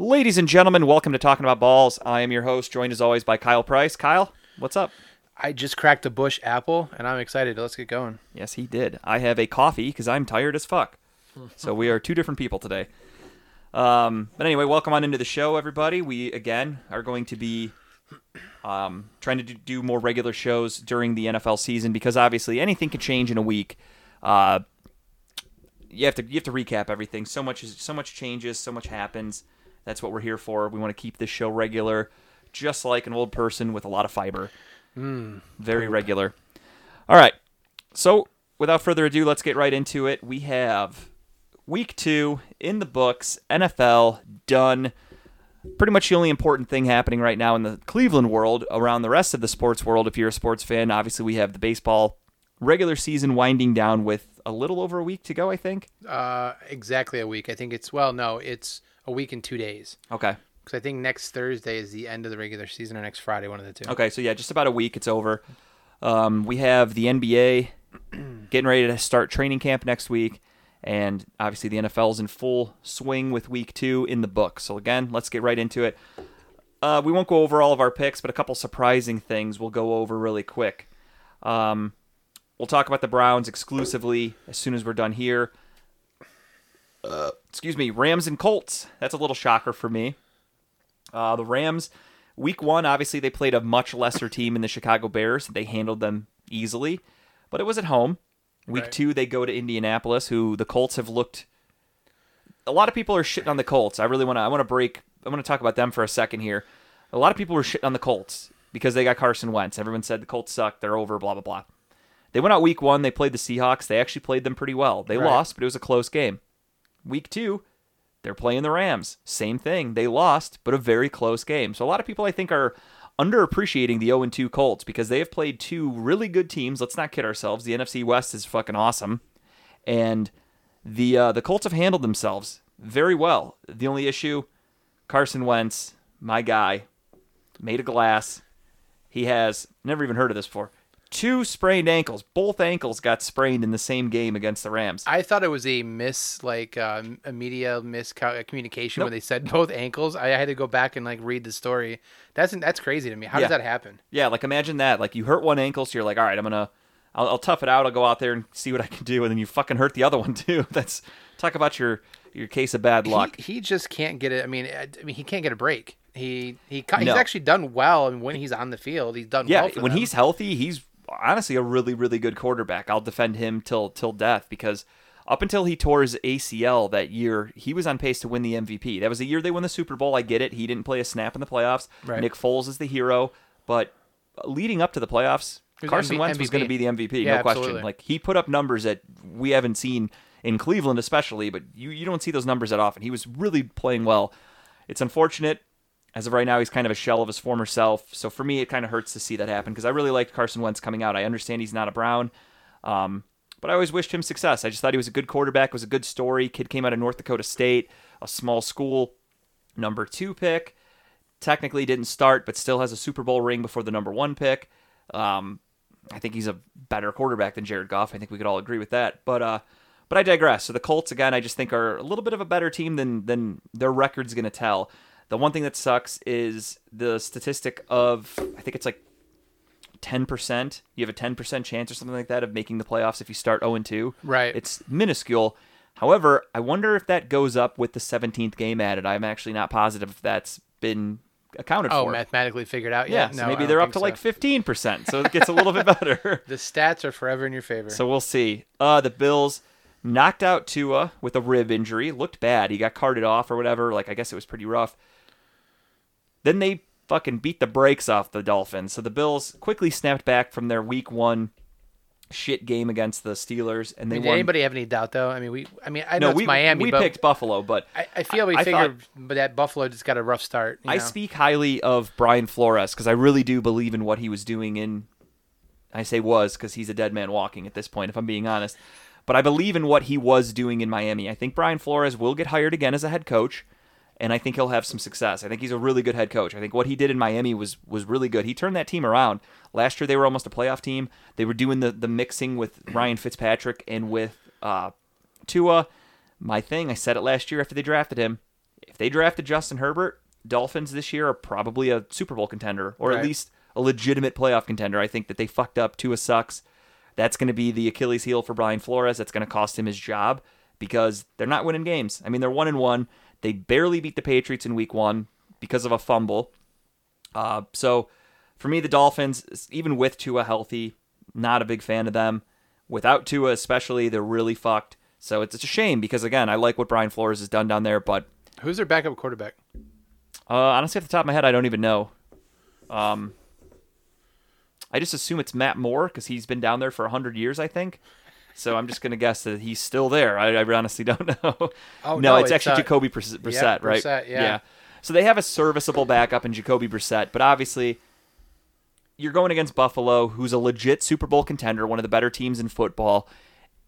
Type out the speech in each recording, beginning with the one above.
Ladies and gentlemen, welcome to Talking About Balls. I am your host, joined as always by Kyle Price. Kyle, what's up? I just cracked a Busch Apple and I'm excited. Let's get going. Yes, he did. I have a coffee because I'm tired as fuck. so we are two different people today. Um, but anyway, welcome on into the show, everybody. We again are going to be um, trying to do- do more regular shows during the NFL season because obviously anything can change in a week. Uh, you have to you have to recap everything. So much is so much changes, so much happens. That's what we're here for. We want to keep this show regular, just like an old person with a lot of fiber. Very regular. All right. So, without further ado, let's get right into it. We have week two in the books, NFL done. Pretty much the only important thing happening right now in the Cleveland world, around the rest of the sports world, if you're a sports fan, obviously we have the baseball regular season winding down with a little over a week to go, I think. Uh, exactly a week. I think it's well, no, it's a week and two days. Okay. Because I think next Thursday is the end of the regular season, or next Friday, one of the two. Okay, so yeah, just about a week. It's over. Um, we have the NBA getting ready to start training camp next week, and obviously the NFL is in full swing with week two in the book. So again, let's get right into it. Uh, we won't go over all of our picks, but a couple surprising things we'll go over really quick. Um, we'll talk about the Browns exclusively as soon as we're done here. Excuse me, Rams and Colts. That's a little shocker for me. Uh, the Rams, week one, obviously they played a much lesser team in the Chicago Bears. They handled them easily, but it was at home. Week Right. two, they go to Indianapolis, who the Colts have looked. A lot of people are shitting on the Colts. I really want to. I want to break. I want to talk about them for a second here. A lot of people were shitting on the Colts because they got Carson Wentz. Everyone said the Colts suck. They're over. Blah blah blah. They went out week one. They played the Seahawks. They actually played them pretty well. They Right. lost, but it was a close game. Week two, they're playing the Rams. Same thing. They lost, but a very close game. So a lot of people I think are underappreciating the 0 2 Colts because they have played two really good teams. Let's not kid ourselves. The NFC West is fucking awesome. And the uh, the Colts have handled themselves very well. The only issue, Carson Wentz, my guy, made a glass. He has never even heard of this before. Two sprained ankles. Both ankles got sprained in the same game against the Rams. I thought it was a miss, like uh, a media miscommunication Nope. when they said both ankles. I had to go back and like read the story. That's that's crazy to me. How Yeah. does that happen? Yeah, like imagine that. Like you hurt one ankle, so you're like, all right, I'm gonna, I'll, I'll tough it out. I'll go out there and see what I can do, and then you fucking hurt the other one too. That's talk about your your case of bad luck. He, he just can't get it. I mean, I I mean, he can't get a break. He he he's No. actually done well, and when he's on the field, he's done yeah, well. When them. he's healthy, he's honestly a really really good quarterback. I'll defend him till till death because up until he tore his ACL that year, he was on pace to win the MVP. That was the year they won the Super Bowl. I get it. He didn't play a snap in the playoffs. Right. Nick Foles is the hero, but leading up to the playoffs, Carson MV- Wentz was going to be the MVP, Yeah, no question. absolutely. Like he put up numbers that we haven't seen in Cleveland, especially, but you you don't see those numbers that often. He was really playing well. It's unfortunate. As of right now, he's kind of a shell of his former self. So for me, it kind of hurts to see that happen because I really liked Carson Wentz coming out. I understand he's not a Brown, um, but I always wished him success. I just thought he was a good quarterback. Was a good story. Kid came out of North Dakota State, a small school, number two pick. Technically didn't start, but still has a Super Bowl ring before the number one pick. Um, I think he's a better quarterback than Jared Goff. I think we could all agree with that. But uh, but I digress. So the Colts again, I just think are a little bit of a better team than than their record's going to tell. The one thing that sucks is the statistic of I think it's like ten percent. You have a ten percent chance or something like that of making the playoffs if you start zero and two. Right. It's minuscule. However, I wonder if that goes up with the seventeenth game added. I'm actually not positive if that's been accounted oh for. mathematically figured out. yeah, Yeah, so no, maybe they're up to think like fifteen percent, so it gets a little bit better. The stats are forever in your favor. So we'll see. Uh, the Bills knocked out Tua with a rib injury. Looked bad. He got carted off or whatever. Like I guess it was pretty rough. Then they fucking beat the brakes off the Dolphins. So the Bills quickly snapped back from their Week One shit game against the Steelers, and I they mean, did won. anybody have any doubt though? I mean, we. I mean, I know no, it's we Miami, we picked Buffalo, but I, I feel we I figured, but that Buffalo just got a rough start. you I know? speak highly of Brian Flores because I really do believe in what he was doing in. I say was because he's a dead man walking at this point, if I'm being honest. But I believe in what he was doing in Miami. I think Brian Flores will get hired again as a head coach, and I think he'll have some success. I think he's a really good head coach. I think what he did in Miami was was really good. He turned that team around. Last year they were almost a playoff team. They were doing the the mixing with Ryan Fitzpatrick and with uh, Tua. My thing, I said it last year after they drafted him. if they drafted Justin Herbert, Dolphins this year are probably a Super Bowl contender or at least a legitimate playoff contender. I think that they fucked up. Tua sucks. That's going to be the Achilles heel for Brian Flores. That's going to cost him his job because they're not winning games. I mean, they're one and one. They barely beat the Patriots in Week One because of a fumble. Uh, so for me, the Dolphins, even with Tua healthy, not a big fan of them. Without Tua, especially, they're really fucked. So it's, it's a shame because again, I like what Brian Flores has done down there, but Who's their backup quarterback? uh, honestly, off the top of my head, I don't even know. Um, I just assume it's Matt Moore because he's been down there for hundred years, I think. So I'm just gonna guess that he's still there. I, I honestly don't know. Oh, no, no, it's, it's, actually uh, Jacoby Brissett, Brissett, right? Brissett, yeah. So they have a serviceable backup in Jacoby Brissett, but obviously you're going against Buffalo, who's a legit Super Bowl contender, one of the better teams in football,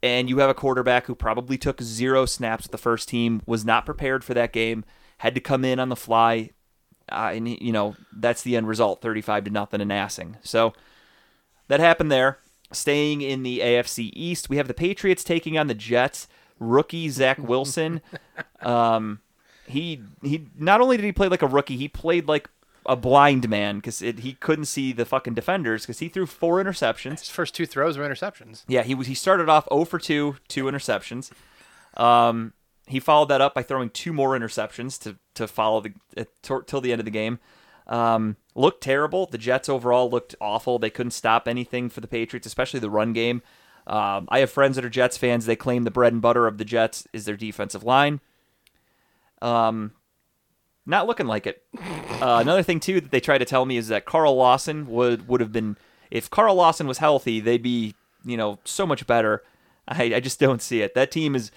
and you have a quarterback who probably took zero snaps with the first team, was not prepared for that game, had to come in on the fly, uh, and you know that's the end result, 35 to nothing in Assing. So that happened there. Staying in the AFC East, we have the Patriots taking on the Jets. Rookie Zach Wilson. um, he he. Not only did he play like a rookie, he played like a blind man because he couldn't see the fucking defenders because he threw four interceptions. His first two throws were interceptions. Yeah, he was. He started off 0 for 2, two interceptions. Um, he followed that up by throwing two more interceptions to to follow the uh, tor- till the end of the game. Um, looked terrible. The Jets overall looked awful. They couldn't stop anything for the Patriots, especially the run game. Um, I have friends that are Jets fans. They claim the bread and butter of the Jets is their defensive line. Um, not looking like it. Uh, another thing too that they try to tell me is that Carl Lawson would would have been if Carl Lawson was healthy, they'd be you know so much better. I, I just don't see it. That team is,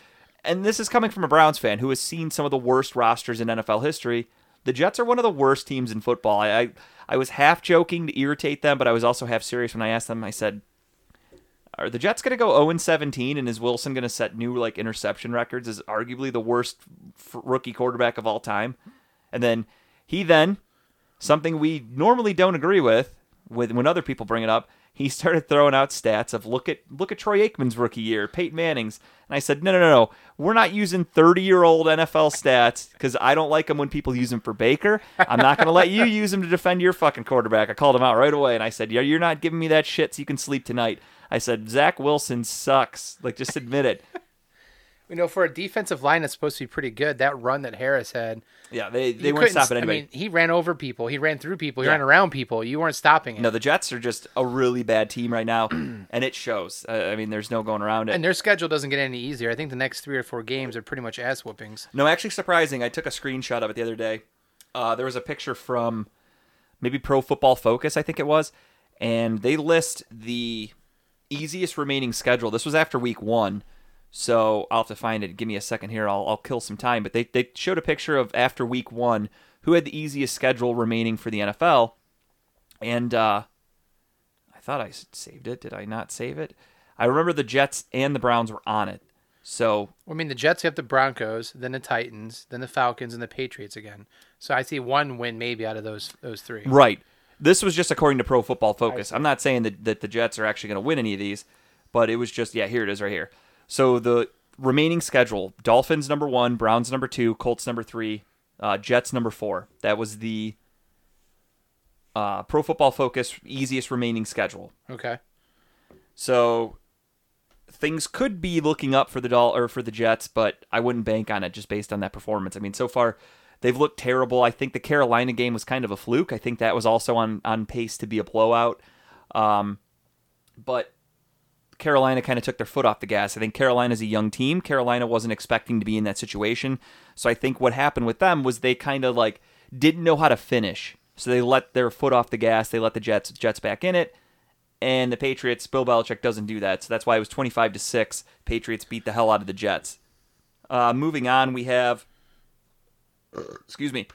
and this is coming from a Browns fan who has seen some of the worst rosters in NFL history. The Jets are one of the worst teams in football. I I, I was half joking to irritate them, but I was also half serious when I asked them. I said, "Are the Jets going to go 0 17, and is Wilson going to set new like interception records? Is arguably the worst f- rookie quarterback of all time?" And then he then something we normally don't agree with with when other people bring it up. He started throwing out stats of look at look at Troy Aikman's rookie year, Peyton Manning's, and I said no no no no, we're not using thirty year old NFL stats because I don't like them when people use them for Baker. I'm not going to let you use them to defend your fucking quarterback. I called him out right away and I said yeah you're not giving me that shit so you can sleep tonight. I said Zach Wilson sucks. Like just admit it. You know, for a defensive line that's supposed to be pretty good, that run that Harris had, Yeah, they they weren't stopping anybody. I mean, he ran over people, he ran through people, he Yeah. ran around people. You weren't stopping it. no, the Jets are just a really bad team right now, and it shows. Uh, I mean, there's no going around it. and their schedule doesn't get any easier. I think the next three or four games are pretty much ass whoopings. No, actually surprising. I took a screenshot of it the other day. Uh, there was a picture from maybe Pro Football Focus, I think it was, and they list the easiest remaining schedule. This was after week one, so I'll have to find it. Give me a second here. I'll, I'll kill some time. But they, they showed a picture of after week one who had the easiest schedule remaining for the NFL, and uh, I thought I saved it. Did I not save it? I remember the Jets and the Browns were on it. So I mean, the Jets have the Broncos, then the Titans, then the Falcons, and the Patriots again. So I see one win maybe out of those those three. Right. This was just according to Pro Football Focus. I'm not saying that, that the Jets are actually going to win any of these, but it was just, yeah, here it is right here. So the remaining schedule Dolphins number one, Browns number two, Colts number three, uh, Jets number four. That was the uh, Pro Football Focus easiest remaining schedule. Okay. So things could be looking up for the doll or for the Jets, but I wouldn't bank on it just based on that performance. I mean, so far they've looked terrible. I think the Carolina game was kind of a fluke. I think that was also on on pace to be a blowout. Um, but Carolina kind of took their foot off the gas. I think Carolina's a young team. Carolina wasn't expecting to be in that situation. So I think what happened with them was they kind of like didn't know how to finish. So they let their foot off the gas. They let the Jets Jets back in it. And the Patriots, Bill Belichick doesn't do that. So that's why it was 25 to 6. Patriots beat the hell out of the Jets. Uh, moving on, we have excuse me.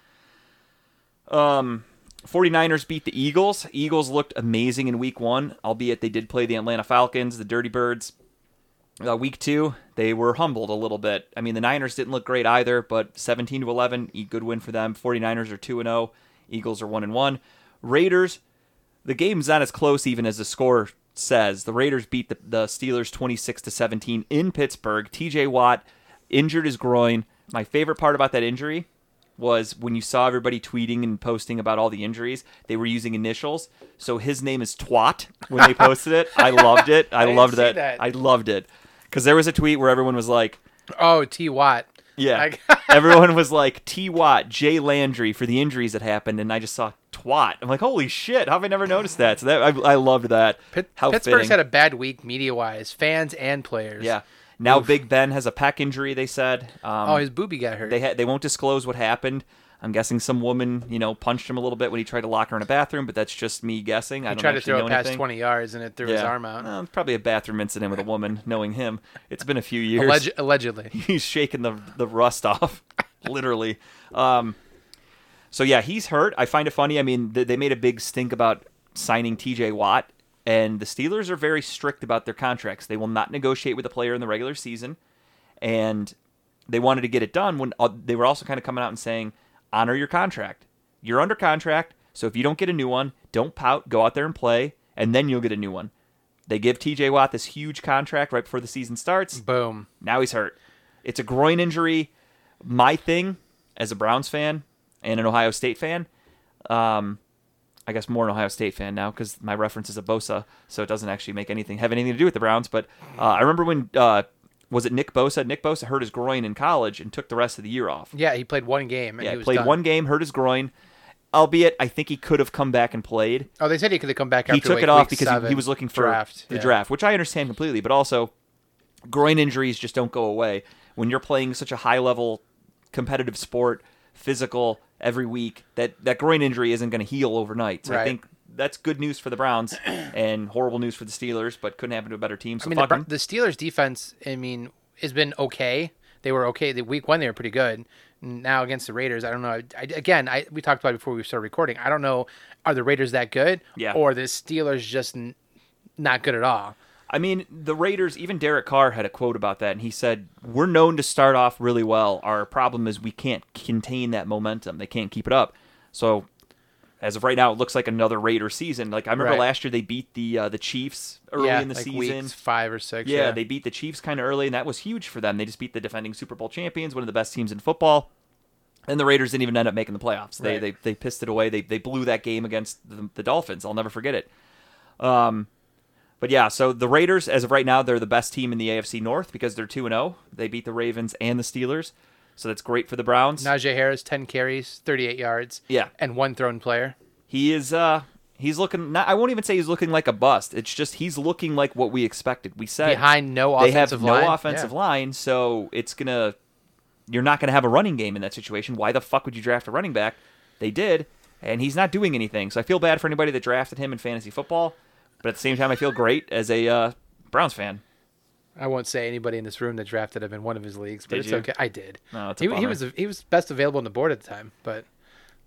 Um 49ers beat the Eagles. Eagles looked amazing in week 1, albeit they did play the Atlanta Falcons, the Dirty Birds. Uh, week 2, they were humbled a little bit. I mean, the Niners didn't look great either, but 17 to 11, e- good win for them. 49ers are 2 and 0, Eagles are 1 and 1. Raiders the game's not as close even as the score says. The Raiders beat the, the Steelers 26 to 17 in Pittsburgh. TJ Watt injured his groin. My favorite part about that injury was when you saw everybody tweeting and posting about all the injuries, they were using initials. So his name is Twat when they posted it. I loved it. I, didn't loved that. that. I loved it because there was a tweet where everyone was like, Oh, T Watt. "Yeah." Like- everyone was like T Watt, Jay Landry for the injuries that happened, and I just saw Twat. I'm like, "Holy shit! How have I never noticed that?" So that I, I loved that. Pit- How Pittsburgh's fitting. had a bad week media wise, fans and players. Yeah. Now Oof. Big Ben has a pec injury. They said. Um, Oh, his booby got hurt. they ha- they won't disclose what happened. I'm guessing some woman, you know, punched him a little bit when he tried to lock her in a bathroom, but that's just me guessing. I he tried to throw it past anything. 20 yards and it threw his arm out. Probably a bathroom incident with a woman, knowing him. It's been a few years. Alleg- allegedly. he's shaking the the rust off, literally. Um, so yeah, he's hurt. I find it funny. I mean, th- they made a big stink about signing T.J. Watt, and the Steelers are very strict about their contracts. They will not negotiate with a player in the regular season, and they wanted to get it done when uh, they were also kind of coming out and saying, honor your contract. You're under contract, so if you don't get a new one, don't pout. Go out there and play, and then you'll get a new one. They give T.J. Watt this huge contract right before the season starts. Boom. Now he's hurt. It's a groin injury. My thing as a Browns fan and an Ohio State fan, um, I guess more an Ohio State fan now because my reference is a Bosa, so it doesn't actually make anything have anything to do with the Browns. But uh, I remember when uh, was it Nick Bosa? Nick Bosa hurt his groin in college and took the rest of the year off. Yeah, he played one game and Yeah, he played done. one game, hurt his groin. Albeit, I think he could have come back and played Oh, they said he could have come back after he took like it off because he, he was looking for draft. the Yeah. draft, which I understand completely. But also, groin injuries just don't go away when you're playing such a high level competitive sport, physical every week. That that groin injury isn't going to heal overnight. So I think that's good news for the Browns and horrible news for the Steelers, but couldn't happen to a better team. So I mean, the, fuck Br- 'em. the Steelers' defense, I mean, has been okay. They were okay. The week one, they were pretty good. Now against the Raiders, I don't know. I, again, I we talked about it before we started recording. I don't know. Are the Raiders that good? Yeah. Or the Steelers just n- not good at all? I mean, the Raiders, even Derek Carr had a quote about that, and he said, We're known to start off really well. Our problem is we can't contain that momentum. They can't keep it up. So, as of right now, it looks like another Raider season. Like, I remember Right. last year they beat the uh, the Chiefs early yeah, in the like season. five or six. Yeah, Yeah, they beat the Chiefs kind of early, and that was huge for them. They just beat the defending Super Bowl champions, one of the best teams in football. And the Raiders didn't even end up making the playoffs. They Right. they, they pissed it away. They they blew that game against the, the Dolphins. I'll never forget it. Um, but yeah, so the Raiders, as of right now, they're the best team in the AFC North because they're two and zero. They beat the Ravens and the Steelers, so that's great for the Browns. Najee Harris, ten carries, thirty-eight yards. Yeah. and one thrown player. He is uh he's looking. Not, I won't even say he's looking like a bust. It's just he's looking like what we expected. We said Behind no offensive line. they have offensive no line. offensive Yeah. line, so it's gonna. You're not gonna have a running game in that situation. Why the fuck would you draft a running back? They did, and he's not doing anything. So I feel bad for anybody that drafted him in fantasy football, but at the same time, I feel great as a uh, Browns fan. I won't say anybody in this room that drafted him in one of his leagues, but Did it's you? okay. I did. No, it's a he, he was he was best available on the board at the time, but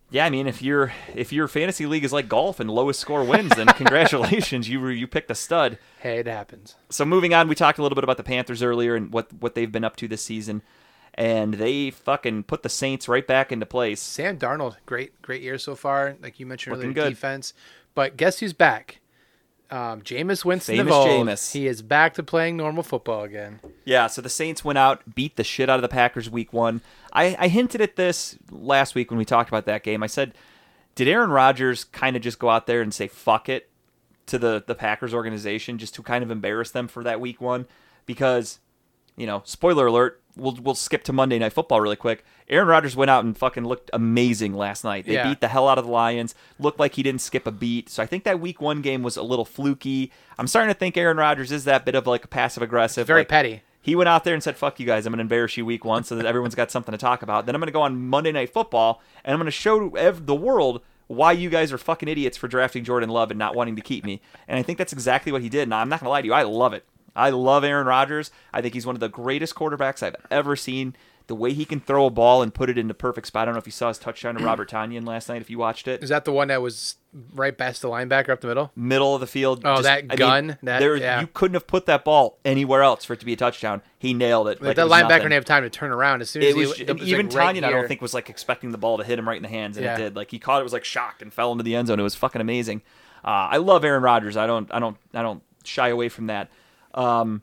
Yeah, I mean, if your if your fantasy league is like golf and lowest score wins, then congratulations, you you picked a stud. hey, it happens. so moving on, we talked a little bit about the Panthers earlier and what what they've been up to this season, and they fucking put the Saints right back into place. Sam Darnold, great great year so far. Like you mentioned Looking earlier, good. defense. But guess who's back? Um, Jameis Winston Famous old. Jameis. He is back to playing normal football again. Yeah, so the Saints went out, beat the shit out of the Packers week one. I, I hinted at this last week when we talked about that game. I said, did Aaron Rodgers kind of just go out there and say fuck it to the the Packers organization just to kind of embarrass them for that week one? Because, you know, spoiler alert, we'll we'll skip to Monday Night Football really quick. Aaron Rodgers went out and fucking looked amazing last night. They Yeah. beat the hell out of the Lions. Looked like he didn't skip a beat. So I think that week one game was a little fluky. I'm starting to think Aaron Rodgers is that bit of like a passive aggressive. Very like, petty. he went out there and said, "Fuck you guys! I'm going to embarrass you week one, so that everyone's got something to talk about. Then I'm going to go on Monday Night Football and I'm going to show ev- the world why you guys are fucking idiots for drafting Jordan Love and not wanting to keep me." And I think that's exactly what he did. Now I'm not going to lie to you, I love it. I love Aaron Rodgers. I think he's one of the greatest quarterbacks I've ever seen. The way he can throw a ball and put it into perfect spot. I don't know if you saw his touchdown to Robert Tonyan last night. If you watched it, Is that the one that was right past the linebacker up the middle? middle of the field. Oh, just- that I mean, gun, that- there, yeah. you couldn't have put that ball anywhere else for it to be a touchdown. He nailed it. Like like that it linebacker nothing. didn't have time to turn around as soon as It he was, the- and was, even like, right Tonyan, I don't think was like expecting the ball to hit him right in the hands, and Yeah. it did. Like he caught it, was like shocked and fell into the end zone. It was fucking amazing. Uh, I love Aaron Rodgers. I don't, I don't, I don't shy away from that. Um,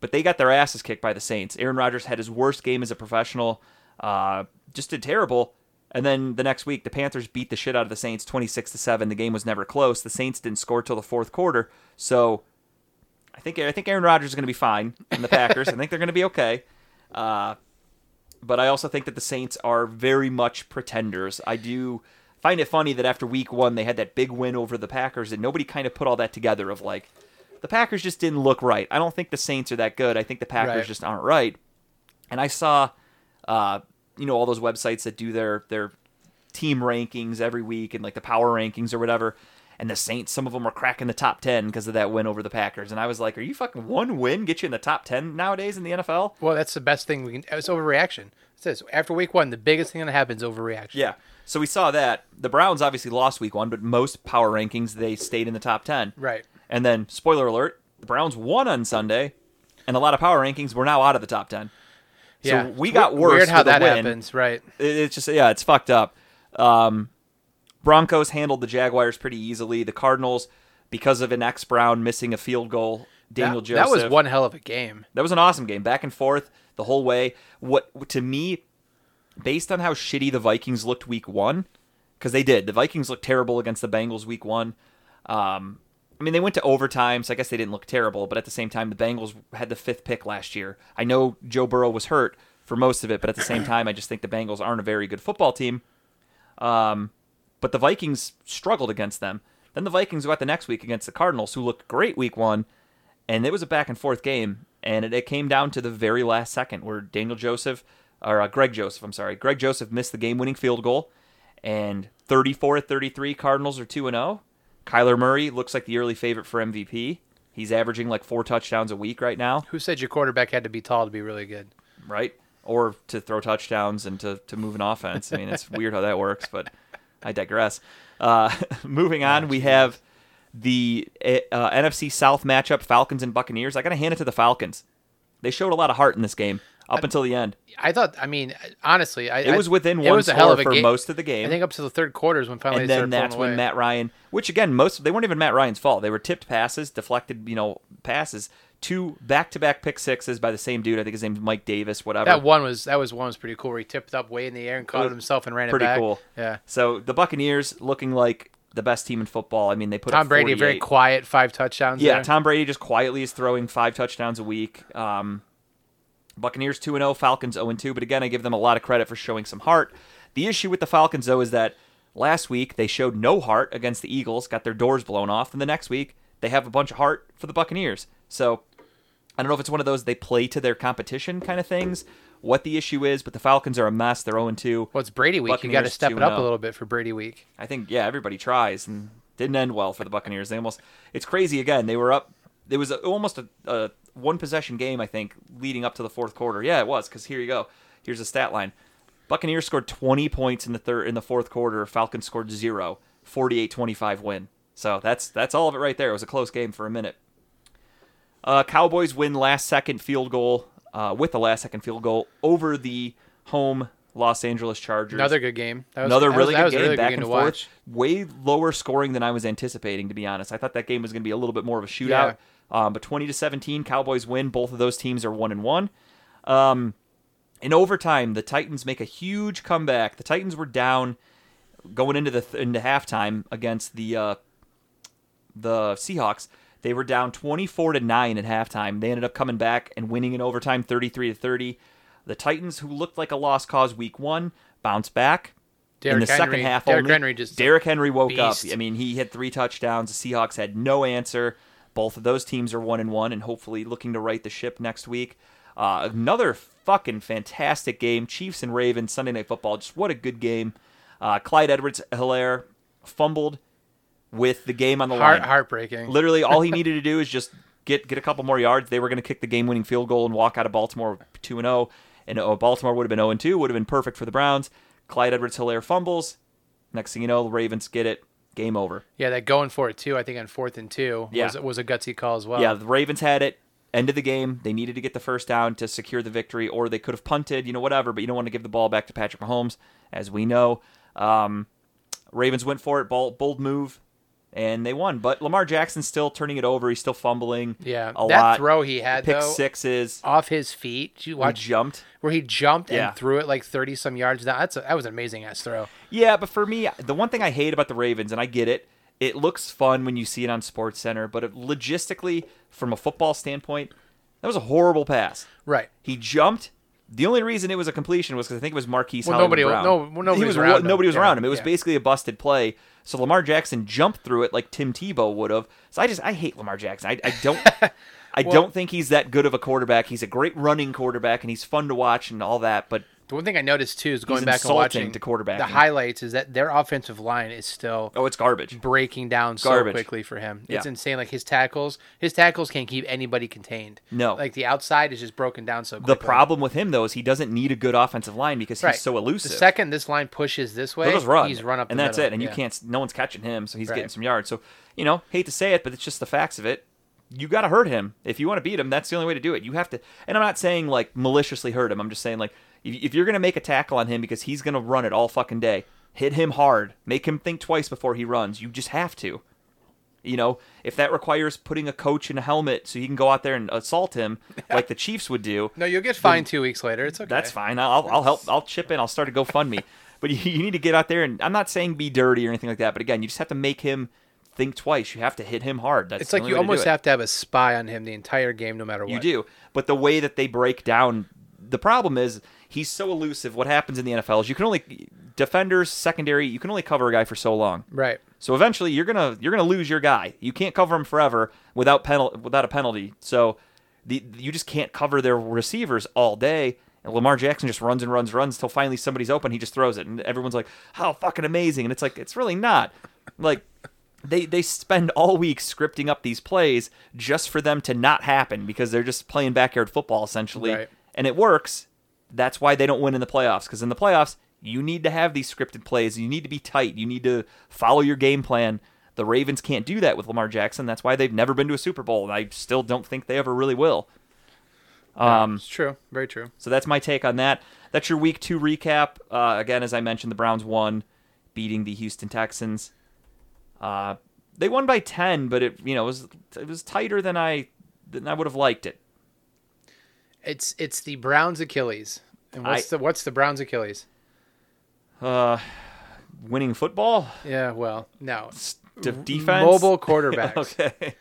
but they got their asses kicked by the Saints. Aaron Rodgers had his worst game as a professional. Uh, just did terrible. And then the next week, the Panthers beat the shit out of the Saints, twenty six to seven. The game was never close. The Saints didn't score till the fourth quarter, so I think I think Aaron Rodgers is going to be fine in the Packers. I think they're going to be okay. Uh, but I also think that the Saints are very much pretenders. I do find it funny that after week one they had that big win over the Packers, and nobody kind of put all that together. Of like, the Packers just didn't look right. I don't think the Saints are that good. I think the Packers Right. just aren't right. And I saw, uh, you know, all those websites that do their their team rankings every week and like the power rankings or whatever. And the Saints, some of them were cracking the top ten because of that win over the Packers. And I was like, "Are you fucking one win get you in the top ten nowadays in the NFL?" Well, that's the best thing we can. It's overreaction. It says after week one, the biggest thing that happens is overreaction. Yeah. So we saw that the Browns obviously lost week one, but most power rankings they stayed in the top ten. Right. And then, spoiler alert, the Browns won on Sunday, and a lot of power rankings were now out of the top ten. So Yeah. we got worse. Weird how that win. happens. Right. It's just yeah, it's fucked up. Um, Broncos handled the Jaguars pretty easily. The Cardinals, because of an ex Brown missing a field goal, Daniel that, Joseph. that was one hell of a game. That was an awesome game, back and forth the whole way. What to me, based on how shitty the Vikings looked week one, because they did. The Vikings looked terrible against the Bengals week one. Um, I mean, they went to overtime, so I guess they didn't look terrible. But at the same time, the Bengals had the fifth pick last year. I know Joe Burrow was hurt for most of it, but at the same time, I just think the Bengals aren't a very good football team. Um, but the Vikings struggled against them. Then the Vikings went the next week against the Cardinals, who looked great week one, and it was a back and forth game, and it, came down to the very last second where Daniel Joseph, or uh, Greg Joseph, I'm sorry, Greg Joseph missed the game-winning field goal, and 34 33, Cardinals are two and zero. Kyler Murray looks like the early favorite for MVP. He's averaging like four touchdowns a week right now, Who said your quarterback had to be tall to be really good? right? Or to throw touchdowns and to, to move an offense. I mean, it's weird how that works, but I digress. Uh, moving on, we have the uh, NFC South matchup Falcons and Buccaneers. I got to hand it to the Falcons. They showed a lot of heart in this game up until the end. I thought. I mean, honestly, I, It was I- within it one was a score hell of a for game. most of the game. I think up to the third quarters when finally and then that's when away. Matt Ryan, which again, most they weren't even Matt Ryan's fault. They were tipped passes, deflected, you know, passes, two back-to-back pick sixes by the same dude. I think his name's Mike Davis, whatever. That one was that was one was pretty cool. Where he tipped up way in the air and caught was himself and ran pretty it back. Pretty cool. Yeah. So the Buccaneers looking like the best team in football. I mean, they put Tom Brady, very quiet, five touchdowns. Yeah, there. Tom Brady just quietly is throwing five touchdowns a week. Um, Buccaneers two and zero, Falcons zero and two. But again, I give them a lot of credit for showing some heart. The issue with the Falcons though is that last week they showed no heart against the Eagles, got their doors blown off, and the next week they have a bunch of heart for the Buccaneers. So I don't know if it's one of those they play to their competition kind of things. What the issue is, but the Falcons are a mess. They're zero and two. Well, it's Brady week. you got to Buccaneers step it up a little bit for Brady week. I think yeah, everybody tries and didn't end well for the Buccaneers. They almost it's crazy again. They were up. It was a, almost a, a one possession game, I think, leading up to the fourth quarter. Yeah, it was because here you go. Here's a stat line. Buccaneers scored 20 points in the third in the fourth quarter. Falcons scored zero. 48-25 win. So that's that's all of it right there. It was a close game for a minute. Uh, Cowboys win last second field goal uh, with the last second field goal over the home Los Angeles Chargers. Another good game. That was, Another really was, good game, really back good game and to forth. watch. Way lower scoring than I was anticipating, to be honest. I thought that game was going to be a little bit more of a shootout. Um, but twenty to seventeen, Cowboys win. Both of those teams are one and one. Um, in overtime, the Titans make a huge comeback. The Titans were down going into the th- into halftime against the uh, the Seahawks. They were down 24 to 9 at halftime. They ended up coming back and winning in overtime 33 to 30. The Titans who looked like a lost cause week 1 bounced back in the second half Derrick only. Henry just Derrick Henry woke beast. up. I mean, he hit 3 touchdowns. The Seahawks had no answer. Both of those teams are 1 and 1 and hopefully looking to right the ship next week. Uh, another fucking fantastic game. Chiefs and Ravens Sunday Night Football. Just what a good game. Uh, Clyde Edwards Hilaire fumbled with the game on the Heart, line. heartbreaking. Literally, all he needed to do is just get get a couple more yards. They were going to kick the game-winning field goal and walk out of Baltimore two and zero. And uh, Baltimore would have been zero and two. Would have been perfect for the Browns. Clyde Edwards-Hilaire fumbles. Next thing you know, the Ravens get it. Game over. Yeah, that going for it too. I think on fourth and two Yeah. was was a gutsy call as well. Yeah, the Ravens had it. End of the game. They needed to get the first down to secure the victory, or they could have punted, you know, whatever. But you don't want to give the ball back to Patrick Mahomes, as we know. Um, Ravens went for it. Bold, bold move. And they won. But Lamar Jackson's still turning it over. He's still fumbling. Yeah, a that lot. throw he had Pick though sixes. off his feet. Did you He jumped. where he jumped Yeah. and threw it like thirty some yards down? That's a, that was an amazing ass throw. Yeah, but for me, the one thing I hate about the Ravens, and I get it, it looks fun when you see it on Sports Center, but it, logistically, from a football standpoint, that was a horrible pass. Right. He jumped. The only reason it was a completion was because I think it was Marquise Well, Hollywood nobody- Brown. no- well, nobody He was was around him. nobody was Yeah, around him. It was yeah. basically a busted play. So Lamar Jackson jumped through it like Tim Tebow would have. So I just I hate Lamar Jackson. I, I don't I Well- don't think he's that good of a quarterback. He's a great running quarterback and he's fun to watch and all that. But The one thing I noticed too is going He's back and watching to quarterback the highlights is that their offensive line is still oh, it's garbage. breaking down so quickly for him. Yeah. It's insane. Like his tackles, his tackles can't keep anybody contained. No. like the outside is just broken down so The problem with him though is he doesn't need a good offensive line because he's right. so elusive. The second this line pushes this way, run. he's run up, and that's middle. it. And you can't. No one's catching him, so he's Right. getting some yards. So you know, hate to say it, but it's just the facts of it. You got to hurt him if you want to beat him. That's the only way to do it. You have to. And I'm not saying like maliciously hurt him. I'm just saying like if, you're gonna make a tackle on him because he's gonna run it all fucking day, hit him hard. Make him think twice before he runs. You just have to. You know, if that requires putting a coach in a helmet so he can go out there and assault him like the Chiefs would do, No, you'll get fined two weeks later. It's okay. that's fine. I'll, I'll help. I'll chip in. I'll start a GoFundMe. but you, you need to get out there and I'm not saying be dirty or anything like that. But again, you just have to make him think twice. You have to hit him hard. That's It's like you to almost have to have a spy on him the entire game, no matter what. You do. But the way that they break down, the problem is he's so elusive. What happens in the NFL is you can only defenders, secondary. You can only cover a guy for so long. Right. So eventually you're gonna you're gonna lose your guy. You can't cover him forever without penal without a penalty. So the you just can't cover their receivers all day. And Lamar Jackson just runs and runs, runs till finally somebody's open. He just throws it, and everyone's like, "How fucking amazing!" And it's like it's really not. Like they they spend all week scripting up these plays just for them to not happen because they're just playing backyard football essentially, Right. and it works. That's why they don't win in the playoffs because in the playoffs you need to have these scripted plays. You need to be tight. You need to follow your game plan. The Ravens can't do that with Lamar Jackson. That's why they've never been to a Super Bowl, and I still don't think they ever really will. Um, It's true. Very true. so that's my take on that. That's your week two recap. Uh, again, as I mentioned, the Browns won, beating the Houston Texans. Uh, they won by ten, but it you know it was it was tighter than I than I would have liked it. It's it's the Browns Achilles. And what's I- the what's the Browns Achilles? Uh, winning football, Yeah, well, no. De- defense, Mobile quarterbacks. okay.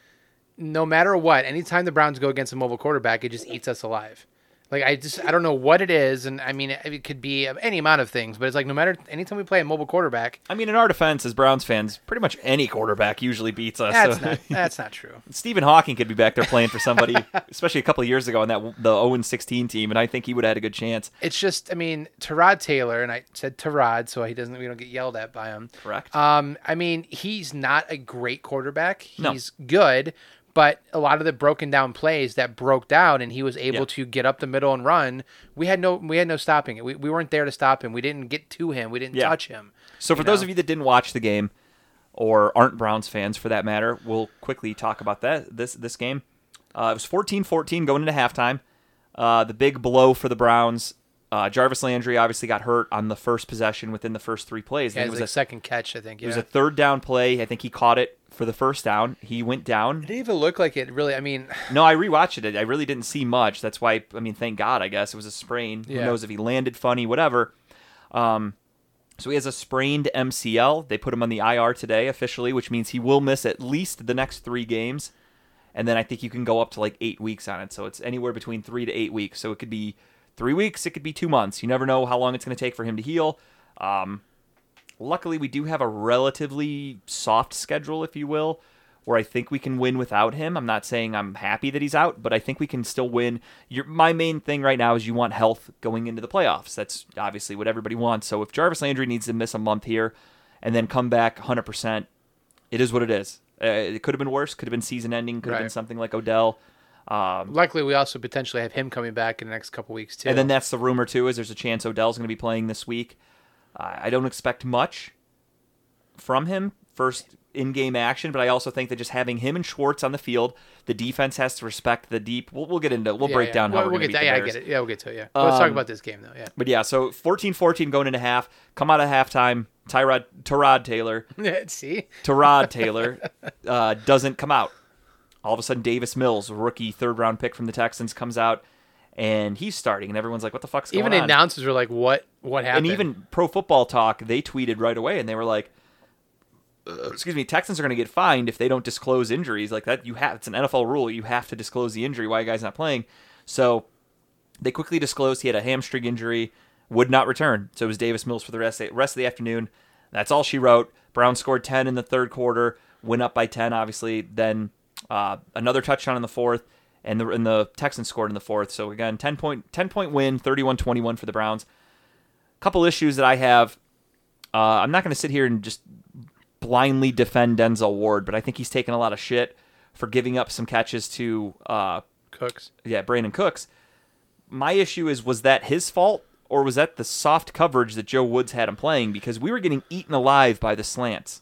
No matter what, anytime the Browns go against a mobile quarterback, it just eats us alive. Like I just I don't know what it is, and I mean it, it could be any amount of things, but it's like no matter anytime we play a mobile quarterback, I mean, in our defense, as Browns fans, pretty much any quarterback usually beats us. that's so- not that's not true. Stephen Hawking could be back there playing for somebody, especially a couple of years ago on that the 0 16 team, and I think he would have had a good chance. It's just I mean Terod Taylor, and I said Terod, so he doesn't we don't get yelled at by him. Correct. Um, I mean, he's not a great quarterback. No. He's good, but a lot of the broken down plays that broke down and he was able Yeah. to get up the middle and run, we had no we had no stopping it. We, we weren't there to stop him. We didn't get to him. We didn't Yeah. touch him. So for you those of you that didn't watch the game or aren't Browns fans for that matter, we'll quickly talk about that this this game. Uh, it was 14-14 going into halftime. Uh, the big blow for the Browns. Uh, Jarvis Landry obviously got hurt on the first possession within the first three plays. Yeah, it was like a, second catch, I think. it was a third down play. I think he caught it for the first down. He went down. it didn't even look like it really. I mean, No, I rewatched it. I really didn't see much. That's why I mean, thank God. I guess it was a sprain. Who knows if he landed funny, whatever. Um, so he has a sprained MCL. They put him on the IR today officially, which means he will miss at least the next three games, and then I think you can go up to like eight weeks on it. So it's anywhere between three to eight weeks. So it could be three weeks. It could be two months. You never know how long it's going to take for him to heal. Um, luckily, we do have a relatively soft schedule, if you will, where I think we can win without him. I'm not saying I'm happy that he's out, but I think we can still win. Your, my main thing right now is you want health going into the playoffs. That's obviously what everybody wants. So if Jarvis Landry needs to miss a month here and then come back 100%, it is what it is. Uh, it could have been worse. Could have been season ending. Could have been something like Odell. Um, luckily we also potentially have him coming back in the next couple weeks too. and then that's the rumor too. Is there's a chance Odell's going to be playing this week. I don't expect much from him first in-game action, but I also think that just having him and Schwartz on the field, the defense has to respect the deep. We'll, we'll get into. We'll Yeah, break yeah. down how We'll, we're we'll going to get that. the Yeah, I get it. Yeah, we'll get to it. Yeah. But let's talk Um, about this game though. Yeah. But yeah, so 14-14 going into half. Come out of halftime. Tyrod Tyrod Taylor See, Tyrod Taylor uh, doesn't come out. All of a sudden, Davis Mills, rookie third round pick from the Texans, comes out and he's starting, and everyone's like, "What the fuck's going on? even announcers were like, "What? What happened?" and even Pro Football Talk, they tweeted right away, and they were like, uh, "Excuse me, Texans are going to get fined if they don't disclose injuries like that. You have it's an NFL rule. You have to disclose the injury. Why a guy's not playing?" So they quickly disclosed he had a hamstring injury, would not return. So it was Davis Mills for the rest of, rest of the afternoon. That's all she wrote. Brown scored 10 in the third quarter, went up by 10, obviously. Then uh, another touchdown in the fourth, and the, and the Texans scored in the fourth. So again, 10 point, 10 point win, 31 21 for the Browns. A Couple issues that I have. Uh, I'm not going to sit here and just blindly defend Denzel Ward, but I think he's taken a lot of shit for giving up some catches to uh, Cooks. yeah, Brandin Cooks. My issue is was that his fault or was that the soft coverage that Joe Woods had him playing because we were getting eaten alive by the slants.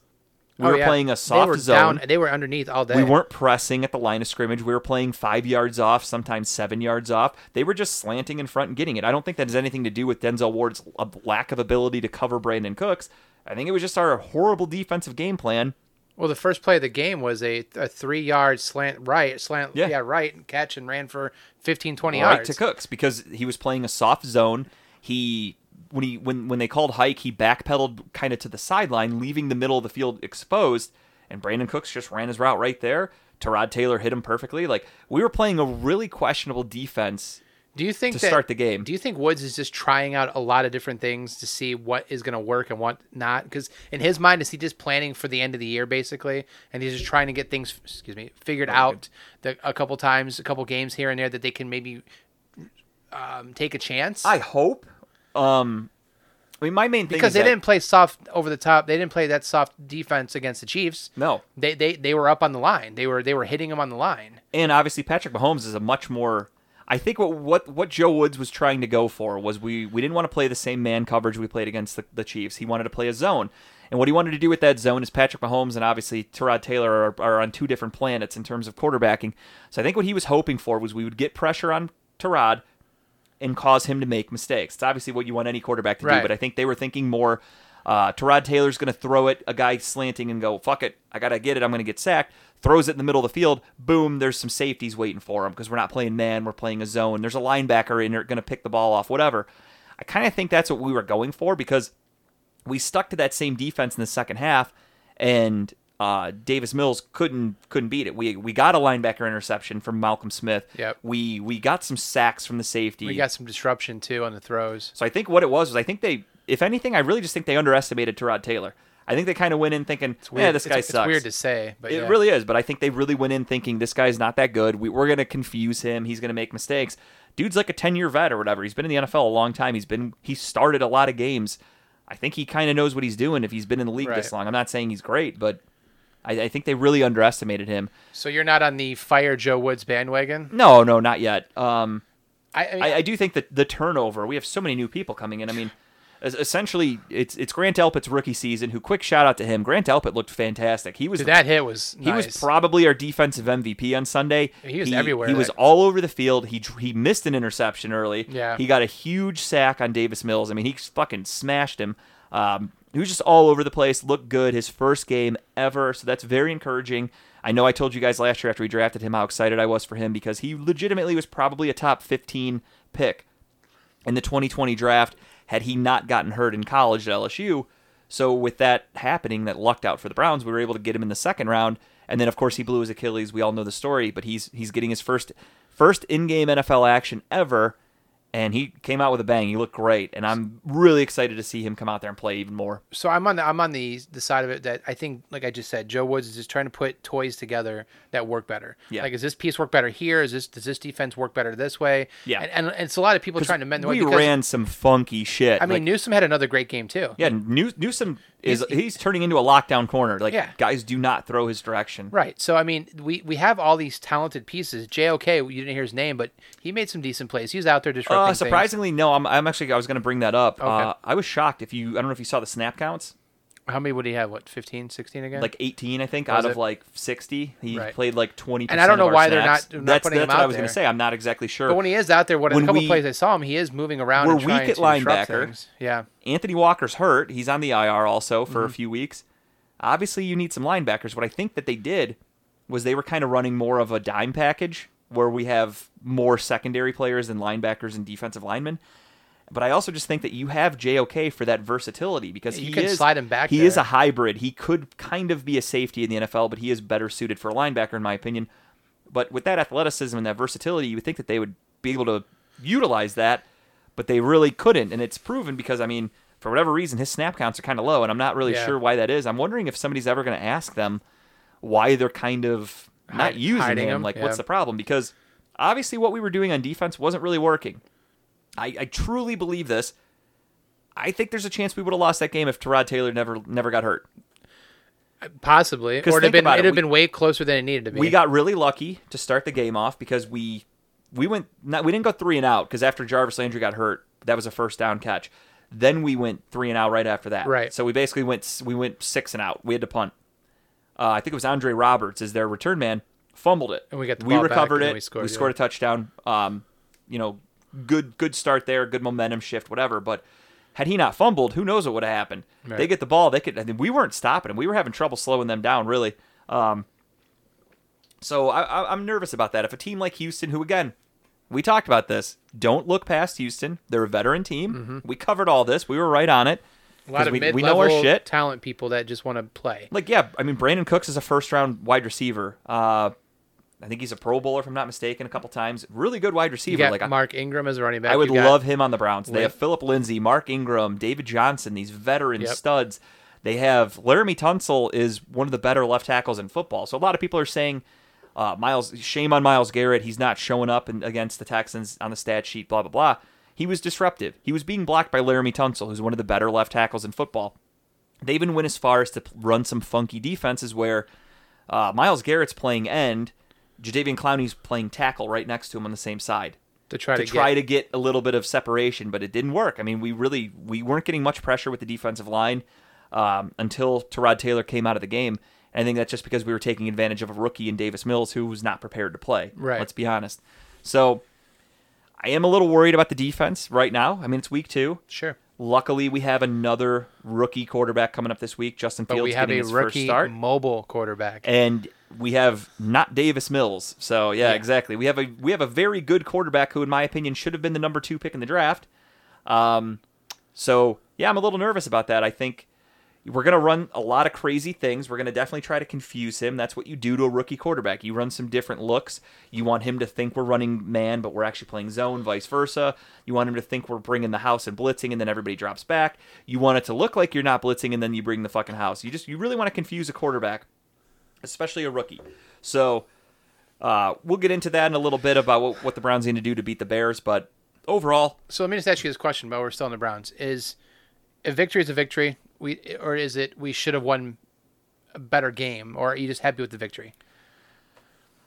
We Oh, were yeah. playing a soft They were zone. Down, they were underneath all day. We weren't pressing at the line of scrimmage. We were playing five yards off, sometimes seven yards off. They were just slanting in front and getting it. I don't think that has anything to do with Denzel Ward's lack of ability to cover Brandin Cooks. I think it was just our horrible defensive game plan. Well, the first play of the game was a, a three yard slant right, slant Yeah. yeah, right, and catch and ran for 15, 20 right yards. to Cooks because he was playing a soft zone. He when he when when they called hike, he backpedaled kind of to the sideline, leaving the middle of the field exposed, and Brandin Cooks just ran his route right there. Terod Taylor hit him perfectly. Like we were playing a really questionable defense Do you think to that, start the game. Do you think Woods is just trying out a lot of different things to see what is going to work and what not? Because in his mind, is he just planning for the end of the year basically, and he's just trying to get things, excuse me, figured out the, a couple times, a couple games here and there that they can maybe um, take a chance? I hope. Um, I mean, my main thing because they that- didn't play soft over the top. They didn't play that soft defense against the Chiefs. No, They, they they were up on the line. They were they were hitting him on the line. and obviously Patrick Mahomes is a much more. I think what what what Joe Woods was trying to go for was we we didn't want to play the same man coverage we played against the, the Chiefs. He wanted to play a zone, and what he wanted to do with that zone is Patrick Mahomes and obviously Terod Taylor are, are on two different planets in terms of quarterbacking. So I think what he was hoping for was we would get pressure on Terod and cause him to make mistakes. It's obviously what you want any quarterback to do, but I think they were thinking more. Uh, Terod Taylor's going to throw it, a guy slanting and go, fuck it, I got to get it, I'm going to get sacked. Throws it in the middle of the field, boom, there's some safeties waiting for him because we're not playing man, we're playing a zone. There's a linebacker in there going to pick the ball off, whatever. I kind of think that's what we were going for because we stuck to that same defense in the second half, and uh, Davis Mills couldn't couldn't beat it. We we got a linebacker interception from Malcolm Smith. Yep. We we got some sacks from the safety. We got some disruption too on the throws. So I think what it was was I think they, if anything, I really just think they underestimated Terod Taylor. I think they kind of went in thinking, yeah, this guy it's, sucks. It's weird to say, but it yeah. really is, but I think they really went in thinking this guy's not that good. We, we're going to confuse him. He's going to make mistakes. Dude's like a 10 year vet or whatever. He's been in the NFL a long time. He's been, he started a lot of games. I think he kind of knows what he's doing if he's been in the league this long. I'm not saying he's great, but I, I think they really underestimated him. So you're not on the fire Joe Woods bandwagon. No, no, not yet. Um, I, I, mean, I, do think that the turnover. We have so many new people coming in. I mean, essentially, it's it's Grant Delpit's rookie season. Who quick shout out to him. Grant Delpit looked fantastic. He was dude, that hit was he was probably our defensive MVP on Sunday. He was everywhere He was all over the field. He he missed an interception early. Yeah. He got a huge sack on Davis Mills. I mean, he fucking smashed him. Um, he was just all over the place. Looked good. His first game ever. So that's very encouraging. I know I told you guys last year after we drafted him how excited I was for him because he legitimately was probably a top 15 pick in the 2020 draft had he not gotten hurt in college at LSU. So with that happening, that lucked out for the Browns, we were able to get him in the second round. And then of course he blew his Achilles. We all know the story, but he's he's getting his first first in-game NFL action ever and he came out with a bang. He looked great, and I'm really excited to see him come out there and play even more. so I'm on the I'm on the the side of it that I think, like I just said, Joe Woods is just trying to put toys together that work better. Yeah. Like, is this piece work better here? Is this does this defense work better this way? Yeah. And, and, and it's a lot of people trying to mend the way we ran some funky shit. I mean Like, Newsome had another great game too. yeah, New- Newsome is He's- he's, turning into a lockdown corner. Like Yeah. guys do not throw his direction. Right. So I mean, we we have all these talented pieces. JOK, you didn't hear his name, but he made some decent plays. He was out there disrupting. Uh, things. surprisingly, no. I'm, I'm actually I was going to bring that up. Okay. Uh, I was shocked if you. I don't know if you saw the snap counts. How many would he have? What, 15, 16 again? like 18, I think, Was out of like 60. He Right. played like 20. And I don't know why they're not- not that's putting him that's what I was gonna say. I'm not exactly sure. But when he is out there, what When a couple we- plays I saw him, he is moving around. We're weak at to linebacker. Yeah, Anthony Walker's hurt. He's on the IR also for Mm-hmm. a few weeks. Obviously, you need some linebackers. What I think that they did was they were kind of running more of a dime package where we have more secondary players than linebackers and defensive linemen. But I also just think that you have JOK for that versatility because You he can is slide him back He is a hybrid. He could kind of be a safety in the NFL, but he is better suited for a linebacker in my opinion. But with that athleticism and that versatility, you would think that they would be able to utilize that, but they really couldn't. And it's proven because I mean, for whatever reason, his snap counts are kind of low, and I'm not really Yeah. sure why that is. I'm wondering if somebody's ever going to ask them why they're kind of not using him. him, Like, yeah. what's the problem? Because obviously, what we were doing on defense wasn't really working. I, I truly believe this. I think there's a chance we would have lost that game if Tyrod Taylor never never got hurt. Uh, possibly. 'Cause Or it'd have been it, it'd have we- been way closer than it needed to be. We got really lucky to start the game off because we we went not we didn't go three and out because after Jarvis Landry got hurt, that was a first down catch. Then we went three and out right after that. Right. So we basically went we went six and out. We had to punt. Uh, I think it was Andre Roberts as their return man fumbled it. And we got the we ball back, recovered and it. we scored, we yeah. a touchdown. Um, you know, good good start there, good momentum shift, whatever. But had he not fumbled, who knows what would have happened? Right. They get the ball, they could. I mean, we weren't stopping them. We were having trouble slowing them down, really. Um, so I, I, I'm nervous about that. If a team like Houston, who again, we talked about this, don't look past Houston. They're a veteran team. Mm-hmm. We covered all this. We were right on it. A lot of we, we know our shit. talent people that just want to play. Like, yeah, I mean, Brandin Cooks is a first round wide receiver. Uh, I think he's a Pro Bowler, if I'm not mistaken, a couple times. Really good wide You receiver. got like, Mark Ingram as a running back. I would love him on the Browns. They have Phillip Lindsay, Mark Ingram, David Johnson, these veteran Yep. studs. They have Laremy Tunsil is one of the better left tackles in football. So a lot of people are saying uh, Myles, shame on Myles Garrett. He's not showing up in, against the Texans on the stat sheet. Blah blah blah. He was disruptive. He was being blocked by Laremy Tunsil, who's one of the better left tackles in football. They even went as far as to run some funky defenses where uh, Myles Garrett's playing end, Jadeveon Clowney's playing tackle right next to him on the same side to try to to, try get, to get a little bit of separation, but it didn't work. I mean, we really we weren't getting much pressure with the defensive line um, until Tyrod Taylor came out of the game. And I think that's just because we were taking advantage of a rookie in Davis Mills who was not prepared to play. Right. Let's be honest. So I am a little worried about the defense right now. I mean, it's week two. sure. Luckily, we have another rookie quarterback coming up this week. Justin But Fields we have getting a his first rookie start mobile quarterback. and we have not Davis Mills. So yeah, Yeah. exactly. We have a we have a very good quarterback who, in my opinion, should have been the number two pick in the draft. Um, so yeah, I'm a little nervous about that. I think we're gonna run a lot of crazy things. We're gonna definitely try to confuse him. That's what you do to a rookie quarterback. You run some different looks. You want him to think we're running man, but we're actually playing zone, vice versa. You want him to think we're bringing the house and blitzing, and then everybody drops back. You want it to look like you're not blitzing, and then you bring the fucking house. You just you really want to confuse a quarterback especially a rookie. So uh, we'll get into that in a little bit about what, what the Browns need to do to beat the Bears. But overall, So let me just ask you this question, but we're still in the Browns. Is a victory is a victory, we or is it we should have won a better game, or are you just happy with the victory?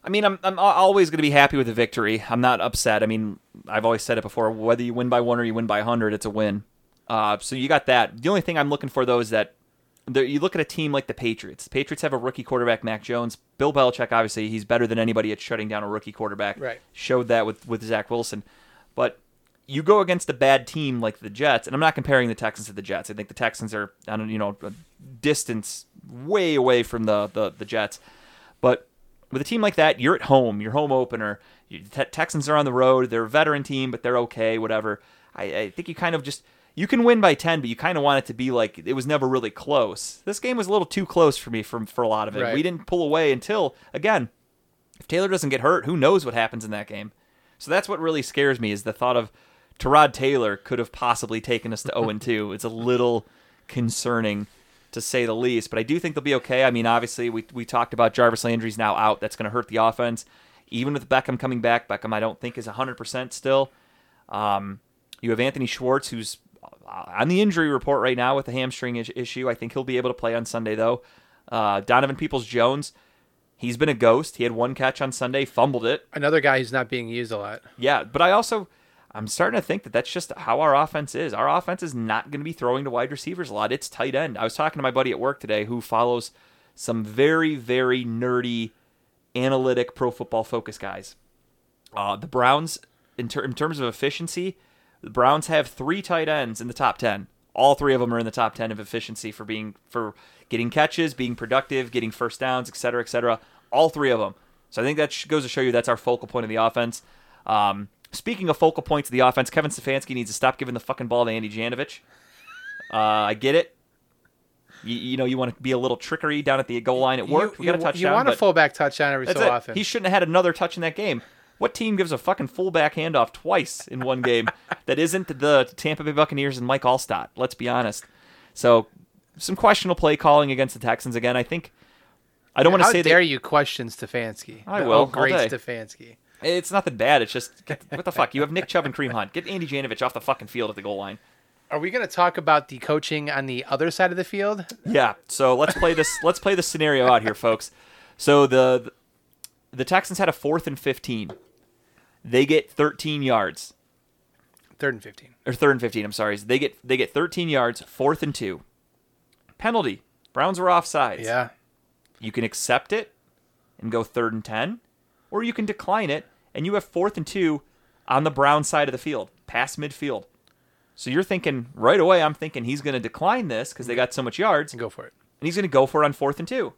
I mean, I'm, I'm always going to be happy with the victory. I'm not upset. I mean, I've always said it before whether you win by one or you win by 100, it's a win. Uh, so you got that. The only thing I'm looking for, though, is that you look at a team like the Patriots. The Patriots have a rookie quarterback, Mac Jones. Bill Belichick, obviously, he's better than anybody at shutting down a rookie quarterback. Right. Showed that with, with Zach Wilson. But you go against a bad team like the Jets, and I'm not comparing the Texans to the Jets. I think the Texans are, I don't, you know, a distance way away from the, the, the Jets. But with a team like that, you're at home, your home opener. You, te- Texans are on the road. They're a veteran team, but they're okay, whatever. I, I think you kind of just you can win by ten, but you kind of want it to be like it was never really close. This game was a little too close for me for for a lot of it. Right. We didn't pull away until again, if Taylor doesn't get hurt, who knows what happens in that game. So that's what really scares me is the thought of Tyrod Taylor could have possibly taken us to 0 and 2. It's a little concerning to say the least, but I do think they'll be okay. I mean, obviously, we, we talked about Jarvis Landry's now out. That's going to hurt the offense. Even with Beckham coming back, Beckham, I don't think is 100% still. Um, you have Anthony Schwartz, who's on the injury report right now with the hamstring is- issue. I think he'll be able to play on Sunday, though. Uh, Donovan Peoples Jones, he's been a ghost. He had one catch on Sunday, fumbled it. Another guy who's not being used a lot. Yeah, but I also I'm starting to think that that's just how our offense is. Our offense is not going to be throwing to wide receivers a lot. It's tight end. I was talking to my buddy at work today who follows some very, very nerdy, analytic pro football focus guys. Uh, the Browns, in, ter- in terms of efficiency, the Browns have three tight ends in the top 10. All three of them are in the top 10 of efficiency for being for getting catches, being productive, getting first downs, et cetera, et cetera. All three of them. So I think that goes to show you that's our focal point of the offense. Um, speaking of focal points of the offense, Kevin Stefanski needs to stop giving the fucking ball to Andy Janovich. Uh, I get it. You, you, know, you want to be a little trickery down at the goal line at work. You, we got a touchdown. you want a fullback touchdown every so it. often. He shouldn't have had another touch in that game. What team gives a fucking fullback handoff twice in one game that isn't the Tampa Bay Buccaneers and Mike Alstott? Let's be honest. So, some questionable play calling against the Texans again. I think I don't want to How say dare that you question Stefanski? I will, Oh, great. Stefanski. It's nothing bad. It's just get, what the fuck. You have Nick Chubb and Kareem Hunt. Get Andy Janovich off the fucking field at the goal line. Are we going to talk about the coaching on the other side of the field? Yeah. So let's play this. let's play the scenario out here, folks. So the the Texans had a fourth and fifteen. They get 13 yards. Third and fifteen. or third and 15 i'm sorry they get they get 13 yards fourth and two penalty browns were offsides Yeah. you can accept it and go third and 10 or you can decline it and you have fourth and two on the brown side of the field past midfield so you're thinking right away i'm thinking he's going to decline this because they got so much yards And Go for it. and he's going to go for it on fourth and two.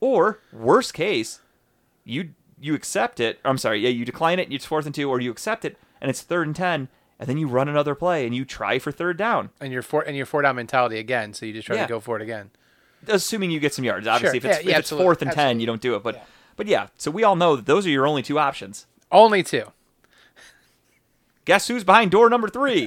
Or worst case, you you accept it. I'm sorry, yeah, you decline it. It's fourth and two, or you accept it, and it's third and ten, and then you run another play and you try for third down, And your four and your four down mentality again. So you just try Yeah. to go for it again. assuming you get some yards. Obviously, Sure. if it's, Yeah, yeah, if it's fourth and ten, you don't do it. But Yeah. But yeah, so we all know that those are your only two options. Only two. Guess who's behind door number three?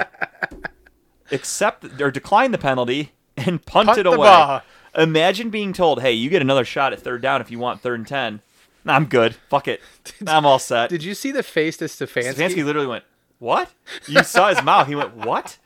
Accept or decline the penalty and punt, Punt it away. ball. Imagine being told, "Hey, you get another shot at third down if you want third and 10. Nah, I'm good. Fuck it. I'm all set. Did you see the face to Stefanski? Stefanski literally went, "What?" You saw his mouth. He went, "What?"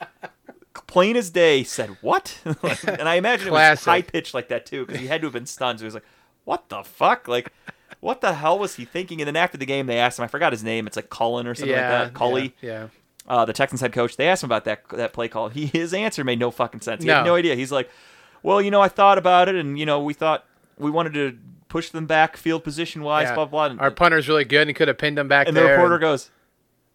Plain as day, said, "What?" and I imagine it was high pitched like that too, because he had to have been stunned. So he was like, "What the fuck?" Like, what the hell was he thinking? And then after the game, they asked him. I forgot his name. It's like Cullen or something yeah, like that. Culley, Yeah. uh, the Texans head coach. They asked him about that that play call. He his answer made no fucking sense. He had No. no idea. He's like, "Well, you know, I thought about it, and you know, we thought we wanted to push them back field position wise, yeah. blah blah." And, Our punter's really good and could have pinned them back and the reporter and- goes,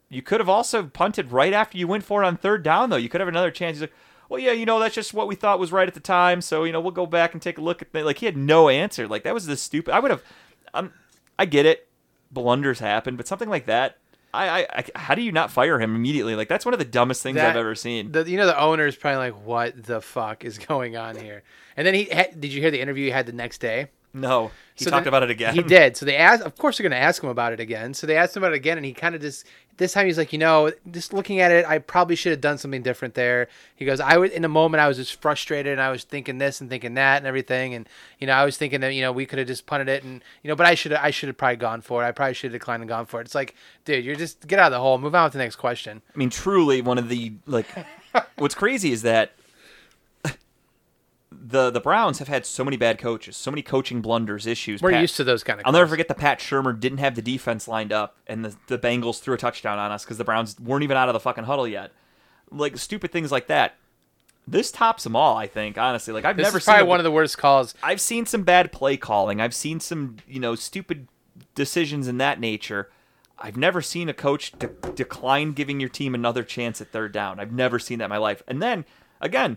"You could have also punted right after you went for it on third down, though. You could have another chance." He's like, "Well, yeah, you know, that's just what we thought was right at the time. So you know, we'll go back and take a look at that." Like he had no answer. Like that was the stupid. I would have. Um, I get it. Blunders happen, but something like that. I, I, I, how do you not fire him immediately? Like that's one of the dumbest things That- I've ever seen. The, you know, the owner's probably like, "What the fuck is going on here?" And then he had, did you hear the interview he had the next day? No, he So talked then- about it again. He did. So they asked. Of course, they're going to ask him about it again. So they asked him about it again, and he kind of just this time he's like, you know, just looking at it, I probably should have done something different there. He goes, I was in a moment, I was just frustrated, and I was thinking this and thinking that and everything, and you know, I was thinking that you know we could have just punted it, and you know, but I should I should have probably gone for it. I probably should have declined and gone for it. It's like, dude, you're just get out of the hole, move on to the next question. I mean, truly, one of the like. what's crazy is that the the Browns have had so many bad coaches, so many coaching blunders, issues. We're Pat- used to those kind of. I'll never forget the Pat Shurmur didn't have the defense lined up, and the, the Bengals threw a touchdown on us because the Browns weren't even out of the fucking huddle yet. Like stupid things like that. This tops them all, I think. Honestly, like I've This never is seen probably a- one of the worst calls. I've seen some bad play calling. I've seen some, you know, stupid decisions in that nature. I've never seen a coach de- decline giving your team another chance at third down. I've never seen that in my life. And then, again,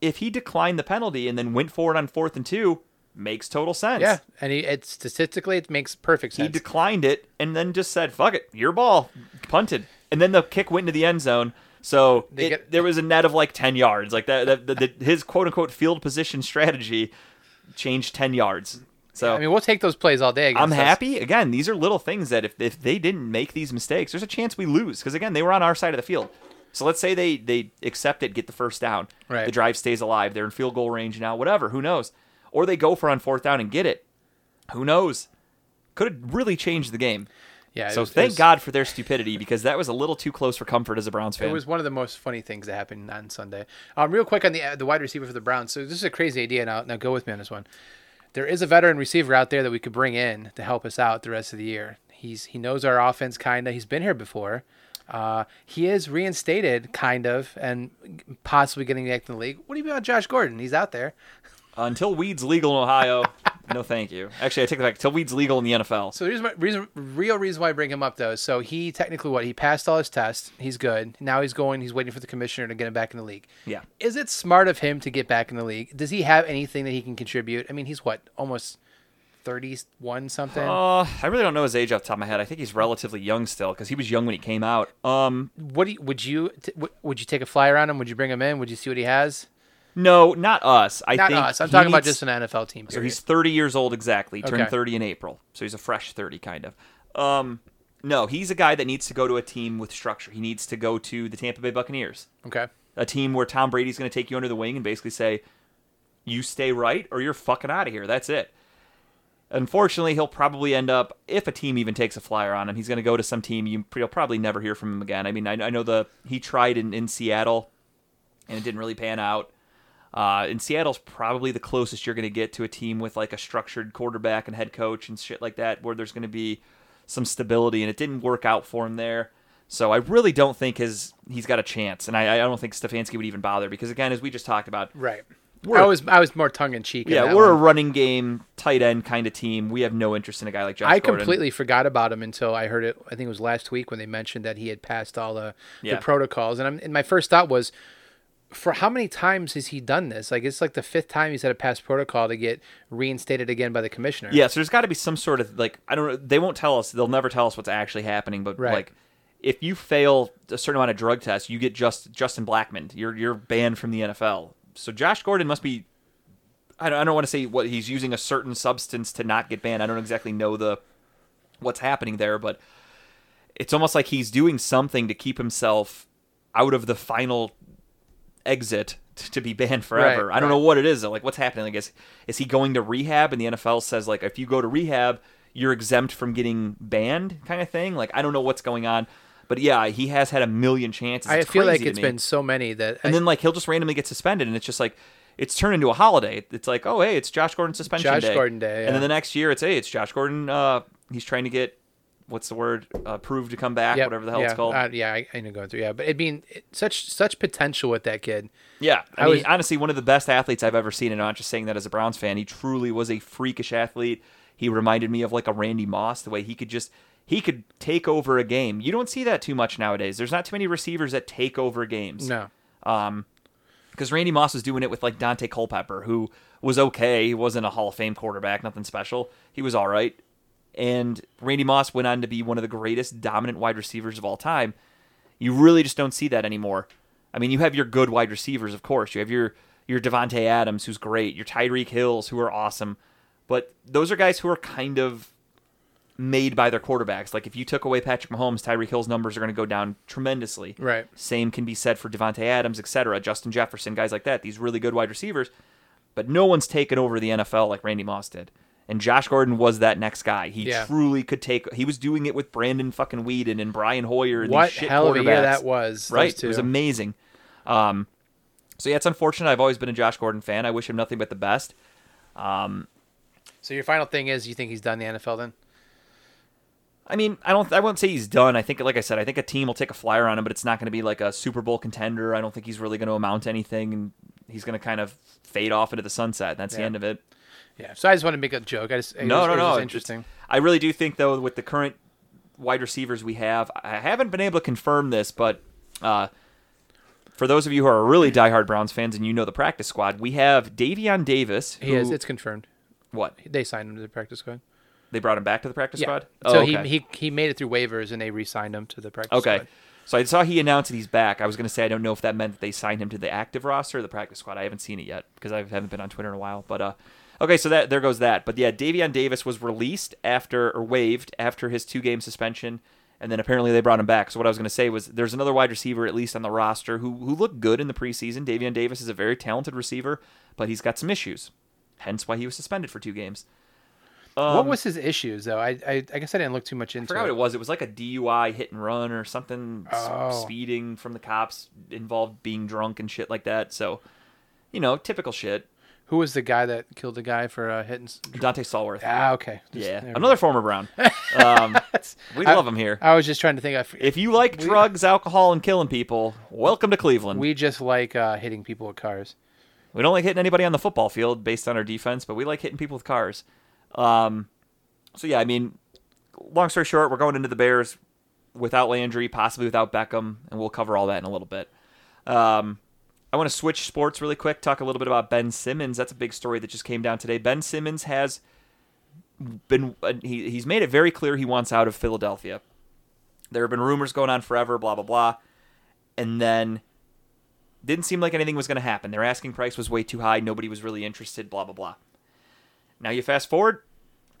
if he declined the penalty and then went forward on fourth and two, makes total sense. Yeah, and he, it's statistically it makes perfect sense. He declined it and then just said, fuck it, your ball, punted. And then the kick went into the end zone. So They it- get- there was a net of like 10 yards. Like that, that, that, his quote unquote field position strategy changed 10 yards. So I mean, we'll take those plays all day. I'm us. happy. Again, these are little things that if, if they didn't make these mistakes, there's a chance we lose. Because again, they were on our side of the field. So let's say they they accept it, get the first down. Right. The drive stays alive. They're in field goal range now. Whatever. Who knows? Or they go for on fourth down and get it. Who knows? Could have really changed the game. Yeah. so was- thank was- God for their stupidity because that was a little too close for comfort as a Browns fan. It was one of the most funny things that happened on Sunday. Um, real quick on the the wide receiver for the Browns. So this is a crazy idea. Now, now go with me on this one. There is a veteran receiver out there that we could bring in to help us out the rest of the year. He's he knows our offense kinda. He's been here before. Uh, he is reinstated, kind of, and possibly getting back in the league. What do you mean about Josh Gordon? He's out there. Until weed's legal in Ohio, no thank you. Actually, I take it back. Until weed's legal in the NFL. So here's my reason, real reason why I bring him up though. So he technically what he passed all his tests. He's good. Now he's going. He's waiting for the commissioner to get him back in the league. Yeah. Is it smart of him to get back in the league? Does he have anything that he can contribute? I mean, he's what almost thirty-one something. Uh, I really don't know his age off the top of my head. I think he's relatively young still because he was young when he came out. Um, what do you, would you t- would you take a flyer on him? Would you bring him in? Would you see what he has? no, not us. I Not think us. I'm talking about just an NFL team. So he's 30 years old exactly. Turned Okay. 30 in April. So he's a fresh 30 kind of. Um no, he's a guy that needs to go to a team with structure. He needs to go to the Tampa Bay Buccaneers. okay. A team where Tom Brady's going to take you under the wing and basically say you stay right or you're fucking out of here. That's it. Unfortunately, he'll probably end up if a team even takes a flyer on him, he's going to go to some team you you'll probably never hear from him again. I mean, I, I know the he tried in, in Seattle and it didn't really pan out. Uh, and Seattle's probably the closest you're going to get to a team with like a structured quarterback and head coach and shit like that, where there's going to be some stability. And it didn't work out for him there. So I really don't think his he's got a chance, and I, I don't think Stefanski would even bother because again, as we just talked about, Right. I was I was more tongue in cheek. yeah, we're a running game, tight end kind of team. We have no interest in a guy like Josh I Gordon. completely forgot about him until I heard it. I think it was last week when they mentioned that he had passed all the, Yeah. the protocols, and, I'm, and my first thought was, for how many times has he done this? Like it's like the fifth time he's had a pass protocol to get reinstated again by the commissioner. Yeah, so there's got to be some sort of like I don't know. They won't tell us. They'll never tell us what's actually happening. But Right. like, if you fail a certain amount of drug tests, you get just Justin Blackmon. You're you're banned from the NFL. So Josh Gordon must be. I don't, I don't want to say what he's using a certain substance to not get banned. I don't exactly know the what's happening there, but it's almost like he's doing something to keep himself out of the final exit to be banned forever. Right, I don't know what it is. though. Like, what's happening? I guess is he going to rehab? And the NFL says like, if you go to rehab, you're exempt from getting banned, kind of thing. Like, I don't know what's going on, but yeah, he has had a million chances. I feel like it's been so many that and then like he'll just randomly get suspended, and it's just like. It's turned into a holiday. It's like, oh hey, it's Josh Gordon suspension Josh day. Gordon day, And then the next year, it's hey, it's Josh Gordon. Uh, he's trying to get what's the word uh, approved to come back, Yep, whatever the hell yeah, it's called. Uh, yeah, I, I know going through. Yeah, but it being such such potential with that kid. Yeah, I, I mean, was- honestly, one of the best athletes I've ever seen, and I'm not just saying that as a Browns fan. He truly was a freakish athlete. He reminded me of like a Randy Moss, the way he could just he could take over a game. You don't see that too much nowadays. There's not too many receivers that take over games. No, um, because Randy Moss was doing it with like Daunte Culpepper, who was okay. He wasn't a Hall of Fame quarterback, nothing special. He was all right. And Randy Moss went on to be one of the greatest dominant wide receivers of all time. You really just don't see that anymore. I mean, you have your good wide receivers, of course. You have your your Davante Adams, who's great. Your Tyreek Hills, who are awesome. But those are guys who are kind of made by their quarterbacks. Like if you took away Patrick Mahomes, Tyreek Hill's numbers are going to go down tremendously. Right. Same can be said for Davante Adams, etc. Justin Jefferson, guys like that. These really good wide receivers, but no one's taken over the NFL like Randy Moss did. And Josh Gordon was that next guy. He Yeah. truly could take. He was doing it with Brandon fucking Weeden and Brian Hoyer. And what shit hell of a year that was. Right, it was amazing. Um, so yeah, it's unfortunate. I've always been a Josh Gordon fan. I wish him nothing but the best. Um, So your final thing is you think he's done the NFL then? I mean, I don't. I won't say he's done. I think, like I said, I think a team will take a flyer on him, but it's not going to be like a Super Bowl contender. I don't think he's really going to amount to anything, and he's going to kind of fade off into the sunset. That's the end of it. Yeah. So I just wanted to make a joke. I just no, was, no, no. interesting. I really do think though, with the current wide receivers we have, I haven't been able to confirm this, but uh, for those of you who are really diehard Browns fans and you know the practice squad, we have Davion Davis. He who- is. It's confirmed. what They signed him to the practice squad. They brought him back to the practice Yeah. squad. So Oh, okay. he, he he made it through waivers and they re-signed him to the practice Okay. squad. So I saw he announced that he's back. I was going to say I don't know if that meant that they signed him to the active roster or the practice squad. I haven't seen it yet because I haven't been on Twitter in a while. But uh, okay, so that there goes that. But yeah, Davion Davis was released after or waived after his two game suspension, and then apparently they brought him back. So what I was going to say was there's another wide receiver at least on the roster who who looked good in the preseason. Davion Davis is a very talented receiver, but he's got some issues. Hence why he was suspended for two games. What was his issues though? I, I I guess I didn't look too much I into forgot what it. it was. It was like a DUI hit and run or something. s- Oh. Speeding from the cops involved being drunk and shit like that. So, you know, typical shit. Who was the guy that killed the guy for uh, hitting? Donté Stallworth. Ah, okay. Just- yeah, we another former Brown. Um, we I- love him here. I was just trying to think. Of, If you like drugs, alcohol, and killing people, welcome to Cleveland. We, we just like uh, hitting people with cars. We don't like hitting anybody on the football field based on our defense, but we like hitting people with cars. Um, so yeah, I mean, long story short, we're going into the Bears without Landry, possibly without Beckham, and we'll cover all that in a little bit. Um, I want to switch sports really quick, talk a little bit about Ben Simmons. That's a big story that just came down today. Ben Simmons has been uh, he, he's made it very clear he wants out of Philadelphia. There have been rumors going on forever, blah blah blah, and then didn't seem like anything was going to happen. Their asking price was way too high. Nobody was really interested. Blah blah blah. Now you fast forward,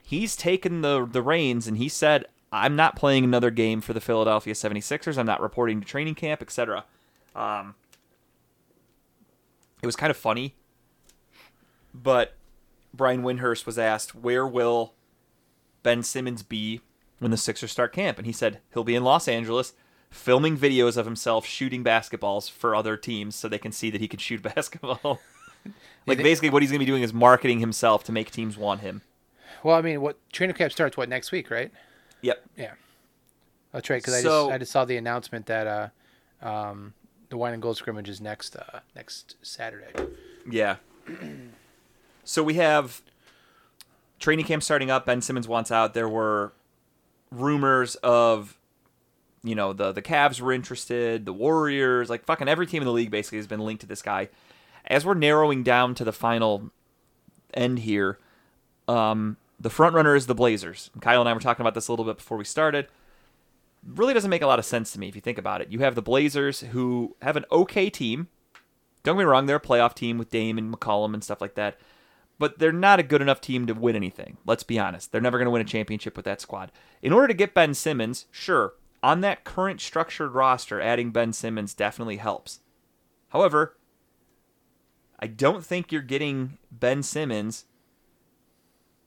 he's taken the the reins and he said, "I'm not playing another game for the Philadelphia 76ers. I'm not reporting to training camp, etc." Um, it was kind of funny, but Brian Windhorst was asked, "Where will Ben Simmons be when the Sixers start camp?" And he said he'll be in Los Angeles filming videos of himself shooting basketballs for other teams so they can see that he can shoot basketball. Like basically what he's going to be doing is marketing himself to make teams want him. Well, I mean, what training camp starts what next week, right? Yep. Yeah, that's right. Because I just I just saw the announcement that uh, um, the wine and gold scrimmage is next uh, next Saturday. Yeah. so we have training camp starting up. Ben Simmons wants out. There were rumors of, you know, the the Cavs were interested, the Warriors, like fucking every team in the league basically has been linked to this guy. As we're narrowing down to the final end here, um, the front runner is the Blazers. Kyle and I were talking about this a little bit before we started. Really doesn't make a lot of sense to me if you think about it. You have the Blazers who have an okay team. Don't get me wrong, they're a playoff team with Dame and McCollum and stuff like that. But they're not a good enough team to win anything. Let's be honest. They're never going to win a championship with that squad. In order to get Ben Simmons, sure, on that current structured roster, adding Ben Simmons definitely helps. However, I don't think you're getting Ben Simmons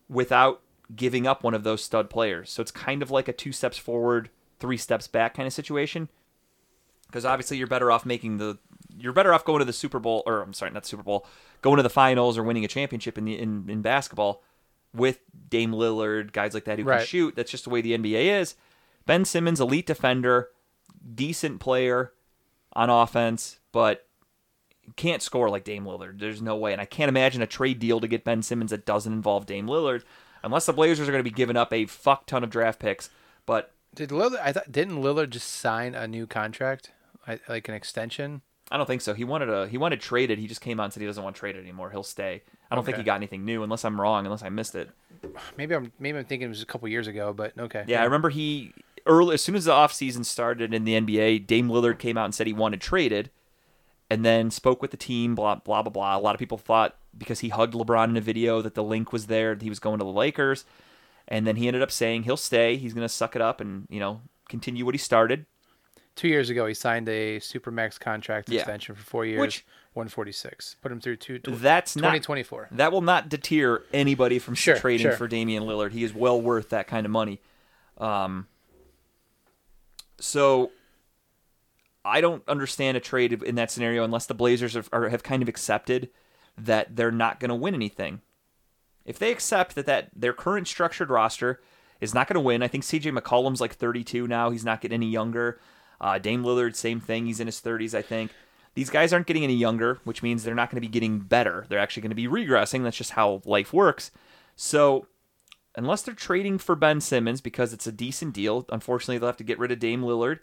without giving up one of those stud players. So it's kind of like a two steps forward, three steps back kind of situation. Because obviously you're better off making the you're better off going to the Super Bowl or I'm sorry, not Super Bowl, going to the finals or winning a championship in the in, in basketball with Dame Lillard, guys like that who can shoot. That's just the way the NBA is. Ben Simmons, elite defender, decent player on offense, but can't score like Dame Lillard. There's no way. And I can't imagine a trade deal to get Ben Simmons that doesn't involve Dame Lillard unless the Blazers are going to be giving up a fuck ton of draft picks. But Did Lillard? I thought didn't Lillard just sign a new contract, I- like an extension? I don't think so. He wanted a he wanted traded. He just came out and said he doesn't want traded anymore. He'll stay. I don't think he got anything new unless I'm wrong, unless I missed it. Maybe I'm maybe I'm thinking it was a couple years ago, but okay. Yeah, I remember he early as soon as the offseason started in the NBA, Dame Lillard came out and said he wanted traded and then spoke with the team, blah blah blah blah. A lot of people thought because he hugged LeBron in a video that the link was there, that he was going to the Lakers. And then he ended up saying he'll stay, he's gonna suck it up and, you know, continue what he started. Two years ago, he signed a supermax contract Yeah. extension for four years, Which- 146. Put him through two, tw- That's not 2024. That will not deter anybody from Sure, trading sure. for Damian Lillard. He is well worth that kind of money. Um, so I don't understand a trade in that scenario unless the Blazers are, are, have kind of accepted that they're not going to win anything. If they accept that, that their current structured roster is not going to win, I think CJ McCollum's like 32 now. He's not getting any younger. Uh, Dame Lillard, same thing. He's in his 30s, I think. These guys aren't getting any younger, which means they're not going to be getting better. They're actually going to be regressing. That's just how life works. So, unless they're trading for Ben Simmons because it's a decent deal, unfortunately, they'll have to get rid of Dame Lillard,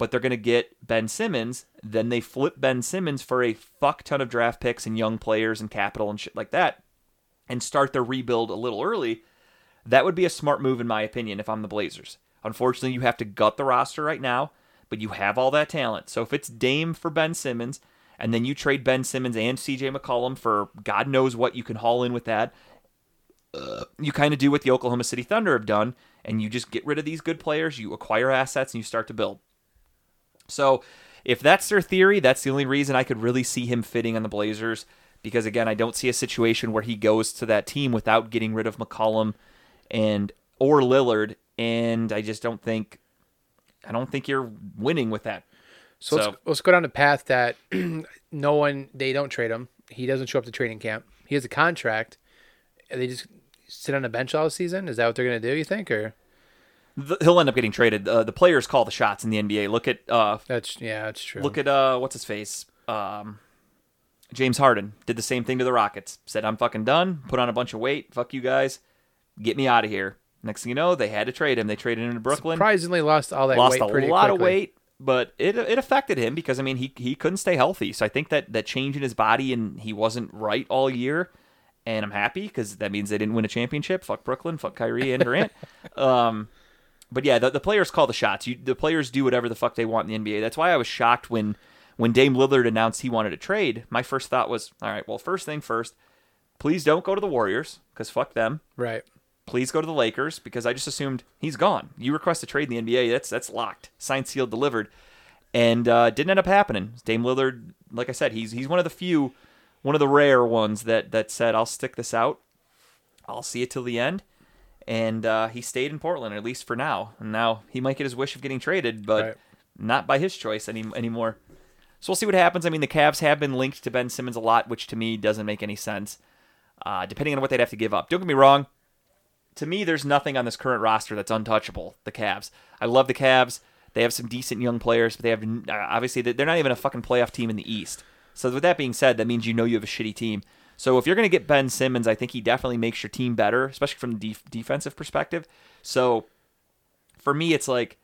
but they're going to get Ben Simmons. Then they flip Ben Simmons for a fuck ton of draft picks and young players and capital and shit like that and start their rebuild a little early. That would be a smart move, in my opinion, if I'm the Blazers. Unfortunately, you have to gut the roster right now, but you have all that talent. So if it's Dame for Ben Simmons, and then you trade Ben Simmons and CJ McCollum for God knows what you can haul in with that, uh, you kind of do what the Oklahoma City Thunder have done, and you just get rid of these good players, you acquire assets, and you start to build. So if that's their theory, that's the only reason I could really see him fitting on the Blazers. Because again, I don't see a situation where he goes to that team without getting rid of McCollum and or Lillard, and I just don't think I don't think you're winning with that. So, let's, let's go down the path that no one they don't trade him. He doesn't show up to training camp. he has a contract. They just sit on a bench all season. Is that what they're going to do? You think, or The, he'll end up getting traded. Uh, the players call the shots in the NBA. Look at uh, that's yeah, that's true. look at uh, what's his face. Um, James Harden did the same thing to the Rockets. Said I'm fucking done. Put on a bunch of weight. Fuck you guys. Get me out of here. Next thing you know, they had to trade him. They traded him to Brooklyn. Surprisingly, lost all that lost weight a lot of weight, but it it affected him because I mean he he couldn't stay healthy. So I think that that change in his body and he wasn't right all year. And I'm happy because that means they didn't win a championship. Fuck Brooklyn. Fuck Kyrie and Durant. um, but yeah, the, the players call the shots. You, the players do whatever the fuck they want in the NBA. That's why I was shocked when when Dame Lillard announced he wanted to trade. My first thought was, all right, well, first thing first, please don't go to the Warriors because fuck them Right. please go to the Lakers because I just assumed he's gone. You request a trade in the NBA, that's that's locked, signed, sealed, delivered, and uh, didn't end up happening. Dame Lillard, like I said, he's he's one of the few, one of the rare ones that that said I'll stick this out, I'll see it till the end, and uh, he stayed in Portland at least for now. And now he might get his wish of getting traded, but Right. not by his choice any anymore. So we'll see what happens. I mean, the Cavs have been linked to Ben Simmons a lot, which to me doesn't make any sense. Uh, depending on what they'd have to give up. Don't get me wrong to me, there's nothing on this current roster that's untouchable. The Cavs. I love the Cavs. They have some decent young players, but they have obviously they're not even a fucking playoff team in the East. So with that being said, that means you know you have a shitty team. So if you're going to get Ben Simmons, I think he definitely makes your team better, especially from the def- defensive perspective. So for me, it's like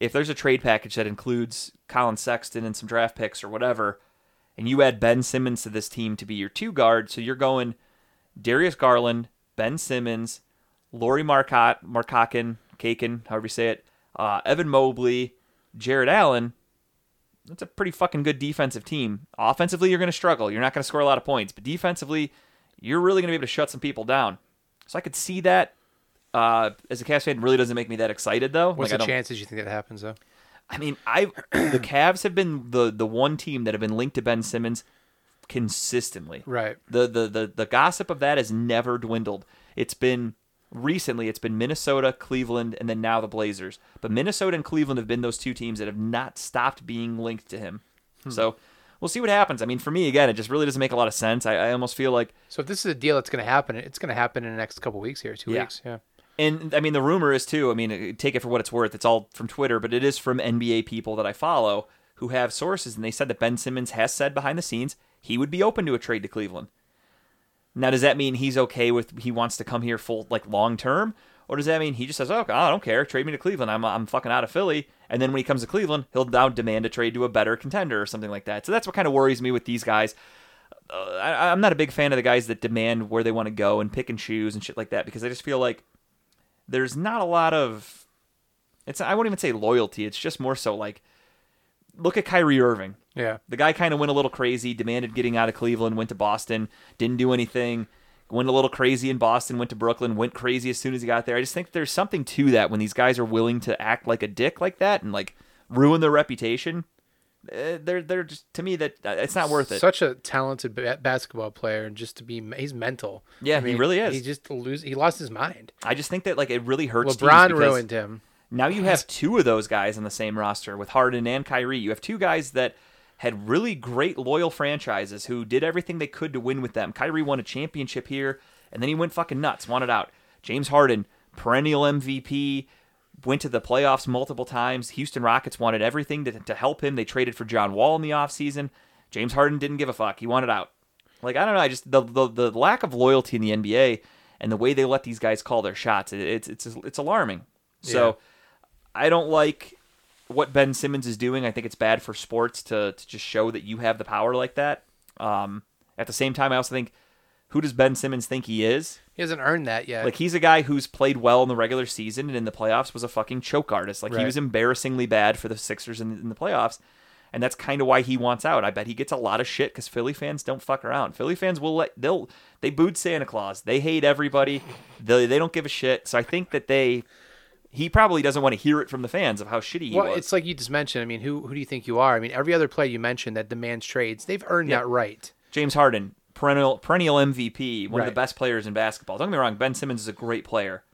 if there's a trade package that includes Collin Sexton and some draft picks or whatever, and you add Ben Simmons to this team to be your two guard, so you're going Darius Garland, Ben Simmons, Laurie Marcotte, Markkanen, Kaken, however you say it, uh, Evan Mobley, Jarrett Allen. That's a pretty fucking good defensive team. Offensively, you're going to struggle. You're not going to score a lot of points, but defensively, you're really going to be able to shut some people down. So I could see that. Uh, as a Cavs fan, really doesn't make me that excited though. What's Like, the chances you think that happens though? I mean, I the Cavs have been the the one team that have been linked to Ben Simmons consistently. Right. The the the the gossip of that has never dwindled. It's been recently it's been Minnesota, Cleveland, and then now the Blazers. But Minnesota and Cleveland have been those two teams that have not stopped being linked to him. Hmm. So we'll see what happens. I mean, for me again, it just really doesn't make a lot of sense. I, I almost feel like So if this is a deal that's going to happen, it's going to happen in the next couple weeks here, two Yeah. weeks. Yeah. And I mean, the rumor is too. I mean, uh, take it for what it's worth. It's all from Twitter, but it is from NBA people that I follow who have sources, and they said that Ben Simmons has said behind the scenes he would be open to a trade to Cleveland. Now, does that mean he's okay with he wants to come here full like long term, or does that mean he just says, "Oh, I don't care, trade me to Cleveland. I'm I'm fucking out of Philly." And then when he comes to Cleveland, he'll now demand a trade to a better contender or something like that. So that's what kind of worries me with these guys. Uh, I, I'm not a big fan of the guys that demand where they want to go and pick and choose and shit like that because I just feel like there's not a lot of it's I won't even say loyalty. It's just more so like look at Kyrie Irving. Yeah. The guy kind of went a little crazy, demanded getting out of Cleveland, went to Boston, didn't do anything. Went a little crazy in Boston, went to Brooklyn, went crazy as soon as he got there. I just think there's something to that when these guys are willing to act like a dick like that and like ruin their reputation. Uh, they're they're just to me that uh, it's not worth it. Such a talented ba- basketball player, and just to be, he's mental. Yeah, he really is. He just lose. He lost his mind. I just think that like it really hurts. LeBron ruined him. Now you have two of those guys on the same roster with Harden and Kyrie. You have two guys that had really great loyal franchises who did everything they could to win with them. Kyrie won a championship here, and then he went fucking nuts, wanted out. James Harden, perennial MVP, went to the playoffs multiple times. Houston Rockets wanted everything to, to help him. They traded for John Wall in the offseason. James Harden didn't give a fuck. He wanted out. Like I don't know, I just the the, the lack of loyalty in the NBA and the way they let these guys call their shots, it, it's it's it's alarming. So I don't like what Ben Simmons is doing. I think it's bad for sports to, to just show that you have the power like that. Um, at the same time, I also think, who does Ben Simmons think he is? He hasn't earned that yet. Like he's a guy who's played well in the regular season and in the playoffs was a fucking choke artist. Like he was embarrassingly bad for the Sixers in, in the playoffs, and that's kind of why he wants out. I bet he gets a lot of shit because Philly fans don't fuck around. Philly fans will let they'll they booed Santa Claus. They hate everybody. They they don't give a shit. So I think that they he probably doesn't want to hear it from the fans of how shitty he well, was. it's like you just mentioned. I mean, who who do you think you are? I mean, every other player you mentioned that demands trades, they've earned Yeah. that right. James Harden, perennial perennial MVP, one of the best players in basketball. Don't get me wrong, Ben Simmons is a great player,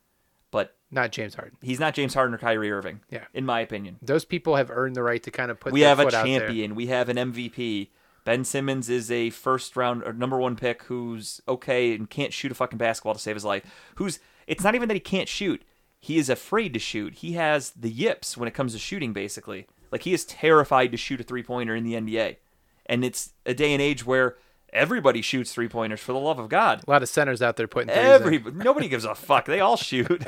but Not James Harden. he's not James Harden or Kyrie Irving. Yeah. in my opinion. Those people have earned the right to kind of put. we have a champion. We have an MVP. Ben Simmons is a first round or number one pick who's okay and can't shoot a fucking basketball to save his life. Who's it's not even that he can't shoot. He is afraid to shoot. He has the yips when it comes to shooting, basically. Like he is terrified to shoot a three pointer in the NBA. And it's a day and age where everybody shoots three pointers for the love of God. A lot of centers out there putting Every nobody gives a fuck. They all shoot.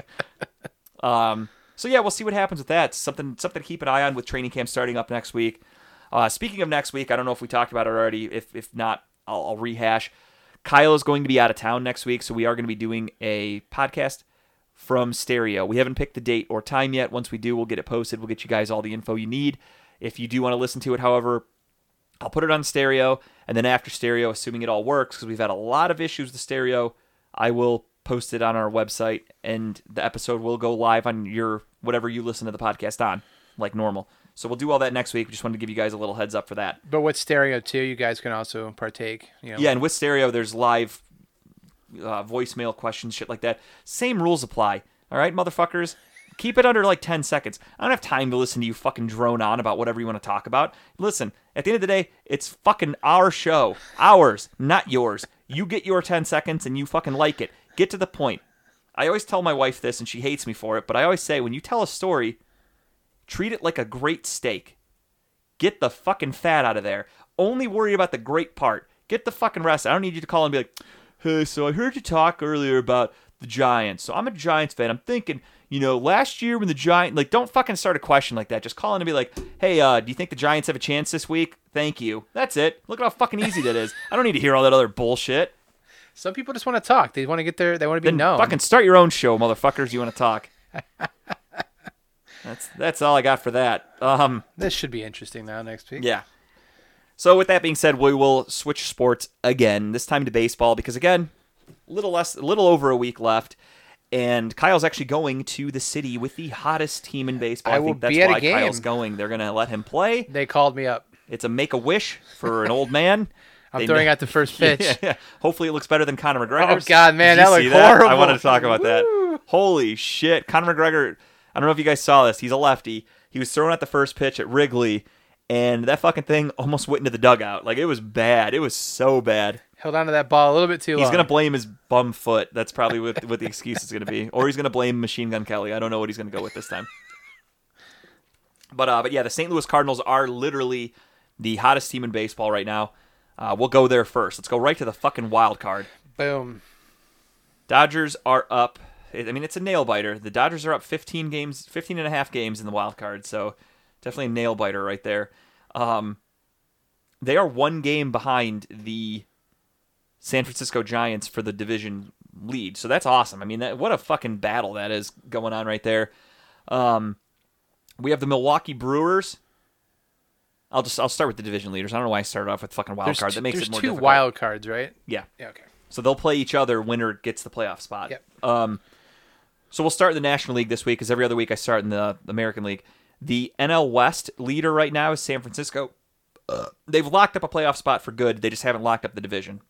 um. So yeah, we'll see what happens with that. Something something to keep an eye on with training camp starting up next week. Uh, speaking of next week, I don't know if we talked about it already. If if not, I'll, I'll rehash. Kyle is going to be out of town next week, so we are going to be doing a podcast from stereo. We haven't picked the date or time yet. Once we do, we'll get it posted. We'll get you guys all the info you need. If you do want to listen to it, however, I'll put it on stereo, and then after stereo, assuming it all works, because we've had a lot of issues with stereo, I will post it on our website, and the episode will go live on your whatever you listen to the podcast on, like normal. So we'll do all that next week. We just wanted to give you guys a little heads up for that. But with stereo too, you guys can also partake. You know, Yeah, and with stereo, there's live uh, voicemail questions, shit like that. Same rules apply. All right, motherfuckers. Keep it under like 10 seconds. I don't have time to listen to you fucking drone on about whatever you want to talk about. Listen, at the end of the day, it's fucking our show. Ours, not yours. You get your 10 seconds and you fucking like it. Get to the point. I always tell my wife this and she hates me for it, but I always say when you tell a story, treat it like a great steak. Get the fucking fat out of there. Only worry about the great part. Get the fucking rest. I don't need you to call and be like, hey, so I heard you talk earlier about the Giants. So I'm a Giants fan. I'm thinking, you know, last year when the Giants, like, don't fucking start a question like that. Just call in and be like, hey, uh, do you think the Giants have a chance this week? Thank you. That's it. Look at how fucking easy that is. I don't need to hear all that other bullshit. Some people just want to talk. They want to get their. They want to be Then known. fucking start your own show, motherfuckers. You want to talk. that's that's all I got for that. Um, This should be interesting now next week. Yeah. So with that being said, we will switch sports again. This time to baseball because again, a little less, a little over a week left, and Kyle's actually going to the city with the hottest team in baseball. I I, will think that's be at a why Kyle's going. They're gonna let him play. They called me up. It's a make a wish for an old man. I'm They throwing know- out the first pitch. Yeah, yeah. Hopefully, it looks better than Conor McGregor's. Oh, God, man, that looked horrible. I wanted to talk about that. Holy shit, Conor McGregor. I don't know if you guys saw this. He's a lefty. He was throwing out the first pitch at Wrigley, and that fucking thing almost went into the dugout. Like it was bad. It was so bad. Held on to that ball a little bit too He's long. He's gonna blame his bum foot. That's probably what, what the excuse is gonna be, or he's gonna blame Machine Gun Kelly. I don't know what he's gonna go with this time. But uh, but yeah, the St. Louis Cardinals are literally the hottest team in baseball right now. Uh, we'll go there first. Let's go right to the fucking wild card. Boom. Dodgers are up. I mean, it's a nail biter. The Dodgers are up 15 games, 15 and a half games in the wild card. So definitely a nail biter right there. Um, they are one game behind the San Francisco Giants for the division lead. So that's awesome. I mean, that, what a fucking battle that is going on right there. Um, we have the Milwaukee Brewers. I'll just I'll start with the division leaders. I don't know why I started off with fucking wild There's, card. That makes it more two difficult. wild cards, right? Yeah. Yeah. Okay. So they'll play each other. Winner gets the playoff spot. Yep. Um, so we'll start in the National League this week, because every other week I start in the American League. The NL West leader right now is San Francisco. Uh, they've locked up a playoff spot for good. They just haven't locked up the division.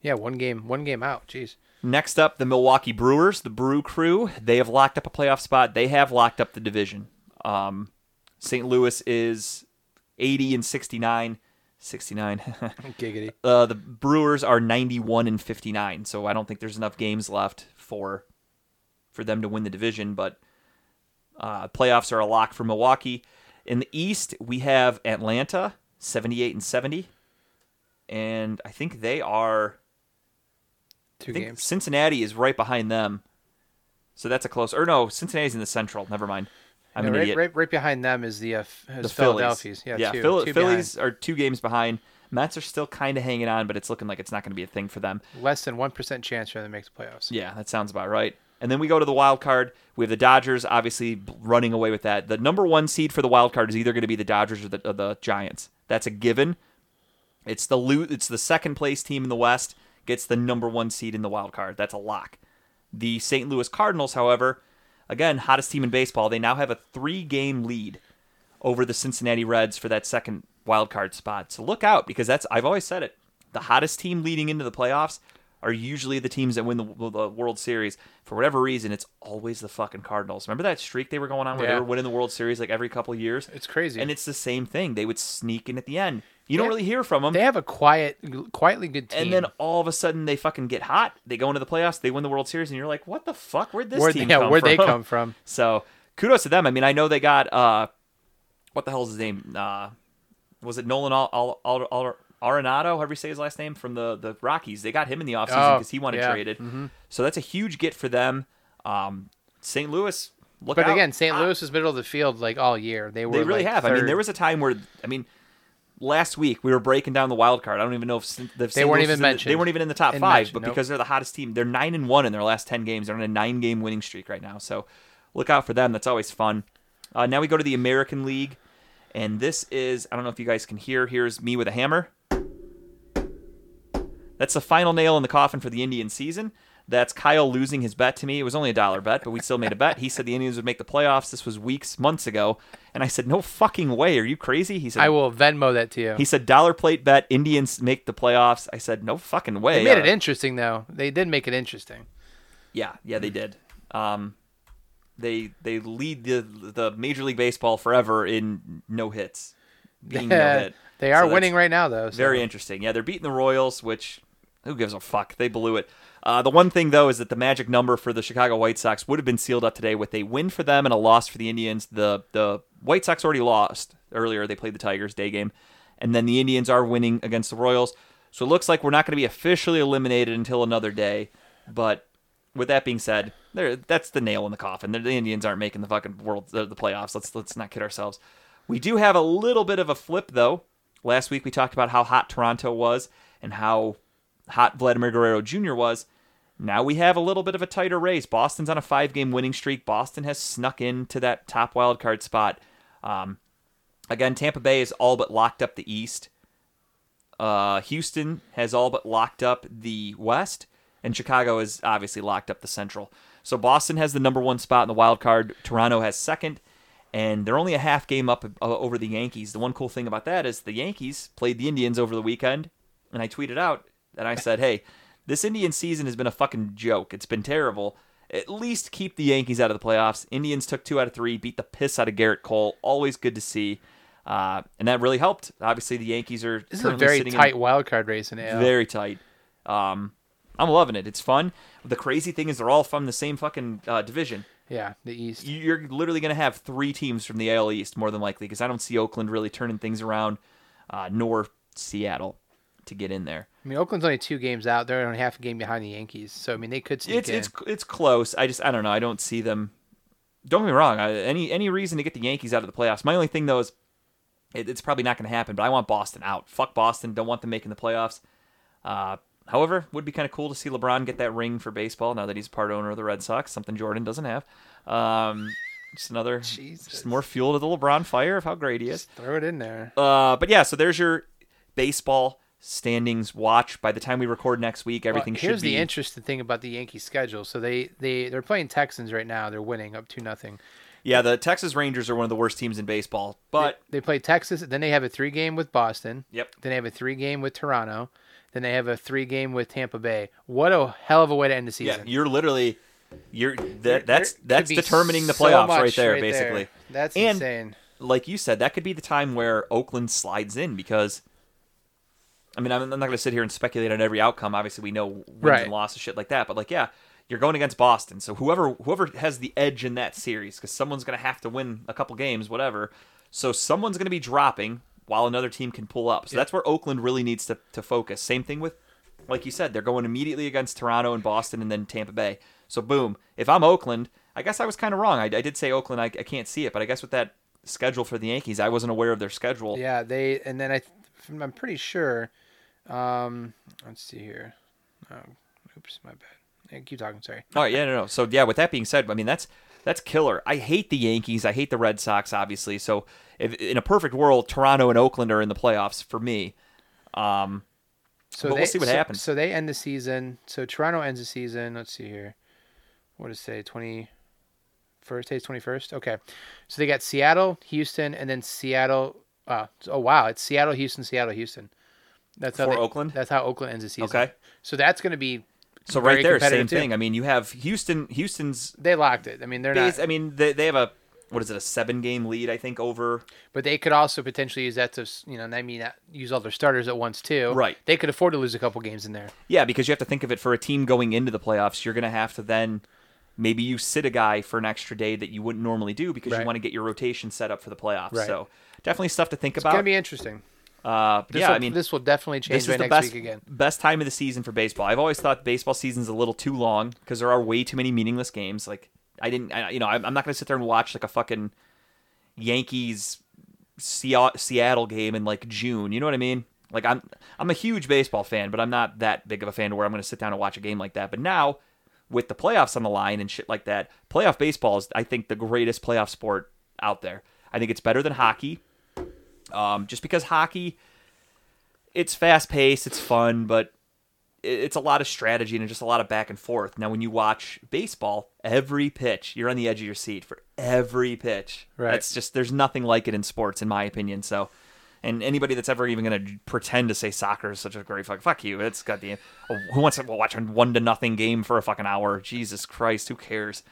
Yeah. One game. One game out. Jeez. Next up, the Milwaukee Brewers, the Brew Crew. They have locked up a playoff spot. They have locked up the division. Um, St. Louis is 80 and 69. 69. Giggity. uh, the Brewers are 91 and 59, so I don't think there's enough games left for for them to win the division. But uh, playoffs are a lock for Milwaukee. In the East, we have Atlanta, 78 and 70, and I think they are. Two I think games. Cincinnati is right behind them, so that's a close. Or no, Cincinnati's in the Central. Never mind. I'm Yeah, an right, idiot. right, right behind them is the uh, is the Philadelphia's. Phillies. Yeah. yeah. two, Phil- two Phillies are two games behind. Mets are still kind of hanging on, but it's looking like it's not going to be a thing for them. Less than one percent chance for them to make the playoffs. Yeah, that sounds about right. And then we go to the wild card. We have the Dodgers, obviously running away with that. The number one seed for the wild card is either going to be the Dodgers or the, or the Giants. That's a given. It's the lo- It's the second place team in the West gets the number one seed in the wild card. That's a lock. The St. Louis Cardinals, however, again hottest team in baseball. They now have a three game lead over the Cincinnati Reds for that second wild card spot. So look out because that's I've always said it. The hottest team leading into the playoffs are usually the teams that win the, the World Series. For whatever reason, it's always the fucking Cardinals. Remember that streak they were going on where they were winning the World Series like every couple of years? It's crazy. And it's the same thing. They would sneak in at the end. You don't They- really hear from them. They have a quiet, quietly good team. and then all of a sudden they fucking get hot. They go into the playoffs. They win the World Series, and you're like, what the fuck? Where'd this where, team yeah, come where'd from? they come from? So kudos to them. I mean, I know they got uh, what the hell's his name? Uh, was it Nolan Al- Al- Al- Arenado? However you say his last name from the the Rockies. They got him in the offseason Oh, because he wanted yeah. traded. So that's a huge get for them. Um, St. Louis. Look But out. again, St. Ah, Louis was middle of the field like all year. They were. they really like, have. I mean, there was a time where I mean. Last week we were breaking down the wild card. I don't even know if St- the St. weren't Louis even in the- mentioned. they weren't even in the top five, but nope. because they're the hottest team, they're nine and one in their last ten games. They're on a nine-game winning streak right now. So look out for them. That's always fun. Uh, now we go to the American League, and this is I don't know if you guys can hear. Here's me with a hammer. That's the final nail in the coffin for the Indian season. That's Kyle losing his bet to me. It was only a dollar bet, but we still made a bet. He said the Indians would make the playoffs. This was weeks, months ago, and I said, "No fucking way. Are you crazy?" He said, I will Venmo that to you. he said dollar plate bet Indians make the playoffs. I said no fucking way. they made it Uh, interesting though. They did make it interesting. Yeah, yeah, they did. Um, they they lead the the Major League Baseball forever in no hits. Being no hit. they are So winning right now though. so- Very interesting. Yeah, they're beating the Royals, which who gives a fuck? They blew it. Uh, the one thing though is that the magic number for the Chicago White Sox would have been sealed up today with a win for them and a loss for the Indians. The the White Sox already lost earlier. They played the Tigers day game, and then the Indians are winning against the Royals. So it looks like we're not going to be officially eliminated until another day. But with that being said, that's the nail in the coffin. The, the Indians aren't making the fucking world the, the playoffs. Let's let's not kid ourselves. We do have a little bit of a flip though. Last week we talked about how hot Toronto was and how hot Vladimir Guerrero Jr. was. Now we have a little bit of a tighter race. Boston's on a five-game winning streak. Boston has snuck into that top wild card spot. Um, again, Tampa Bay is all but locked up the East. Uh, Houston has all but locked up the West, and Chicago is obviously locked up the Central. So Boston has the number one spot in the wild card. Toronto has second, and they're only a half game up uh, over the Yankees. The one cool thing about that is the Yankees played the Indians over the weekend, and I tweeted out and I said, "Hey, this Indian season has been a fucking joke. It's been terrible. At least keep the Yankees out of the playoffs. Indians took two out of three, beat the piss out of Gerrit Cole. Always good to see." Uh, and that really helped. Obviously, the Yankees are This is a very sitting in- tight wild card race in AL. very tight. Um, I'm loving it. It's fun. The crazy thing is they're all from the same fucking uh, division. yeah, the East. You're literally going to have three teams from the AL East more than likely because I don't see Oakland really turning things around, uh, nor Seattle to get in there. I mean, Oakland's only two games out. They're only half a game behind the Yankees. So I mean, they could sneak It's in. it's it's close. I just I don't know. I don't see them. Don't get me wrong. I, any any reason to get the Yankees out of the playoffs? My only thing though is it, it's probably not going to happen. But I want Boston out. Fuck Boston. Don't want them making the playoffs. Uh, however, would be kind of cool to see LeBron get that ring for baseball now that he's part owner of the Red Sox. Something Jordan doesn't have. Um, just another, Jesus. just more fuel to the LeBron fire of how great he is. Throw it in there. Uh, but yeah, so there's your baseball standings watch. By the time we record next week, everything Well, here's should be. the interesting thing about the Yankee schedule. So they they they're playing Texans right now. They're winning up two nothing. yeah, the Texas Rangers are one of the worst teams in baseball, but they, they play Texas. Then they have a three game with Boston. Yep. Then they have a three game with Toronto. Then they have a three game with Tampa Bay. What a hell of a way to end the season. Yeah, you're literally you're There- that that's there that's determining the playoffs much right there, basically. That's And- insane. Like you said, that could be the time where Oakland slides in because I mean, I'm, I'm not going to sit here and speculate on every outcome. Obviously, we know wins Right. and losses, shit like that. But like, yeah, you're going against Boston, so whoever whoever has the edge in that series, because someone's going to have to win a couple games, whatever. So someone's going to be dropping while another team can pull up. So that's where Oakland really needs to to focus. Same thing with, like you said, they're going immediately against Toronto and Boston, and then Tampa Bay. So boom, if I'm Oakland, I guess I was kind of wrong. I, I did say Oakland, I, I can't see it, but I guess with that schedule for the Yankees, I wasn't aware of their schedule. Yeah, they and then I I'm pretty sure. Um, let's see here. Oh, oops, my bad. Hey, keep talking. Sorry. All right, yeah, no, no. So yeah, with that being said, I mean that's that's killer. I hate the Yankees. I hate the Red Sox, obviously. So if in a perfect world, Toronto and Oakland are in the playoffs for me. Um, So But they, we'll see what so, happens. So they end the season. So Toronto ends the season. Let's see here. What does it say? Twenty first. Today's twenty first. Okay. So they got Seattle, Houston, and then Seattle. Uh, oh wow, it's Seattle, Houston, Seattle, Houston. That's how they- Oakland? That's how Oakland ends the season. Okay. So that's going to be. so right there, same too. thing. I mean, you have Houston. Houston's They locked it. I mean, they're base. not. I mean, they, they have a what is it a seven game lead I think over But they could also potentially use that to, you know, I mean, uh, use all their starters at once too. Right. They could afford to lose a couple games in there. yeah because you have to think of it for a team going into the playoffs you're gonna have to then maybe you sit a guy for an extra day that you wouldn't normally do because you want to get your rotation set up for the playoffs Right. so definitely stuff to think It's about It's gonna be interesting. Uh, This yeah will, I mean this will definitely change this is the next best week again. best time of the season for baseball. I've always thought baseball season's a little too long because there are way too many meaningless games. Like I didn't, I, you know, I'm I'm not gonna sit there and watch like a fucking Yankees Seattle game in like June. You know what I mean? Like I'm I'm a huge baseball fan, but I'm not that big of a fan to where I'm gonna sit down and watch a game like that. But now with the playoffs on the line and shit like that, playoff baseball is I think the greatest playoff sport out there. I think it's better than hockey. Um, just because hockey it's fast paced, it's fun, but it's a lot of strategy and just a lot of back and forth. Now, when you watch baseball, every pitch, you're on the edge of your seat for every pitch. Right. It's just there's nothing like it in sports, in my opinion. So, and anybody that's ever even going to pretend to say soccer is such a great fuck, fuck you. It's got the who wants to watch a one to nothing game for a fucking hour? Jesus Christ, who cares?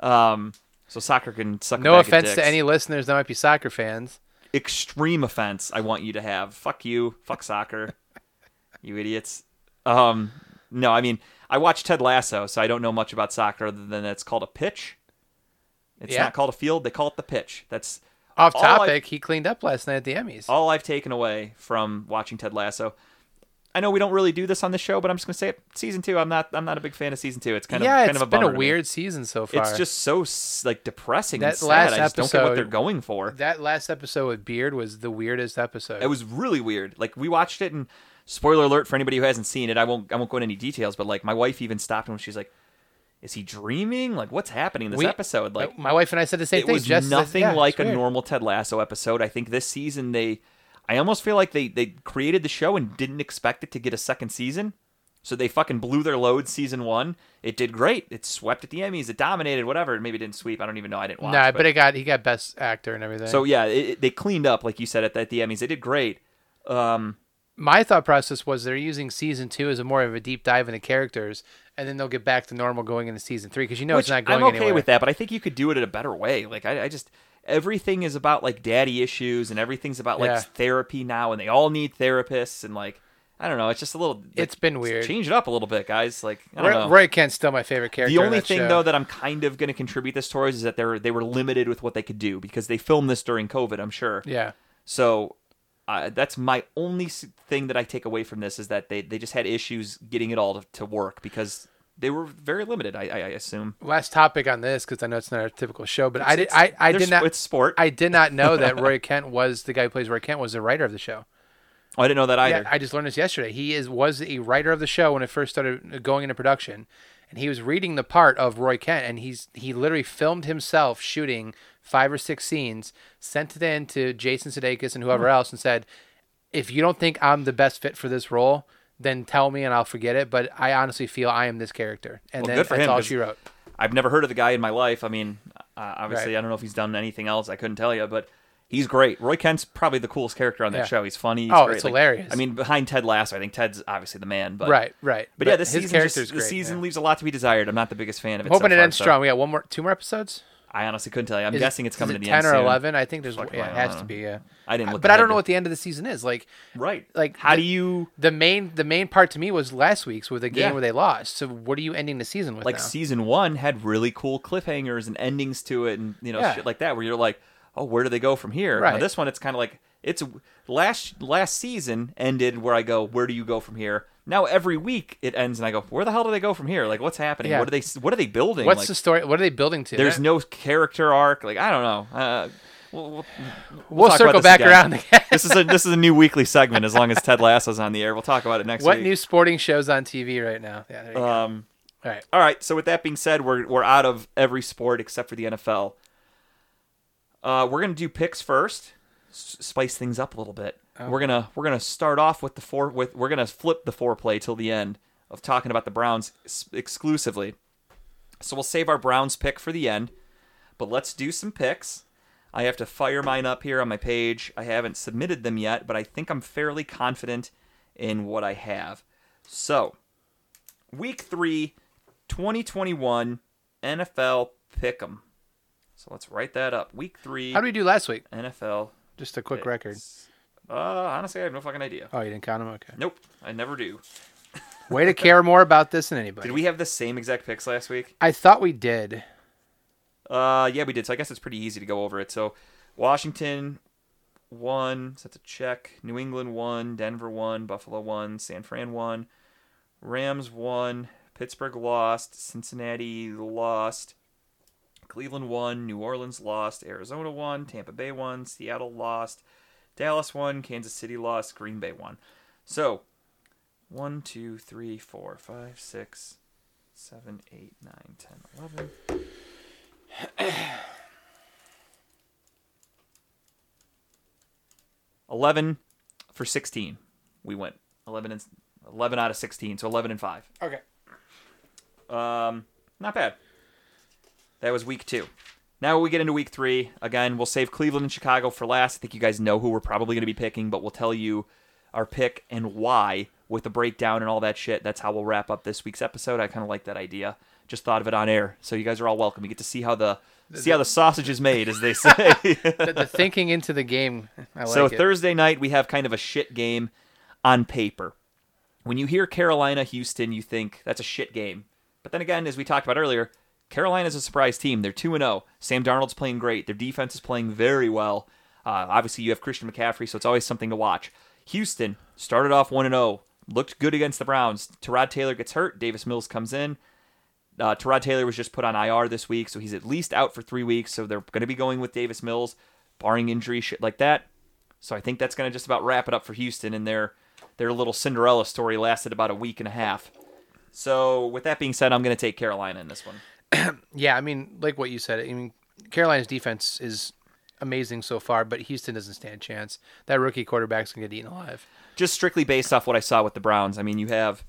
Um, so soccer can suck. a No offense to any listeners that might be soccer fans. Extreme offense I want you to have. Fuck you. Fuck soccer. you idiots. Um, no, I mean, I watched Ted Lasso, so I don't know much about soccer other than it's called a pitch. It's Yeah. not called a field. They call it the pitch. That's Off topic, he cleaned up last night at the Emmys. all I've taken away from watching Ted Lasso. I know we don't really do this on the show, but I'm just gonna say it. Season two, I'm not. I'm not a big fan of season two. It's kind yeah, of kind it's of a been a weird season so far. It's just so like depressing and That sad. last I just don't get what episode- they're going for. that last episode with Beard was the weirdest episode. It was really weird. Like we watched it, and spoiler alert for anybody who hasn't seen it. I won't. I won't go into any details. But like my wife even stopped and she's like, "Is he dreaming? Like what's happening in this We- epised?" Uh, like my wife and I said the same it thing. was Jess said- nothing yeah, like a normal Ted Lasso episode. I think this season they, I almost feel like they they created the show and didn't expect it to get a second season. So they fucking blew their load season one. It did great. It swept at the Emmys. It dominated. Whatever. It maybe didn't sweep. I don't even know. I didn't watch. Nah, but it got he got best actor and everything. so yeah, it, it- they cleaned up like you said at the, at the Emmys. They did great. Um, my thought process was they're using season two as a more of a deep dive into characters, and then they'll get back to normal going into season three because you know it's not going I'm okay anywhere. with that, but I think you could do it in a better way. Like I, I just everything is about like daddy issues and everything's about like Yeah. therapy now, and they all need therapists and like I don't know. It's just a little. like, It's been weird. Change it up a little bit, guys. Like I don't Roy, know. Roy Kent's still my favorite character. the only thing show. though that I'm kind of going to contribute this towards is that they're they were limited with what they could do because they filmed this during COVID. I'm sure. yeah, So uh, that's my only thing that I take away from this is that they, they just had issues getting it all to, to work because they were very limited. I, I, assume. last topic on this because I know it's not a typical show, but I did It's- I, I did not It's sport. I did not know that Roy Kent was the guy who plays Roy Kent was the writer of the show. Oh, I didn't know that either. Yeah, I just learned this yesterday. He is was a writer of the show when it first started going into production, and he was reading the part of Roy Kent, and he's he literally filmed himself shooting five or six scenes, sent it in to Jason Sudeikis and whoever Hmm. else, and said, "If you don't think I'm the best fit for this role." Then tell me and I'll forget it. But I honestly feel I am this character, and Well, then good for that's him, all she wrote. I've never heard of the guy in my life. I mean, uh, obviously, Right. I don't know if he's done anything else. I couldn't tell you, but he's great. Roy Kent's probably the coolest character on that Yeah. show. He's funny. He's Oh, great. it's Like, hilarious. I mean, behind Ted Lasso, I think Ted's obviously the man. But right, right. But, yeah, this his season just, the great, season yeah. leaves a lot to be desired. I'm not the biggest fan of it. Hoping so it far, ends so strong. We got one more, two more episodes. I honestly couldn't tell you. I'm Is guessing it's coming it to the ten end or soon. eleven. I think there's Fuck, yeah, it has to be. Yeah. I didn't look but I don't know what the end of the season is. Like Right. like how the- do you the main the main part to me was last week's with the game Yeah. where they lost. So what are you ending the season with like now? season one had really cool cliffhangers and endings to it and you know Yeah. shit like that where you're like oh where do they go from here now Right. this one it's kind of like it's last last season ended where i go where do you go from here now every week it ends and i go where the hell do they go from here like what's happening Yeah. what are they what are they building What's like, the story? What are they building to? there's That- no character arc like i don't know uh, we'll, we'll, We'll, circle back again. around again. this is a this is a new weekly segment as long as ted lasso's on the air we'll talk about it next week. what week new sporting shows on TV right now? Yeah, there you go. um All right. All right. So with that being said, we're we're out of every sport except for the NFL. Uh, we're gonna do picks first, s- spice things up a little bit. We're gonna we're gonna start off with the four with we're gonna flip the foreplay till the end of talking about the Browns exclusively. So we'll save our Browns pick for the end, but let's do some picks. I have to fire mine up here on my page. I haven't submitted them yet, but I think I'm fairly confident in what I have. So, week 3 2021 NFL Pick'em. So let's write that up. Week three, How did we do last week? NFL. Just a quick record. Uh, honestly, I have no fucking idea. Oh, you didn't count them? Okay. Nope, I never do. Way to care more about this than anybody. Did we have the same exact picks last week? I thought we did. Uh, yeah, we did. So I guess it's pretty easy to go over it. So Washington won. So that's a check. New England won. Denver won. Buffalo won. San Fran won. Rams won. Pittsburgh lost. Cincinnati lost. Cleveland won. New Orleans lost. Arizona won. Tampa Bay won. Seattle lost. Dallas won. Kansas City lost. Green Bay won. So, one, two, three, four, five, six, seven, eight, nine, ten, eleven. 11 for 16 we went 11 and 11 out of 16 so 11 and 5 Okay. um not bad that was week two now we get into week three again we'll save cleveland and chicago for last i think you guys know who we're probably going to be picking but we'll tell you our pick and why with the breakdown and all that shit that's how we'll wrap up this week's episode i kind of like that idea just thought of it on air so you guys are all welcome you get to see how the see how the sausage is made as they say The, the thinking into the game. I like so it. Thursday night we have kind of a shit game on paper. When you hear Carolina Houston, you think that's a shit game. But then again, as we talked about earlier, Carolina's a surprise team. They're 2 0. Sam Darnold's playing great. Their defense is playing very well. Uh, obviously, you have Christian McCaffrey, so it's always something to watch. Houston started off 1 0, looked good against the Browns. Tyrod Taylor gets hurt. Davis Mills comes in. Uh, Tyrod Taylor was just put on IR this week, so he's at least out for three weeks. So they're going to be going with Davis Mills, barring injury, shit like that. So I think that's going to just about wrap it up for Houston, and their their little Cinderella story lasted about a week and a half. So with that being said, I'm going to take Carolina in this one. Yeah, I mean, like what you said. I mean, Carolina's defense is amazing so far, but Houston doesn't stand a chance. That rookie quarterback's gonna get eaten alive. Just strictly based off what I saw with the Browns. I mean, you have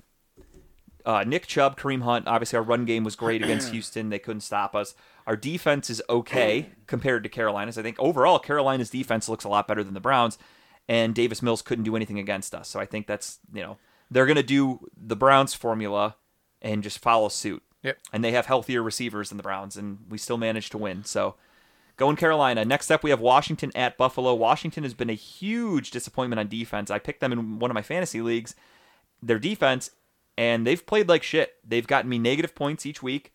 uh, Nick Chubb, Kareem Hunt. Obviously, our run game was great against Houston. They couldn't stop us. Our defense is okay compared to Carolina's. I think overall, Carolina's defense looks a lot better than the Browns, and Davis Mills couldn't do anything against us. So I think that's you know they're going to do the Browns formula and just follow suit. Yep. And they have healthier receivers than the Browns, and we still managed to win. So going Carolina. Next up, we have Washington at Buffalo. Washington has been a huge disappointment on defense. I picked them in one of my fantasy leagues. Their defense and they've played like shit. They've gotten me negative points each week.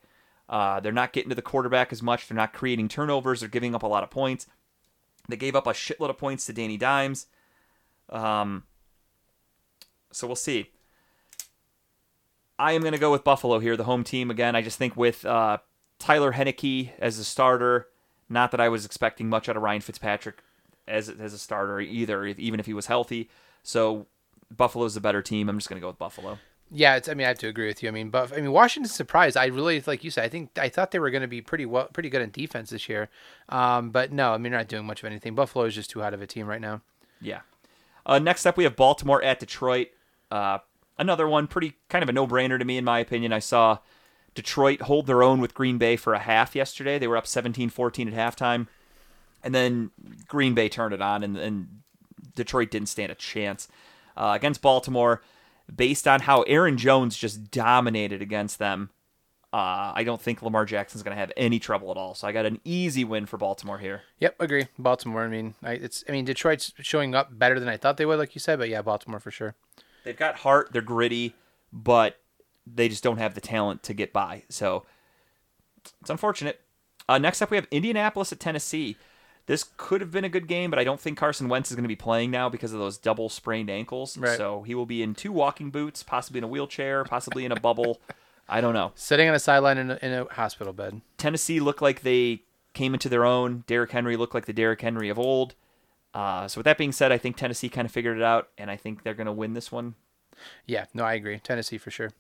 Uh, they're not getting to the quarterback as much. They're not creating turnovers. They're giving up a lot of points. They gave up a shitload of points to Danny Dimes. Um, so we'll see. I am going to go with Buffalo here, the home team again. I just think with uh, Taylor Heinicke as a starter, not that I was expecting much out of Ryan Fitzpatrick as as a starter either, even if he was healthy. So Buffalo's the better team. I'm just going to go with Buffalo. Yeah, it's, I mean, I have to agree with you. I mean, but I mean, Washington's surprised. I really, like you said, I think I thought they were going to be pretty well, pretty good in defense this year. Um, but no, I mean, they're not doing much of anything. Buffalo is just too hot of a team right now. Yeah. Uh, next up, we have Baltimore at Detroit. Uh, another one, pretty kind of a no-brainer to me, in my opinion. I saw Detroit hold their own with Green Bay for a half yesterday. They were up 17-14 at halftime, and then Green Bay turned it on, and, and Detroit didn't stand a chance uh, against Baltimore. Based on how Aaron Jones just dominated against them, uh, I don't think Lamar Jackson's going to have any trouble at all. So I got an easy win for Baltimore here. Yep, agree. Baltimore. I mean, I, it's. I mean, Detroit's showing up better than I thought they would, like you said. But yeah, Baltimore for sure. They've got heart, they're gritty, but they just don't have the talent to get by. So it's unfortunate. Uh, next up, we have Indianapolis at Tennessee. This could have been a good game, but I don't think Carson Wentz is going to be playing now because of those double sprained ankles. Right. So he will be in two walking boots, possibly in a wheelchair, possibly in a bubble. I don't know. Sitting on a sideline in a, in a hospital bed. Tennessee looked like they came into their own. Derrick Henry looked like the Derrick Henry of old. Uh, so with that being said, I think Tennessee kind of figured it out, and I think they're going to win this one. Yeah, no, I agree. Tennessee for sure.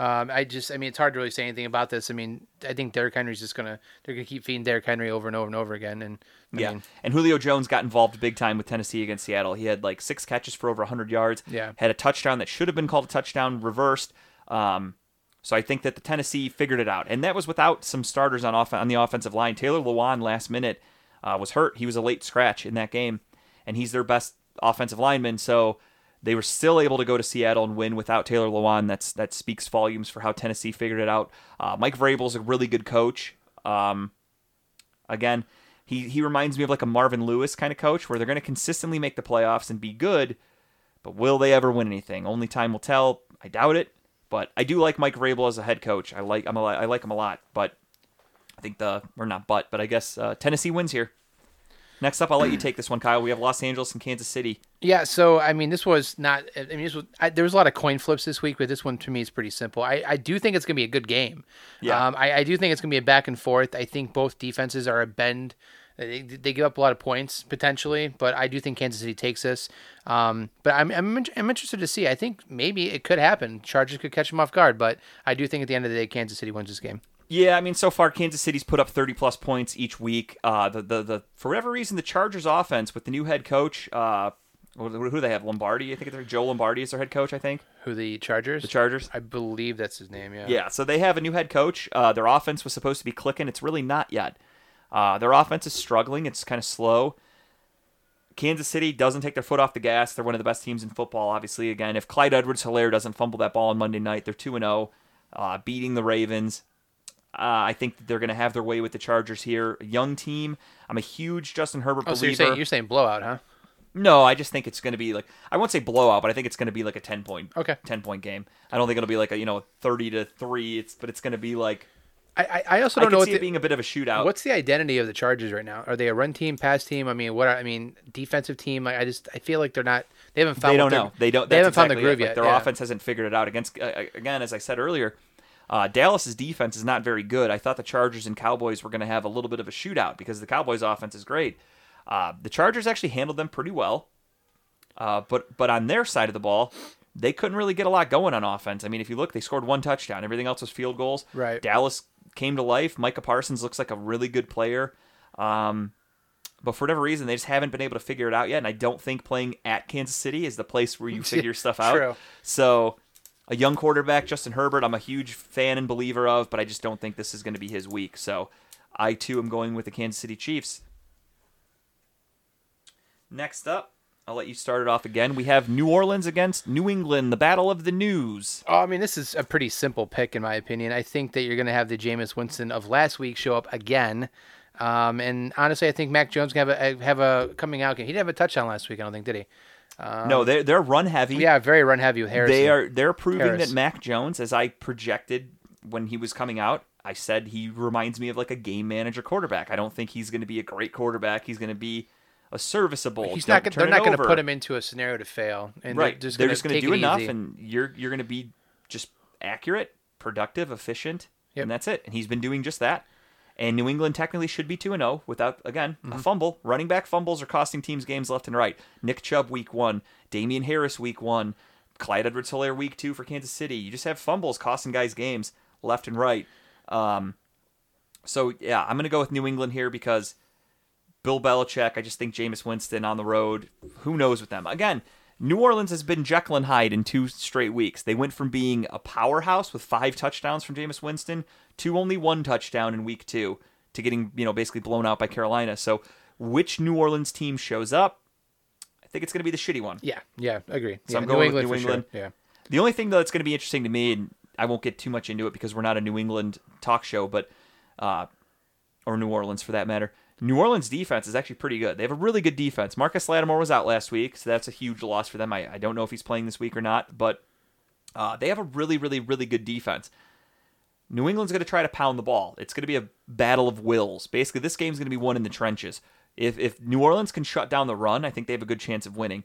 Um, I just, I mean, it's hard to really say anything about this. I mean, I think Derrick Henry's just gonna, they're gonna keep feeding Derrick Henry over and over and over again. And I yeah, mean, and Julio Jones got involved big time with Tennessee against Seattle. He had like six catches for over 100 yards. Yeah. had a touchdown that should have been called a touchdown, reversed. Um, so I think that the Tennessee figured it out, and that was without some starters on off on the offensive line. Taylor Lewan last minute uh, was hurt. He was a late scratch in that game, and he's their best offensive lineman. So they were still able to go to Seattle and win without Taylor Lewan. That's that speaks volumes for how Tennessee figured it out. Uh, Mike Vrabel's a really good coach. Um, Again, he he reminds me of like a Marvin Lewis kind of coach, where they're going to consistently make the playoffs and be good, but will they ever win anything? Only time will tell. I doubt it, but I do like Mike Vrabel as a head coach. I like I'm a, I like him a lot, but I think the or not but, but I guess uh, Tennessee wins here. Next up, I'll let you take this one, Kyle. We have Los Angeles and Kansas City. Yeah, so I mean, this was not. I mean, this was. I, there was a lot of coin flips this week, but this one to me is pretty simple. I, I do think it's going to be a good game. Yeah. Um, I, I do think it's going to be a back and forth. I think both defenses are a bend. They, they give up a lot of points potentially, but I do think Kansas City takes this. Um, but I'm, I'm I'm interested to see. I think maybe it could happen. Chargers could catch them off guard, but I do think at the end of the day, Kansas City wins this game. Yeah, I mean, so far Kansas City's put up 30 plus points each week. Uh, the, the the for whatever reason, the Chargers offense with the new head coach, uh, who do they have? Lombardi, I think they're Joe Lombardi is their head coach. I think Who the Chargers? the Chargers. I believe that's his name. Yeah. Yeah, so they have a new head coach. Uh, their offense was supposed to be clicking. It's really not yet. Uh, their offense is struggling. It's kind of slow. Kansas City doesn't take their foot off the gas. They're one of the best teams in football, obviously. Again, if Clyde Edwards Helaire doesn't fumble that ball on Monday night, they're 2 0, uh, beating the Ravens. Uh, I think they're going to have their way with the Chargers here. A young team. I'm a huge Justin Herbert Oh, so you're saying you're saying blowout, huh? No, I just think it's going to be like I won't say blowout, but I think it's going to be like a 10 point Okay. 10 point game. I don't think it'll be like a, you know, 30 to 3. It's but it's going to be like I I, I also don't can know see what it being a bit of a shootout. what's the identity of the Chargers right now. Are they a run team, pass team? I mean, what? Are, I mean, defensive team. Like, I just I feel like they're not. They haven't found. they don't know. They don't. They haven't found the groove it. Like, yet. Their yeah. offense hasn't figured it out. Against uh, again, as I said earlier, uh, Dallas's defense is not very good. I thought the Chargers and Cowboys were going to have a little bit of a shootout because the Cowboys' offense is great. Uh, the Chargers actually handled them pretty well, uh, but but on their side of the ball, they couldn't really get a lot going on offense. I mean, if you look, they scored one touchdown. Everything else was field goals. Right. Dallas came to life. Micah Parsons looks like a really good player. Um, but for whatever reason, they just haven't been able to figure it out yet. And I don't think playing at Kansas City is the place where you figure stuff out. True. So, a young quarterback, Justin Herbert, I'm a huge fan and believer of, but I just don't think this is going to be his week. So, I too am going with the Kansas City Chiefs. Next up, I'll let you start it off again. We have New Orleans against New England, the battle of the news. Oh, I mean, this is a pretty simple pick in my opinion. I think that you're going to have the Jameis Winston of last week show up again. Um, and honestly, I think Mac Jones can have a have a coming out game. He didn't have a touchdown last week, I don't think, did he? No, um, they're they're run heavy. Yeah, very run heavy with Harrison. They are they're proving Harris. that Mac Jones, as I projected when he was coming out, I said he reminds me of like a game manager quarterback. I don't think he's going to be a great quarterback. He's going to be a serviceable. He's not. Gonna, they're not going to put him into a scenario to fail. And right. They're just they're gonna just going to do enough, easy. and you're you're going to be just accurate, productive, efficient, Yep. and that's it. And he's been doing just that. And New England technically should be two and zero without again Mm-hmm. a fumble. Running back fumbles are costing teams games left and right. Nick Chubb week one, Damien Harris week one, Clyde Edwards-Helaire week two for Kansas City. You just have fumbles costing guys games left and right. Um, so yeah, I'm gonna go with New England here because Bill Belichick. I just think Jameis Winston on the road. Who knows with them? Again, New Orleans has been Jekyll and Hyde in two straight weeks. They went from being a powerhouse with five touchdowns from Jameis Winston to only one touchdown in week two to getting you know basically blown out by Carolina. So which New Orleans team shows up? I think it's going to be the shitty one. Yeah, yeah, I agree. So yeah, I'm New going with New for sure. England. Yeah. The only thing though that's going to be interesting to me, and I won't get too much into it because we're not a New England talk show, but uh, or New Orleans for that matter. New Orleans defense is actually pretty good. They have a really good defense. Marcus Lattimore was out last week, so that's a huge loss for them. I, I don't know if he's playing this week or not, but uh, they have a really, really, really good defense. New England's going to try to pound the ball. It's going to be a battle of wills. Basically, this game's going to be won in the trenches. If if New Orleans can shut down the run, I think they have a good chance of winning.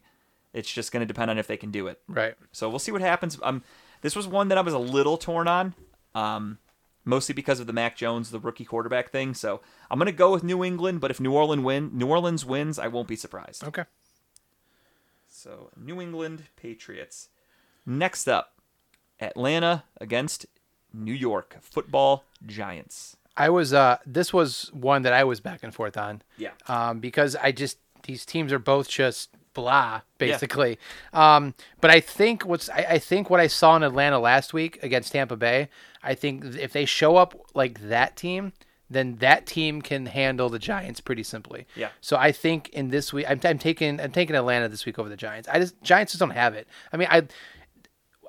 It's just going to depend on if they can do it. Right. So we'll see what happens. Um, this was one that I was a little torn on, um, mostly because of the Mac Jones, the rookie quarterback thing. So I'm gonna go with New England, but if New Orleans win, New Orleans wins, I won't be surprised. Okay. So New England Patriots. Next up, Atlanta against New York Football Giants. I was. Uh, this was one that I was back and forth on. Yeah. um, because I just these teams are both just blah basically. Um, but I think what's I, I think what I saw in Atlanta last week against Tampa Bay, I think if they show up like that team, then that team can handle the Giants pretty simply. Yeah. So I think in this week, I'm, I'm taking I'm taking Atlanta this week over the Giants. I just Giants just don't have it. I mean, I.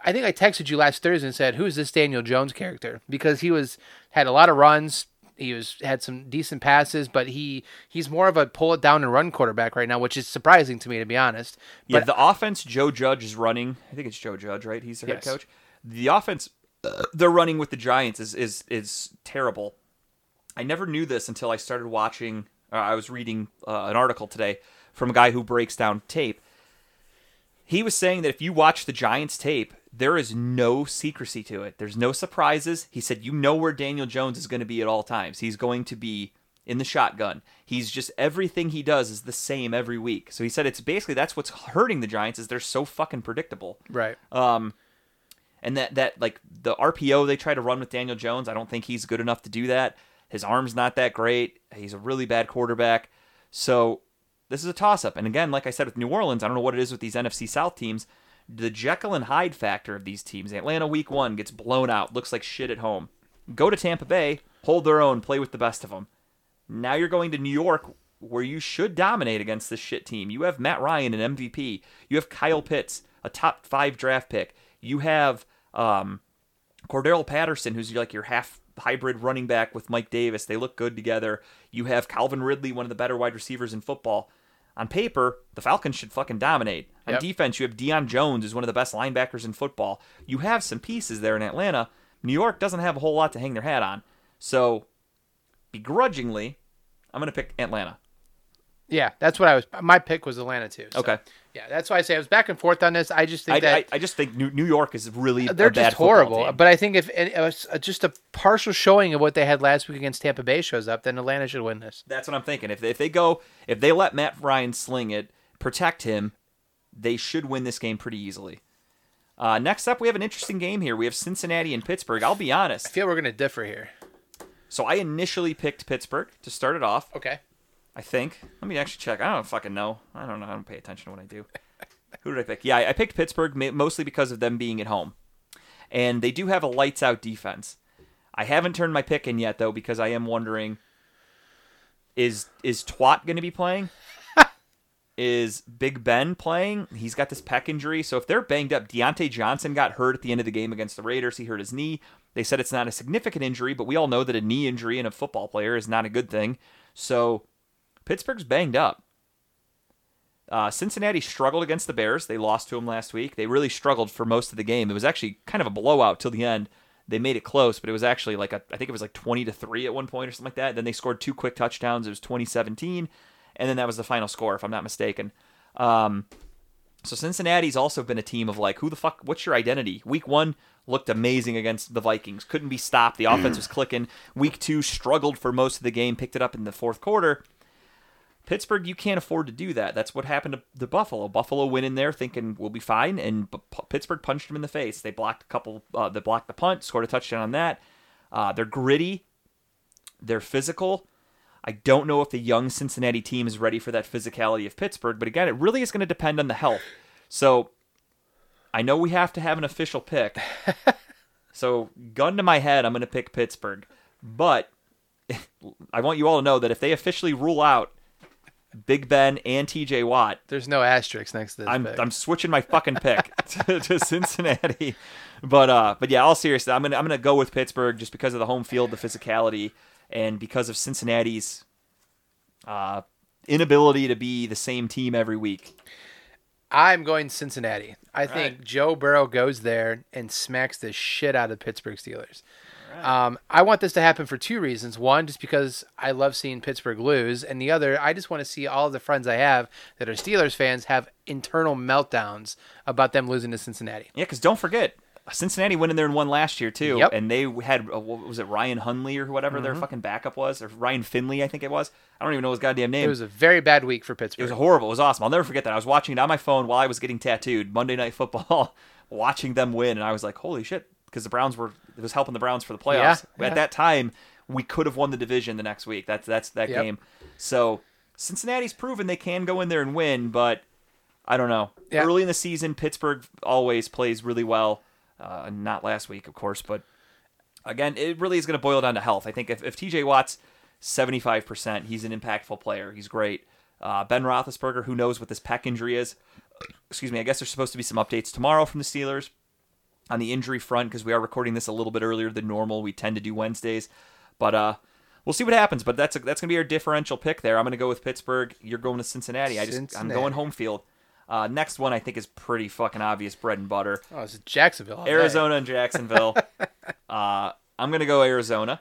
I think I texted you last Thursday and said, "Who's this Daniel Jones character?" Because he was had a lot of runs, he was had some decent passes, but he he's more of a pull it down and run quarterback right now, which is surprising to me to be honest. Yeah, But the offense Joe Judge is running. I think it's Joe Judge, right? He's the head Yes. coach. The offense they're running with the Giants is is is terrible. I never knew this until I started watching. Uh, I was reading uh, an article today from a guy who breaks down tape. He was saying that if you watch the Giants tape, there is no secrecy to it. There's no surprises. He said you know where Daniel Jones is going to be at all times. He's going to be in the shotgun. He's just everything he does is the same every week. So he said it's basically that's what's hurting the Giants is they're so fucking predictable. right. Um, and that that like the RPO they try to run with Daniel Jones, I don't think he's good enough to do that. His arm's not that great. He's a really bad quarterback. So this is a toss up. And again, like I said with New Orleans, I don't know what it is with these NFC South teams. The Jekyll and Hyde factor of these teams. Atlanta week one gets blown out, looks like shit at home. Go to Tampa Bay, hold their own, play with the best of them. Now you're going to New York, where you should dominate against this shit team. You have Matt Ryan, an MVP. You have Kyle Pitts, a top five draft pick. You have um, Patterson, who's like your half hybrid running back with Mike Davis. They look good together. You have Calvin Ridley, one of the better wide receivers in football. On paper, the Falcons should fucking dominate. On Yep. defense, you have Deion Jones, who's one of the best linebackers in football. You have some pieces there in Atlanta. New York doesn't have a whole lot to hang their hat on. So, begrudgingly, I'm going to pick Atlanta. Yeah, that's what I was. My pick was Atlanta too. so, Okay. Yeah, that's why I say I was back and forth on this. I just think I, that I, I just think New, New York is really uh, they're a bad just horrible. But I think if it was uh, uh, just a partial showing of what they had last week against Tampa Bay shows up, then Atlanta should win this. That's what I'm thinking. If they, if they go, if they let Matt Ryan sling it, protect him, they should win this game pretty easily. Uh, next up, we have an interesting game here. We have Cincinnati and Pittsburgh. I'll be honest. I feel we're gonna differ here. So I initially picked Pittsburgh to start it off. Okay. I think. Let me actually check. I don't fucking know. I don't know. I don't pay attention to what I do. Who did I pick? Yeah, I picked Pittsburgh mostly because of them being at home, and they do have a lights out defense. I haven't turned my pick in yet though because I am wondering is is Twat going to be playing? is Big Ben playing? He's got this pec injury, so if they're banged up, Diontae Johnson got hurt at the end of the game against the Raiders. He hurt his knee. They said it's not a significant injury, but we all know that a knee injury in a football player is not a good thing. So Pittsburgh's banged up. Uh, Cincinnati struggled against the Bears. They lost to them last week. They really struggled for most of the game. It was actually kind of a blowout till the end. They made it close, but it was actually like a, I think it was like 20 to 3 at one point or something like that. Then they scored two quick touchdowns. It was 2017, and then that was the final score, if I'm not mistaken. Um, so Cincinnati's also been a team of like, who the fuck? What's your identity? Week one looked amazing against the Vikings, couldn't be stopped. The offense was clicking. Week two struggled for most of the game, picked it up in the fourth quarter. Pittsburgh, you can't afford to do that. That's what happened to the Buffalo. Buffalo went in there thinking we'll be fine, and P- Pittsburgh punched them in the face. They blocked a couple. Uh, they blocked the punt, scored a touchdown on that. Uh, they're gritty. They're physical. I don't know if the young Cincinnati team is ready for that physicality of Pittsburgh, but again, it really is going to depend on the health. So I know we have to have an official pick. so, gun to my head, I'm going to pick Pittsburgh. But I want you all to know that if they officially rule out Big Ben and TJ Watt, There's no asterisks next to this. I'm pick. I'm switching my fucking pick to, to Cincinnati. But uh but yeah, all seriously, I'm gonna I'm gonna go with Pittsburgh just because of the home field, the physicality, and because of Cincinnati's uh inability to be the same team every week. I'm going Cincinnati. I think Joe Burrow goes there and smacks the shit out of the Pittsburgh Steelers. Um, I want this to happen for two reasons. One, just because I love seeing Pittsburgh lose, and the other, I just want to see all of the friends I have that are Steelers fans have internal meltdowns about them losing to Cincinnati. Yeah, because don't forget, Cincinnati went in there and won last year too, Yep. and they had uh, what was it Ryan Hunley or whatever their fucking backup was, or Ryan Finley, I think it was. I don't even know his goddamn name. It was a very bad week for Pittsburgh. It was horrible. It was awesome. I'll never forget that. I was watching it on my phone while I was getting tattooed Monday Night Football, watching them win, and I was like, "Holy shit!" Because the Browns were it was helping the Browns for the playoffs. Yeah, At that time, we could have won the division the next week. That's that's that Yep. game. So Cincinnati's proven they can go in there and win, but I don't know. Yeah. Early in the season, Pittsburgh always plays really well. Uh, not last week, of course, but again, it really is going to boil down to health. I think if, if TJ Watt's 75%, he's an impactful player. He's great. Uh, ben Roethlisberger, who knows what this pec injury is? Excuse me. I guess there's supposed to be some updates tomorrow from the Steelers on the injury front because we are recording this a little bit earlier than normal. We tend to do Wednesdays, but uh, we'll see what happens. But that's a, that's gonna be our differential pick there. I'm gonna go with Pittsburgh. You're going to Cincinnati. I just I'm going home field. Uh, next one I think is pretty fucking obvious. Bread and butter. Oh, it's Jacksonville. Arizona and Jacksonville. uh, I'm gonna go Arizona.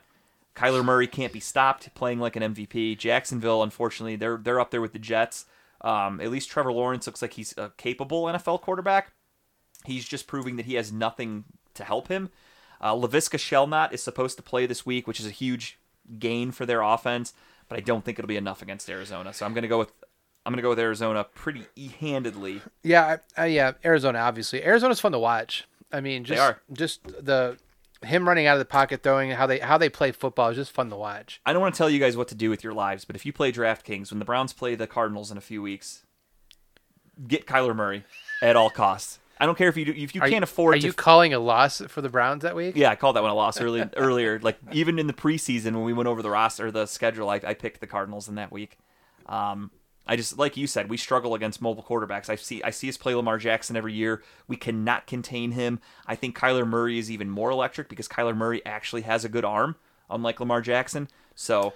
Kyler Murray can't be stopped playing like an MVP. Jacksonville, unfortunately, they're they're up there with the Jets. Um, at least Trevor Lawrence looks like he's a capable NFL quarterback. He's just proving that he has nothing to help him. Uh, Laviska is supposed to play this week, which is a huge gain for their offense, but I don't think it'll be enough against Arizona. So I'm gonna go with I'm gonna go with Arizona pretty e-handedly. Yeah, I, yeah. Arizona, obviously. Arizona's fun to watch. I mean, just are. just the him running out of the pocket, throwing how they how they play football is just fun to watch. I don't want to tell you guys what to do with your lives, but if you play DraftKings when the Browns play the Cardinals in a few weeks, get Kyler Murray at all costs. I don't care if you do, if you Are can't you, afford Are to. you calling a loss for the Browns that week? yeah, I called that one a loss early, earlier. Like even in the preseason when we went over the roster, the schedule, I, I picked the Cardinals in that week. Um, I just like you said, we struggle against mobile quarterbacks. I see I see us play Lamar Jackson every year. We cannot contain him. I think Kyler Murray is even more electric because Kyler Murray actually has a good arm, unlike Lamar Jackson. So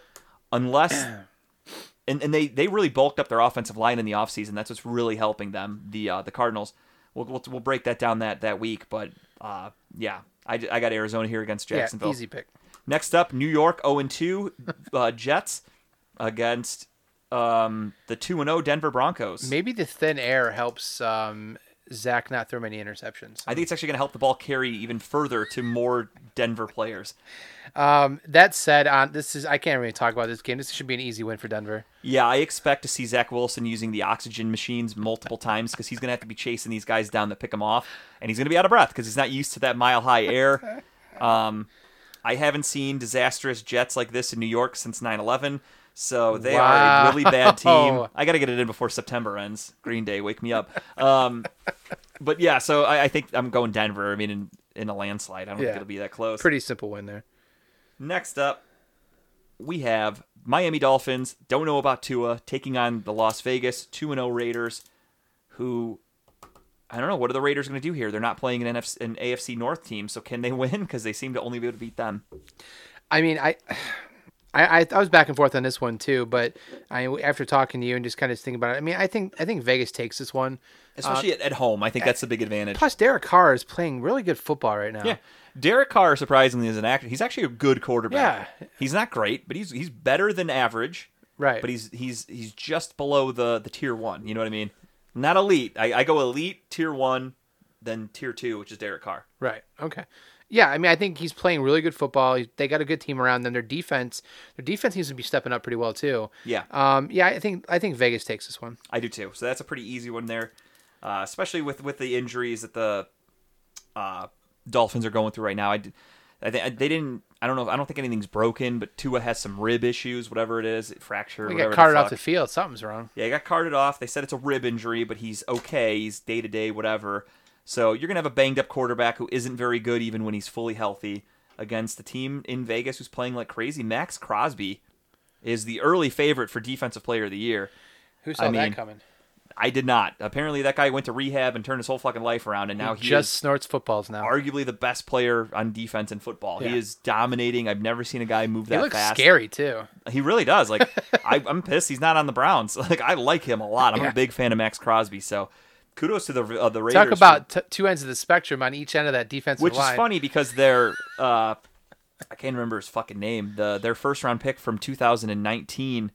unless and, and they, they really bulked up their offensive line in the offseason. That's what's really helping them, the uh, the Cardinals. We'll, we'll, we'll break that down that, that week, but uh, yeah, I, I got Arizona here against Yeah, Jacksonville. easy pick. Next up, New York 0 2 uh, Jets against um, the 2 0 Denver Broncos. Maybe the thin air helps um, Zach not throw many interceptions. I think it's actually going to help the ball carry even further to more Denver players. Um, that said, on this is I can't really talk about this game. This should be an easy win for Denver. Yeah, I expect to see Zach Wilson using the oxygen machines multiple times because he's going to have to be chasing these guys down to pick them off, and he's going to be out of breath because he's not used to that mile high air. Um, I haven't seen disastrous Jets like this in New York since 9 11. So they are a really bad team. I got to get it in before September ends. Green Day, wake me up. Um, but yeah, so I, I think I'm going Denver. I mean, in, in a landslide. I don't Yeah. think it'll be that close. Pretty simple win there. Next up, we have Miami Dolphins. Don't know about Tua taking on the Las Vegas 2 0 Raiders, who I don't know. What are the Raiders going to do here? They're not playing an, NFC, an AFC North team, so can they win? Because they seem to only be able to beat them. I mean, I, I, I, I was back and forth on this one too, but I after talking to you and just kind of thinking about it, I mean, I think I think Vegas takes this one. Especially uh, at, at home. I think that's the big advantage. Plus, Derek Carr is playing really good football right now. Yeah. Derek Carr, surprisingly, is an actor. He's actually a good quarterback. Yeah. He's not great, but he's he's better than average. Right. But he's he's he's just below the the tier one. You know what I mean? Not elite. I, I go elite, tier one, then tier two, which is Derek Carr. Right. Okay. Yeah, I mean, I think he's playing really good football. He- They got a good team around them. Their defense, their defense seems to be stepping up pretty well too. Yeah. Um. Yeah, I think I think Vegas takes this one. I do too. So that's a pretty easy one there, uh, especially with with the injuries that the uh, Dolphins are going through right now. I, did, I think they didn't. I don't know. I don't think anything's broken, but Tua has some rib issues, whatever it is, fracture. We whatever got carted off the field. Something's wrong. Yeah, he got carted off. They said it's a rib injury, but he's okay. He's day to day, whatever. So you're gonna have a banged up quarterback who isn't very good even when he's fully healthy against a team in Vegas who's playing like crazy. Maxx Crosby is the early favorite for defensive player of the year. Who saw I mean, that coming? I did not. Apparently, that guy went to rehab and turned his whole fucking life around, and now he Just is snorts footballs now. arguably the best player on defense in football. Yeah. He is dominating. I've never seen a guy move that he looks fast. scary too. He really does. Like I, I'm pissed he's not on the Browns. Like I like him a lot. I'm Yeah. a big fan of Maxx Crosby. So kudos to the uh, the Raiders. Talk for- about t- two ends of the spectrum on each end of that defensive which line. is funny because they're uh, I can't remember his fucking name. The their first round pick from 2019.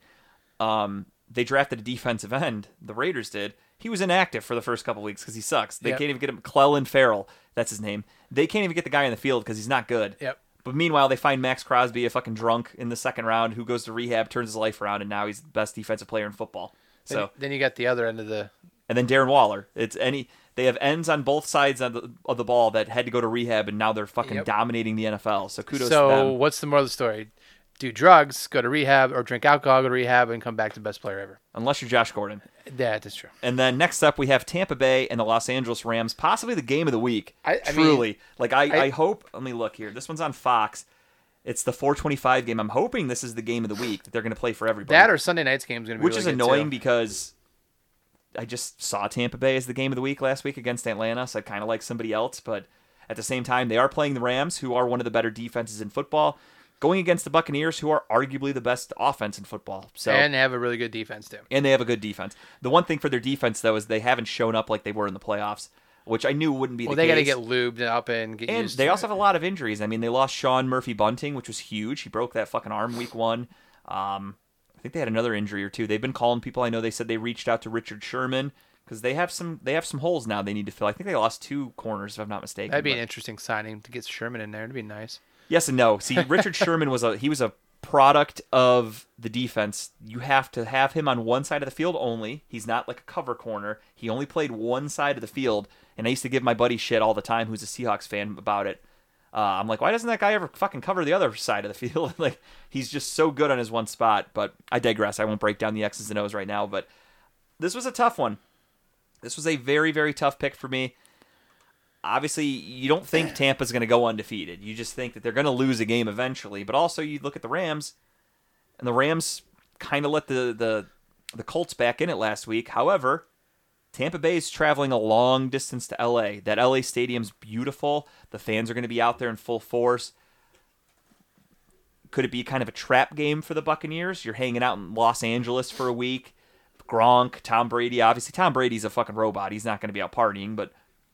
Um, they drafted a defensive end. The Raiders did. He was inactive for the first couple weeks because he sucks. They Yep. can't even get him. Clelin Ferrell, that's his name. They can't even get the guy in the field because he's not good. Yep. But meanwhile, they find Maxx Crosby, a fucking drunk, in the second round, who goes to rehab, turns his life around, and now he's the best defensive player in football. Then, So, then you got the other end of the. And then Darren Waller. It's any they have ends on both sides of the, of the ball that had to go to rehab, and now they're fucking Yep. dominating the NFL. So kudos to So what's the moral of the story? Do drugs, go to rehab, or drink alcohol, go to rehab, and come back to the best player ever. Unless you're Josh Gordon. Yeah, That is true. And then next up, we have Tampa Bay and the Los Angeles Rams, possibly the game of the week. I- I mean, Truly, like I, I, I- hope. Let me look here. This one's on Fox. It's the 425 game. I'm hoping this is the game of the week that they're going to play for everybody. That or Sunday night's game is going to be which really is annoying too. because I just saw Tampa Bay as the game of the week last week against Atlanta, so I kind of like somebody else. But at the same time, they are playing the Rams, who are one of the better defenses in football. going against the Buccaneers, who are arguably the best offense in football. So and they have a really good defense too. and they have a good defense. The one thing for their defense though is they haven't shown up like they were in the playoffs, which I knew wouldn't be Well, the they got to get lubed up and get and they also it. have a lot of injuries. I mean, they lost Sean Murphy Bunting, which was huge. He broke that fucking arm week one. Um, I think they had another injury or two. They've been calling people. I know they said they reached out to Richard Sherman because they have some they have some holes now they need to fill. I think they lost two corners if I'm not mistaken. That'd be an interesting signing to get Sherman in there. It'd be nice. Yes and no. See, Richard Sherman was a he was a product of the defense. You have to have him on one side of the field only. He's not like a cover corner. He only played one side of the field. And I used to give my buddy shit all the time, who's a Seahawks fan, about it. Uh, I'm like, why doesn't that guy ever fucking cover the other side of the field? like, he's just so good on his one spot. But I digress. I won't break down the X's and O's right now. But this was a tough one. This was a very, very tough pick for me obviously you don't think Tampa's going to go undefeated. You just think that they're going to lose a game eventually. But also you look at the Rams, and the Rams kind of let the the the Colts back in it last week. However, Tampa Bay is traveling a long distance to LA. That LA stadium's beautiful. The fans are going to be out there in full force. Could it be kind of a trap game for the Buccaneers? You're hanging out in Los Angeles for a week. Gronk, Tom Brady. Obviously, Tom Brady's a fucking robot. He's not going to be out partying, but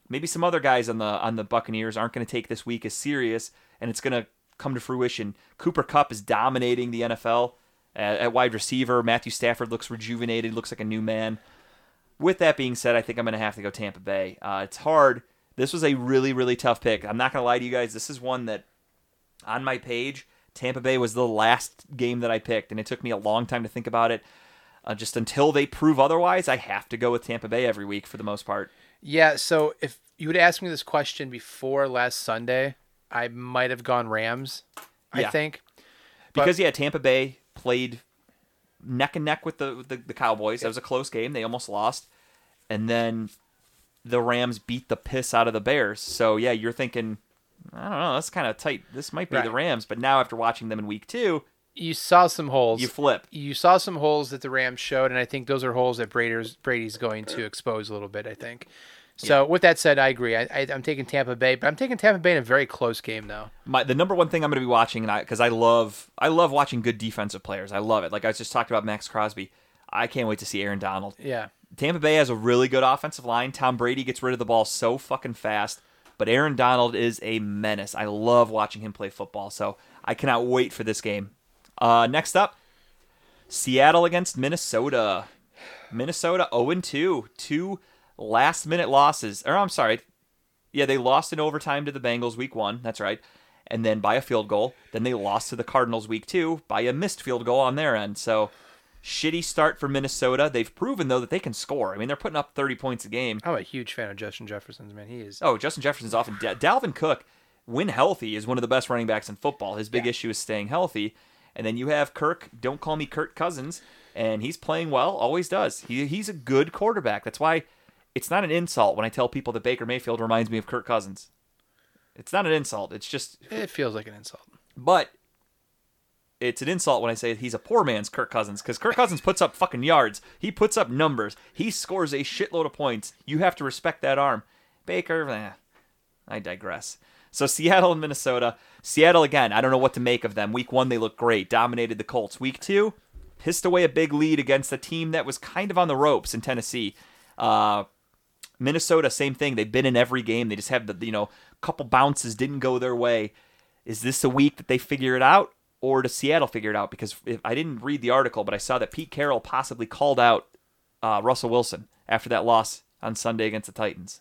maybe some other guys on the on the Buccaneers aren't going to take this week as serious, and it's going to come to fruition. Cooper Kupp is dominating the NFL at, at wide receiver. Matthew Stafford looks rejuvenated, looks like a new man. With that being said, I think I'm going to have to go Tampa Bay. Uh, it's hard. This was a really really tough pick. I'm not going to lie to you guys. This is one that on my page, Tampa Bay was the last game that I picked, and it took me a long time to think about it. Uh, just until they prove otherwise, I have to go with Tampa Bay every week for the most part. Yeah. So if you would ask me this question before last Sunday, I might have gone Rams. I Yeah. think. But- because yeah, Tampa Bay played neck and neck with the the, the Cowboys. That was a close game. They almost lost, and then the Rams beat the piss out of the Bears. So yeah, you're thinking, I don't know, that's kind of tight. This might be the Rams, but now after watching them in Week Two, You saw some holes. you flip. you saw some holes that the Rams showed, and I think those are holes that Brady's Brady's going to expose a little bit. I think. So with that said, I agree. I, I, I'm taking Tampa Bay, but I'm taking Tampa Bay in a very close game, though. My the number one thing I'm going to be watching, and I because I love I love watching good defensive players. I love it. Like I was just talked about Maxx Crosby. I can't wait to see Aaron Donald. Yeah. Tampa Bay has a really good offensive line. Tom Brady gets rid of the ball so fucking fast, but Aaron Donald is a menace. I love watching him play football, so I cannot wait for this game. Uh, next up, Seattle against Minnesota. Minnesota 0 2. Two last minute losses. Or I'm sorry. Yeah, they lost in overtime to the Bengals week one. That's right. And then by a field goal. Then they lost to the Cardinals week two by a missed field goal on their end. So shitty start for Minnesota. They've proven though that they can score. I mean, they're putting up 30 points a game. I'm a huge fan of Justin Jefferson's man. He is. Oh, Justin Jefferson's often Da- Dalvin Cook, when healthy, is one of the best running backs in football. His big Yeah. issue is staying healthy. And then you have Kirk. Don't call me Kirk Cousins, and he's playing well. Always does. He, he's a good quarterback. That's why it's not an insult when I tell people that Baker Mayfield reminds me of Kirk Cousins. It's not an insult. It's just, It feels like an insult. but it's an insult when I say he's a poor man's Kirk Cousins because Kirk Cousins puts up fucking yards. He puts up numbers. He scores a shitload of points. You have to respect that arm. Baker, eh, I digress. So Seattle and Minnesota. Seattle again. I don't know what to make of them. Week one they looked great, dominated the Colts. Week two, pissed away a big lead against a team that was kind of on the ropes in Tennessee. Uh, Minnesota, same thing. They've been in every game. They just have the you know couple bounces didn't go their way. Is this a week that they figure it out, or does Seattle figure it out? Because if, I didn't read the article, but I saw that Pete Carroll possibly called out uh, Russell Wilson after that loss on Sunday against the Titans.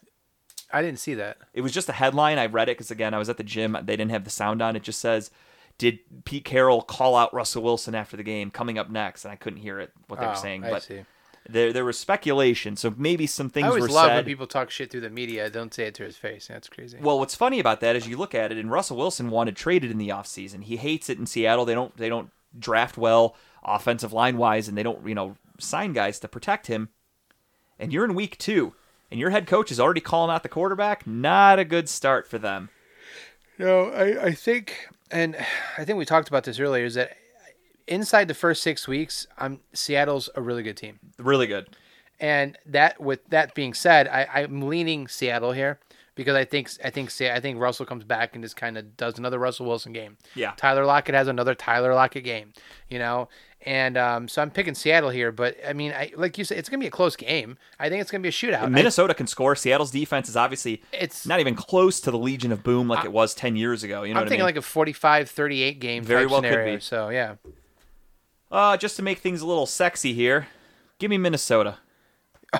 I didn't see that. It was just a headline. I read it because again, I was at the gym. They didn't have the sound on. It just says, "Did Pete Carroll call out Russell Wilson after the game?" Coming up next, and I couldn't hear it what they were Oh, saying, I but see. There there was speculation. So maybe some things I always were love when said. people talk shit through the media. Don't say it to his face. That's crazy. Well, what's funny about that is you look at it, and Russell Wilson wanted traded in the offseason. He hates it in Seattle. They don't they don't draft well offensive line wise, and they don't you know sign guys to protect him. And you're in week two, and your head coach is already calling out the quarterback. Not a good start for them. No, I, I think, and I think we talked about this earlier, is that inside the first six weeks, I'm Seattle's a really good team. Really good. And that, with that being said, I, I'm leaning Seattle here because I think I think I think Russell comes back and just kind of does another Russell Wilson game. Yeah. Tyler Lockett has another Tyler Lockett game, you know, and um, so I'm picking Seattle here. But I mean, I, like you said, it's gonna be a close game. I think it's gonna be a shootout. I- Minnesota can score. Seattle's defense is obviously It's- not even close to the Legion of Boom like it was 10 years ago. You know I'm what I thinking mean? like a 45-38 game Very well could scenario. be. So yeah, uh, just to make things a little sexy here, give me Minnesota.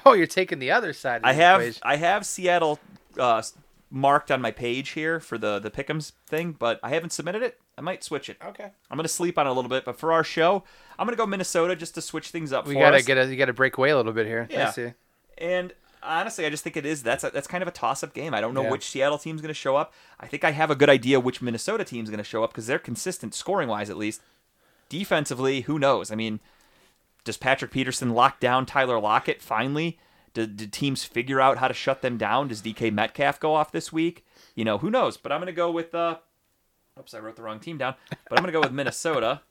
oh, you're taking the other side. Of I have equation. I have Seattle uh, marked on my page here for the the pick'ems thing, but I haven't submitted it. I might switch it. Okay. I'm gonna sleep on it a little bit, but for our show, I'm gonna go Minnesota just to switch things up We for gotta us. get a you gotta break away a little bit here. Yeah. I see. And honestly, I just think it is that's a, that's kind of a toss up game. I don't know Yeah. which Seattle team's going to show up. I think I have a good idea which Minnesota team's going to show up because they're consistent scoring wise, at least. Defensively, who knows? I mean, does Patrick Peterson lock down Tyler Lockett finally? Did, did teams figure out how to shut them down? Does DK Metcalf go off this week? You know, who knows? But I'm going to go with. Uh, oops, I wrote the wrong team down. But I'm going to go with Minnesota,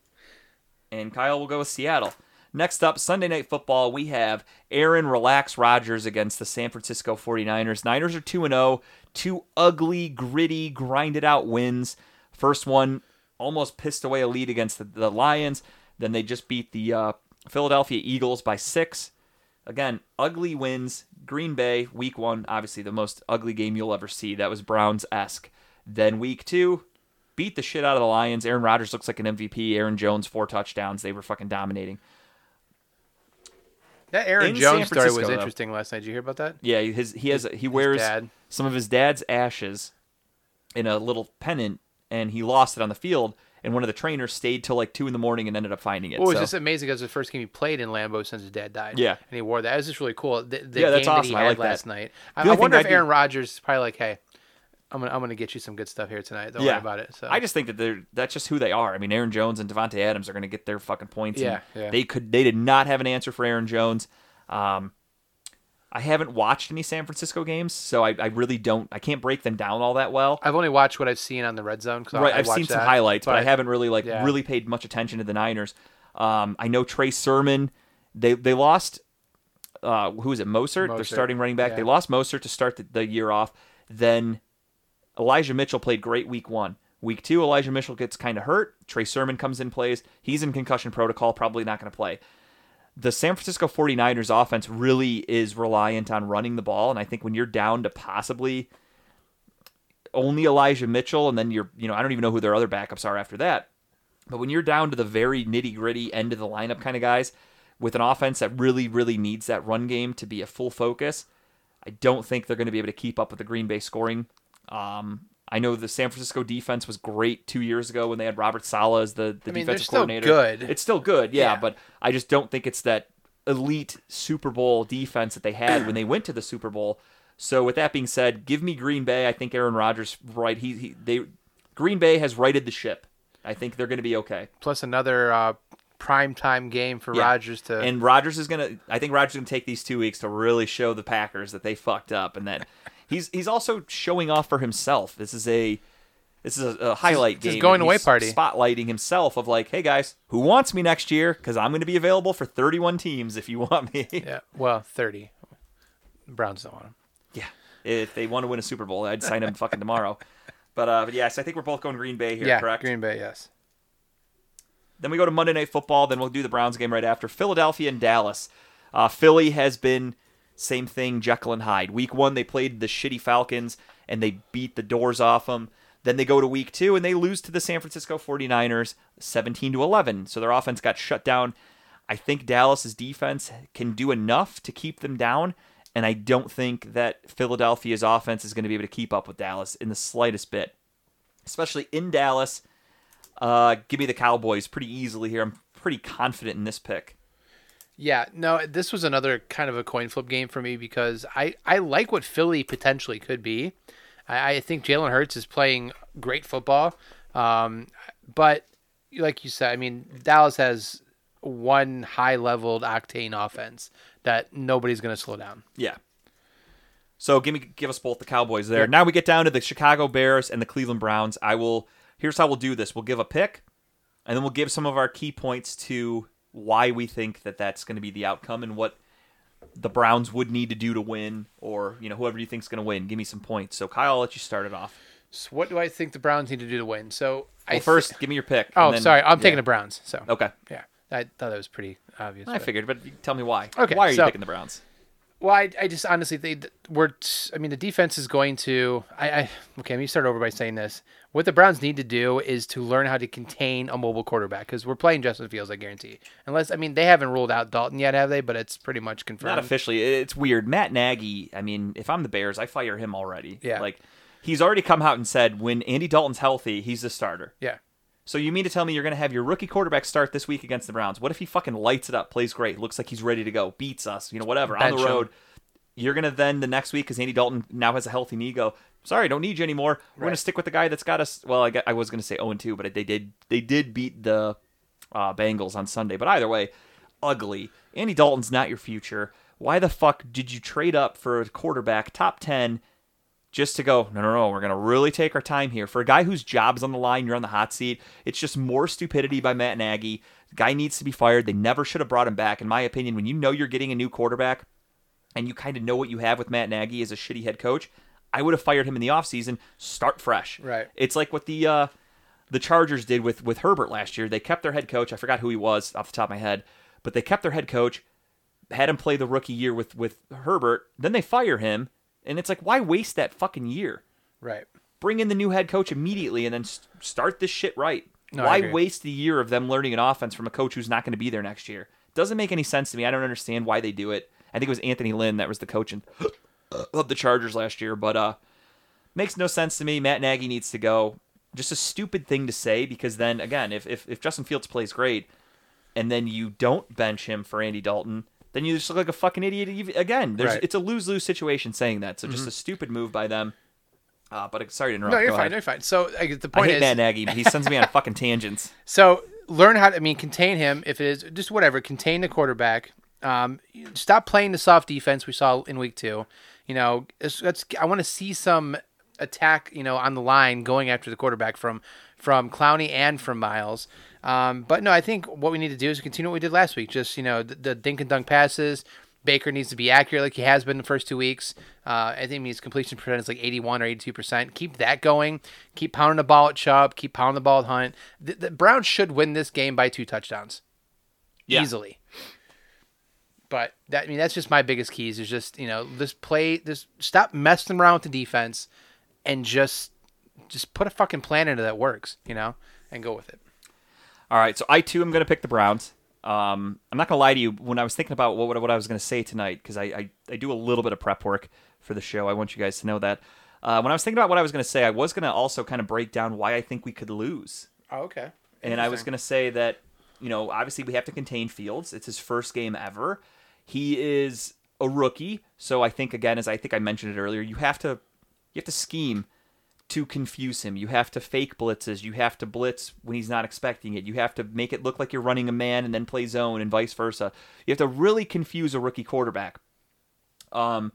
and Kyle will go with Seattle. Next up, Sunday Night Football, we have Aaron Relax Rodgers against the San Francisco 49ers. Niners are 2 0, two ugly, gritty, grinded out wins. First one almost pissed away a lead against the, the Lions. Then they just beat the uh, Philadelphia Eagles by six. Again, ugly wins. Green Bay, week one, obviously the most ugly game you'll ever see. That was Browns esque. Then week two, beat the shit out of the Lions. Aaron Rodgers looks like an MVP. Aaron Jones, four touchdowns. They were fucking dominating. That Aaron In Jones story was Francisco, though. interesting last night. Did you hear about that? Yeah, his he has he wears some of his dad's ashes in a little pennant, and he lost it on the field. And one of the trainers stayed till like two in the morning and ended up finding it. Was so- just amazing because the first game he played in Lambeau since his dad died. Yeah. and he wore that. It was just really cool. The, the Yeah, that's game that awesome. he I like that. last night. I, I wonder if Aaron Rodgers is probably like, "Hey, I'm gonna I'm gonna get you some good stuff here tonight. Don't worry yeah, about it." So I just think that they're that's just who they are. I mean, Aaron Jones and Davante Adams are going to get their fucking points. and Yeah, yeah. They could they did not have an answer for Aaron Jones. Um, I haven't watched any San Francisco games, so I, I really don't. I can't break them down all that well. I've only watched what I've seen on the red zone. Right, I, I've seen some that, highlights, but, I haven't really like yeah. really paid much attention to the Niners. Um, I know Trey Sermon. They they lost. Uh, who is it? Mostert, They're starting running back. They lost Mostert to start the, the year off. Then Elijah Mitchell played great week one. Week two, Elijah Mitchell gets kind of hurt. Trey Sermon comes in, plays. He's in concussion protocol, probably not going to play. The San Francisco 49ers offense really is reliant on running the ball. And I think when you're down to possibly only Elijah Mitchell, and then you're, you know, I don't even know who their other backups are after that. But when you're down to the very nitty gritty end of the lineup kind of guys, with an offense that really, really needs that run game to be a full focus, I don't think they're going to be able to keep up with the Green Bay scoring. Um, I know the San Francisco defense was great two years ago when they had Robert Saleh as the, the I mean, defensive still coordinator. good. It's still good, yeah, Yeah. but I just don't think it's that elite Super Bowl defense that they had when they went to the Super Bowl. So with that being said, give me Green Bay. I think Aaron Rodgers right. He, he they Green Bay has righted the ship. I think they're going to be okay. Plus another uh, prime time game for Yeah. Rodgers to. And Rodgers is gonna. I think Rodgers is gonna take these two weeks to really show the Packers that they fucked up, and that he's he's also showing off for himself. This is a this is a, a highlight This game. going away party. Spotlighting himself of like, hey guys, who wants me next year? Because I'm gonna be available for 31 teams if you want me. yeah, well, thirty. Browns don't want him. yeah. If they want to win a Super Bowl, I'd sign him fucking tomorrow. But uh, but yes, I think we're both going Green Bay here. yeah, correct? Green Bay, yes. Then we go to Monday Night Football. Then we'll do the Browns game right after. Philadelphia and Dallas. Uh, Philly has been same thing, Jekyll and Hyde. Week one, they played the shitty Falcons and they beat the doors off them. Then they go to week two and they lose to the San Francisco 49ers 17 to 11. So their offense got shut down. I think Dallas's defense can do enough to keep them down. And I don't think that Philadelphia's offense is going to be able to keep up with Dallas in the slightest bit, especially in Dallas. Uh, give me the Cowboys pretty easily here. I'm pretty confident in this pick. Yeah, no, this was another kind of a coin flip game for me because I, I like what Philly potentially could be. I, I think Jalen Hurts is playing great football. Um, but like you said, I mean, Dallas has one high leveled octane offense that nobody's going to slow down. Yeah. So give me give us both the Cowboys there. Now we get down to the Chicago Bears and the Cleveland Browns. I will here's how we'll do this. We'll give a pick and then we'll give some of our key points to why we think that that's going to be the outcome and what the Browns would need to do to win, or you know whoever you think's going to win. Give me some points. So Kyle, I'll let you start it off. So what do I think the Browns need to do to win? So I Well, thi- first, give me your pick. oh, and then- sorry, I'm taking the Browns. So Okay, yeah, I thought that was pretty obvious. I but- figured, but tell me why. Okay, why are you so- picking the Browns? Well, I, I just honestly think that we're. t- I mean, the defense is going to. I, I okay. Let me start over by saying this. What the Browns need to do is to learn how to contain a mobile quarterback because we're playing Justin Fields. I guarantee. Unless I mean they haven't ruled out Dalton yet, have they? But it's pretty much confirmed. Not officially. It's weird. Matt Nagy. I mean, if I'm the Bears, I fire him already. Yeah. Like he's already come out and said when Andy Dalton's healthy, he's the starter. Yeah. So you mean to tell me you're going to have your rookie quarterback start this week against the Browns? What if he fucking lights it up, plays great, looks like he's ready to go, beats us, you know, whatever, on Bench the him. road? You're going to then the next week, because Andy Dalton now has a healthy knee, go, sorry, don't need you anymore. We're going to stick with the guy that's got us. Well, I, gue- I was going to say 0 2, but they did they did beat the uh, Bengals on Sunday. But either way, ugly. Andy Dalton's not your future. Why the fuck did you trade up for a quarterback top 10 just to go, no, no, no, we're going to really take our time here. For a guy whose job's on the line, you're on the hot seat. It's just more stupidity by Matt Nagy. The guy needs to be fired. They never should have brought him back, in my opinion. When you know you're getting a new quarterback and you kind of know what you have with Matt Nagy as a shitty head coach, I would have fired him in the offseason. Start fresh. Right. It's like what the uh, the Chargers did with, with Herbert last year. They kept their head coach. I forgot who he was off the top of my head, but they kept their head coach, had him play the rookie year with, with Herbert. Then they fire him. And it's like, why waste that fucking year? Right. Bring in the new head coach immediately and then start this shit right. No, why waste the year of them learning an offense from a coach who's not going to be there next year? Doesn't make any sense to me. I don't understand why they do it. I think it was Anthony Lynn that was the coach in, of the Chargers last year, but uh, makes no sense to me. Matt Nagy needs to go. Just a stupid thing to say because then again, if if, if Justin Fields plays great, and then you don't bench him for Andy Dalton, then you just look like a fucking idiot again. There's Right. Mm-hmm. it's a lose lose situation saying that. So just a stupid move by them. Uh, but sorry to interrupt. No, you're Go fine. ahead. You're fine. So I the I point hate is, Matt Nagy. He sends me on fucking tangents. So learn how to, I mean, contain him if it is just whatever, contain the quarterback. Um, stop playing the soft defense we saw in week two. You know, it's, I want to see some attack, you know, on the line going after the quarterback from from Clowney and from Myles. Um, but no, I think what we need to do is continue what we did last week. Just you know, the, the dink and dunk passes. Baker needs to be accurate like he has been the first two weeks. Uh, I think his completion percentage is like 81 or 82 percent. Keep that going. Keep pounding the ball at Chubb. Keep pounding the ball at Hunt. The, the Browns should win this game by two touchdowns, Yeah. easily. But that I mean that's just my biggest keys is just you know just play this stop messing around with the defense and just just put a fucking plan into that works you know and go with it. All right, so I too am going to pick the Browns. Um, I'm not going to lie to you. When I was thinking about what what I was going to say tonight, because I, I I do a little bit of prep work for the show. I want you guys to know that. Uh, when I was thinking about what I was going to say, I was going to also kind of break down why I think we could lose. Oh, okay. And I was going to say that, you know, obviously we have to contain Fields. It's his first game ever. He is a rookie, so I think again, as I think I mentioned it earlier, you have to you have to scheme to confuse him. You have to fake blitzes. You have to blitz when he's not expecting it. You have to make it look like you're running a man and then play zone and vice versa. You have to really confuse a rookie quarterback. Um,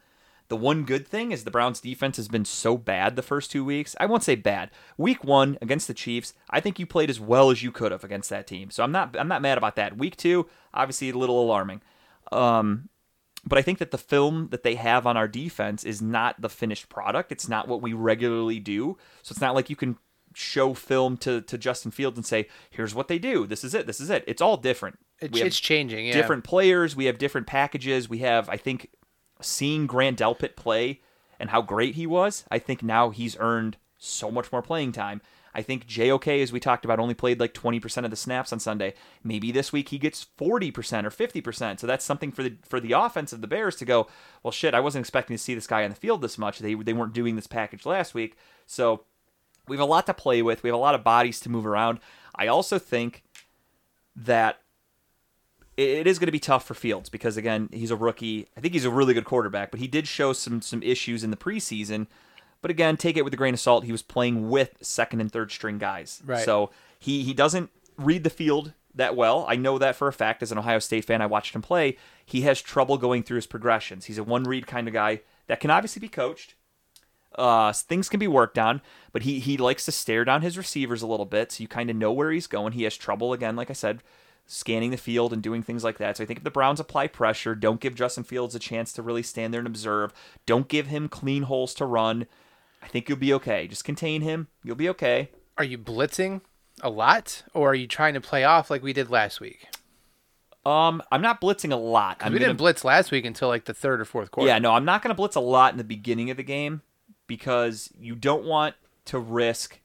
the one good thing is the Browns defense has been so bad the first two weeks. I won't say bad. Week one against the Chiefs, I think you played as well as you could have against that team. So I'm not I'm not mad about that. Week two, obviously a little alarming. Um, but I think that the film that they have on our defense is not the finished product. It's not what we regularly do. So it's not like you can show film to, to Justin Fields and say, here's what they do. This is it. This is it. It's all different. It's, it's changing. Yeah. different players. We have different packages. We have, I think, seeing Grant Delpit play and how great he was. I think now he's earned so much more playing time. I think JOK, as we talked about, only played like 20% of the snaps on Sunday. Maybe this week he gets 40% or 50%. So that's something for the for the offense of the Bears to go, well, shit, I wasn't expecting to see this guy on the field this much. They, they weren't doing this package last week. So we have a lot to play with. We have a lot of bodies to move around. I also think that it is going to be tough for Fields because again, he's a rookie. I think he's a really good quarterback, but he did show some some issues in the preseason. But again, take it with a grain of salt. He was playing with second and third string guys, Right. so he he doesn't read the field that well. I know that for a fact. As an Ohio State fan, I watched him play. He has trouble going through his progressions. He's a one read kind of guy that can obviously be coached. Uh, things can be worked on, but he he likes to stare down his receivers a little bit, so you kind of know where he's going. He has trouble again, like I said, scanning the field and doing things like that. So I think if the Browns apply pressure, don't give Justin Fields a chance to really stand there and observe, don't give him clean holes to run, I think you'll be okay. Just contain him. You'll be okay. Are you blitzing a lot, or are you trying to play off like we did last week? Um, I'm not blitzing a lot. I'm we gonna, didn't blitz last week until like the third or fourth quarter. Yeah, no, I'm not going to blitz a lot in the beginning of the game because you don't want to risk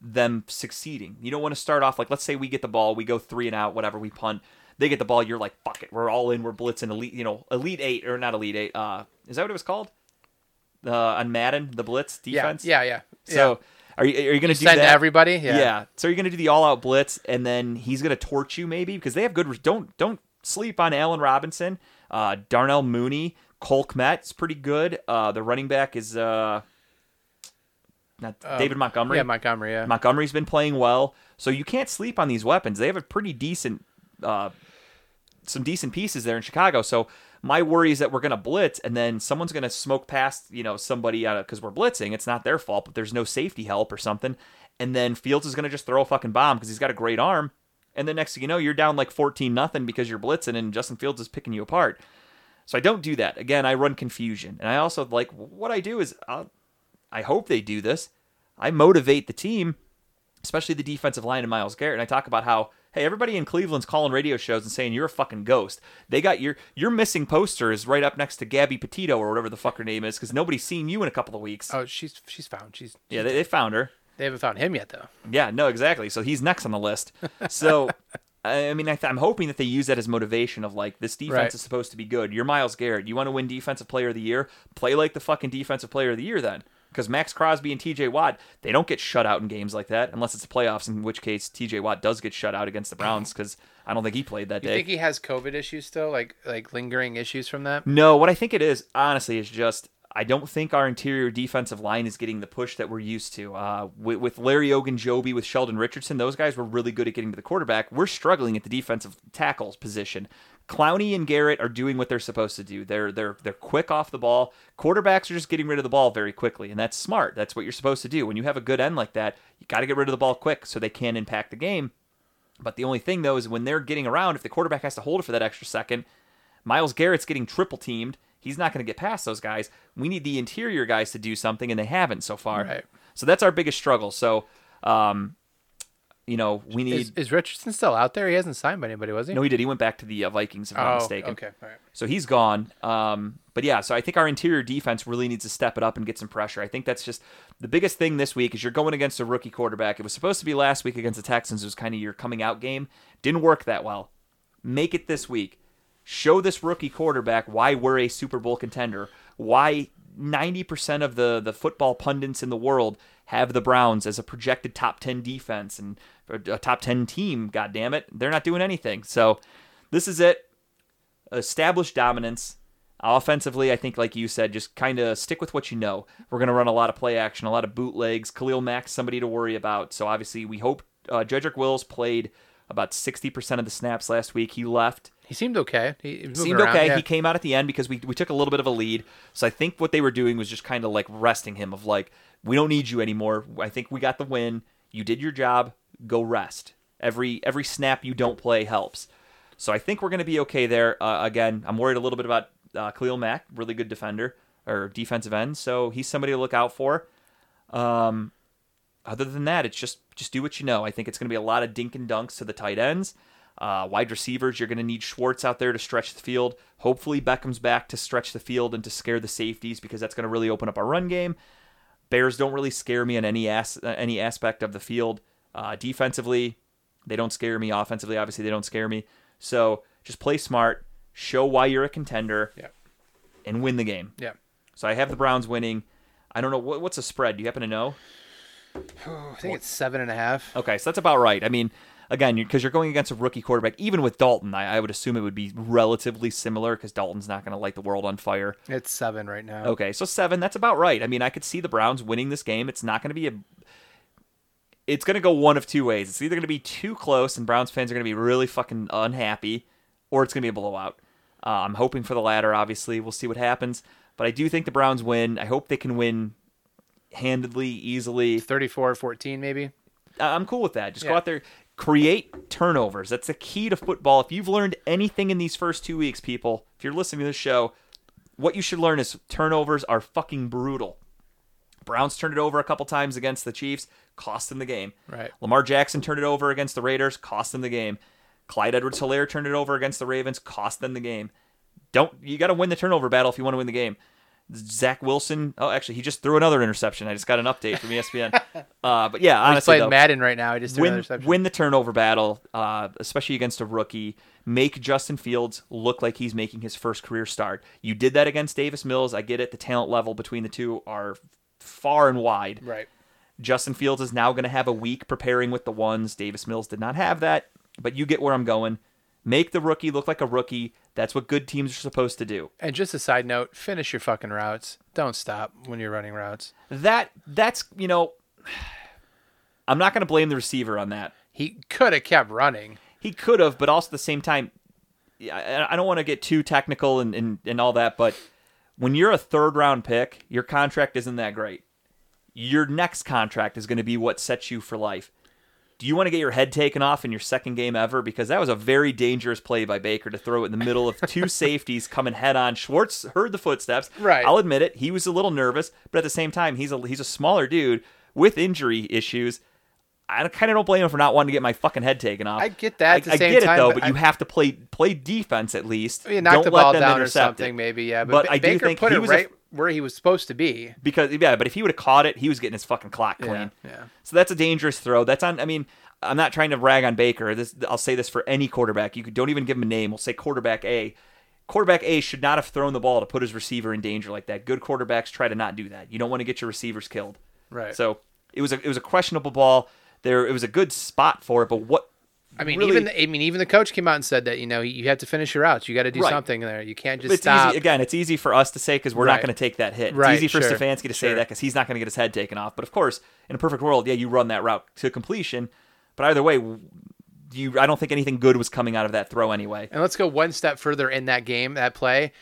them succeeding. You don't want to start off like, let's say we get the ball, we go three and out, whatever, we punt. They get the ball, you're like, fuck it, we're all in, we're blitzing elite, you know, elite eight or not elite eight. Uh, is that what it was called? Uh, on Madden, the blitz defense. yeah, yeah. yeah. So are you are you going to do Send that? everybody. Yeah. Yeah. So you're going to do the all-out blitz, and then he's going to torch you maybe because they have good. Don't don't sleep on Allen Robinson, uh, Darnell Mooney, Cole Kmet's pretty good. Uh, the running back is uh, not David Montgomery. Yeah, Montgomery. Yeah. Montgomery's been playing well, so you can't sleep on these weapons. They have a pretty decent, uh, some decent pieces there in Chicago. So my worry is that we're going to blitz, and then someone's going to smoke past, you know, somebody out of because we're blitzing. It's not their fault, but there's no safety help or something, and then Fields is going to just throw a fucking bomb because he's got a great arm, and then next thing you know, you're down like fourteen nothing because you're blitzing, and Justin Fields is picking you apart. So I don't do that. Again, I run confusion, and I also like what I do is I'll, I hope they do this. I motivate the team, especially the defensive line and Myles Garrett, and I talk about how hey, everybody in Cleveland's calling radio shows and saying you're a fucking ghost. They got your your missing poster is right up next to Gabby Petito or whatever the fuck her name is because nobody's seen you in a couple of weeks. Oh, she's she's found. She's yeah, they, they found her. they haven't found him yet though. Yeah, no, exactly. So he's next on the list. So, I mean, I th- I'm hoping that they use that as motivation of like this defense Right. is supposed to be good. You're Myles Garrett. You want to win Defensive Player of the Year? Play like the fucking Defensive Player of the Year then. Because Maxx Crosby and T.J. Watt, they don't get shut out in games like that unless it's the playoffs. In which case, T.J. Watt does get shut out against the Browns because I don't think he played that day. You day. think he has COVID issues still, like like lingering issues from that? No, what I think it is, honestly, is just I don't think our interior defensive line is getting the push that we're used to. Uh, with, with Larry Ogunjobi, with Sheldon Richardson, those guys were really good at getting to the quarterback. We're struggling at the defensive tackles position. Clowney and Garrett are doing what they're supposed to do. They're they're they're quick off the ball. Quarterbacks are just getting rid of the ball very quickly, and that's smart. That's what you're supposed to do. When you have a good end like that, you got to get rid of the ball quick so they can impact the game. But the only thing though is when they're getting around, if the quarterback has to hold it for that extra second, Myles Garrett's getting triple teamed. He's not going to get past those guys. We need the interior guys to do something, and they haven't so far. Right. So that's our biggest struggle. So, um, you know, we need. Is, is Richardson still out there? He hasn't signed by anybody, was he? no, he did. He went back to the uh, Vikings, if I'm not oh, mistaken. okay. All right. So he's gone. Um, but yeah, so I think our interior defense really needs to step it up and get some pressure. I think that's just the biggest thing this week is you're going against a rookie quarterback. It was supposed to be last week against the Texans. It was kind of your coming out game. Didn't work that well. Make it this week. Show this rookie quarterback why we're a Super Bowl contender. Why 90% of the, the football pundits in the world have the Browns as a projected top 10 defense and a top 10 team. God damn it. They're not doing anything. So this is it establish dominance. Offensively, I think, like you said, just kind of stick with what you know. We're going to run a lot of play action, a lot of bootlegs. Khalil Mack, somebody to worry about. So obviously, we hope uh, Jedrick Wills played about 60% of the snaps last week. He left. He seemed okay. He, Seemed around, okay. yeah. He came out at the end because we, we took a little bit of a lead. So I think what they were doing was just kind of like resting him of like, we don't need you anymore. I think we got the win. You did your job. Go rest. Every every snap you don't play helps. So I think we're going to be okay there. Uh, again, I'm worried a little bit about uh, Khalil Mack, really good defender or defensive end. So he's somebody to look out for. Um, other than that, it's just just do what you know. I think it's going to be a lot of dink and dunks to the tight ends. Uh, wide receivers, you're going to need Schwartz out there to stretch the field. Hopefully, Beckham's back to stretch the field and to scare the safeties because that's going to really open up our run game. Bears don't really scare me in any as- any aspect of the field. Uh, defensively, they don't scare me. Offensively, obviously, they don't scare me. So just play smart, show why you're a contender, Yeah. and win the game. Yeah. So I have the Browns winning. I don't know what, what's the spread. Do you happen to know? I think it's seven and a half. Okay, so that's about right. I mean, again, because you're going against a rookie quarterback, even with Dalton, I, I would assume it would be relatively similar because Dalton's not going to light the world on fire. It's seven right now. Okay, so seven, that's about right. I mean, I could see the Browns winning this game. It's not going to be a. It's going to go one of two ways. It's either going to be too close and Browns fans are going to be really fucking unhappy, or it's going to be a blowout. Uh, I'm hoping for the latter, obviously. We'll see what happens. But I do think the Browns win. I hope they can win handedly, easily. 34 14 maybe. I'm cool with that. Just go out there. create turnovers. That's the key to football. If you've learned anything in these first two weeks, people, if you're listening to this show, what you should learn is turnovers are fucking brutal. Browns turned it over a couple times against the Chiefs, cost them the game. Right. Lamar Jackson turned it over against the Raiders, cost them the game. Clyde Edwards Helaire turned it over against the Ravens, cost them the game. Don't you got to win the turnover battle if you want to win the game. Zach Wilson. Oh, actually, he just threw another interception. I just got an update from ESPN. uh, but yeah, honestly, playing though, Madden right now. He just threw another win, interception. win the turnover battle, uh, especially against a rookie. Make Justin Fields look like he's making his first career start. You did that against Davis Mills. I get it. The talent level between the two are far and wide. Right. Justin Fields is now going to have a week preparing with the ones. Davis Mills did not have that, but you get where I'm going. Make the rookie look like a rookie. That's what good teams are supposed to do. And just a side note, finish your fucking routes. Don't stop when you're running routes. That that's you know, I'm not going to blame the receiver on that. He could have kept running. He could have, but also at the same time, I, I don't want to get too technical and, and, and all that, but when you're a third round pick, your contract isn't that great. Your next contract is going to be what sets you for life. Do you want to get your head taken off in your second game ever? Because that was a very dangerous play by Baker to throw it in the middle of two safeties coming head on. Schwartz heard the footsteps. Right. I'll admit it. He was a little nervous, but at the same time, he's a he's a smaller dude with injury issues. I kind of don't blame him for not wanting to get my fucking head taken off. I get that. At the I, I get time, it though, but but you have to play play defense at least. You knock Don't the let ball them down or intercept something, it. maybe. Yeah, but, But Ba- I do Baker think put he it was a- right where he was supposed to be. because yeah, but if he would have caught it, he was getting his fucking clock clean. Yeah, yeah. So that's a dangerous throw. That's on. I mean, I'm not trying to rag on Baker. This I'll say this for any quarterback. You could, don't even give him a name. We'll say quarterback A. Quarterback A should not have thrown the ball to put his receiver in danger like that. Good quarterbacks try to not do that. You don't want to get your receivers killed. Right. So it was a it was a questionable ball. There it was a good spot for it, but what I mean, really- even the, I mean, even the coach came out and said that you know you have to finish your routes. You got to do Right. something there. You can't just it's stop. easy again. It's easy for us to say because we're Right. not going to take that hit. Right, It's easy for sure, Stefanski to say that because he's not going to get his head taken off. But of course, in a perfect world, yeah, you run that route to completion. But either way, you I don't think anything good was coming out of that throw anyway. And let's go one step further in that game, that play.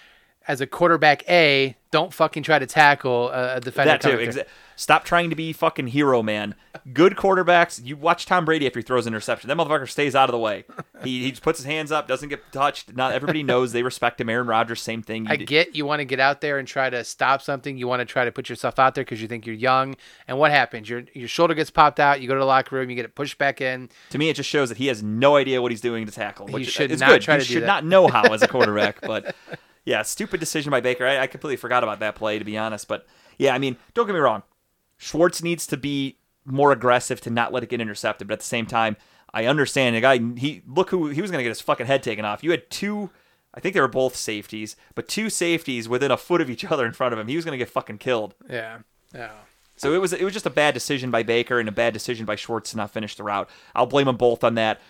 As a quarterback A, don't fucking try to tackle a defender. That too. coming through. Exa- Stop trying to be fucking hero man. Good quarterbacks. You watch Tom Brady after he throws an interception. That motherfucker stays out of the way. He, he just puts his hands up, doesn't get touched. Not everybody knows they respect him. Aaron Rodgers, same thing. You I get you want to get out there and try to stop something. You want to try to put yourself out there because you think you're young. And what happens? Your your shoulder gets popped out. You go to the locker room. You get it pushed back in. to me, it just shows that he has no idea what he's doing to tackle. He should is not good. try you to do should that. not know how as a quarterback. but yeah, stupid decision by Baker. I, I completely forgot about that play to be honest. But yeah, I mean, don't get me wrong. Schwartz needs to be more aggressive to not let it get intercepted. But at the same time, I understand the guy. He look who he was going to get his fucking head taken off. You had two. I think they were both safeties, but two safeties within a foot of each other in front of him. He was going to get fucking killed. Yeah. Yeah. So it was it was just a bad decision by Baker and a bad decision by Schwartz to not finish the route. I'll blame them both on that.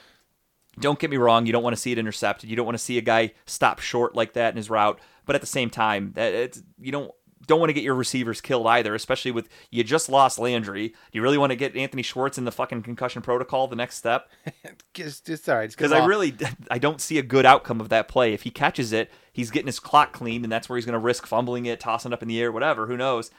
Don't get me wrong, you don't want to see it intercepted. You don't want to see a guy stop short like that in his route. But at the same time, that it's you don't don't want to get your receivers killed either, especially with you just lost Landry. Do you really want to get Anthony Schwartz in the fucking concussion protocol the next step? Just, just all right. Because I really I don't see a good outcome of that play. If he catches it, he's getting his clock cleaned, and that's where he's going to risk fumbling it, tossing it up in the air, whatever. Who knows?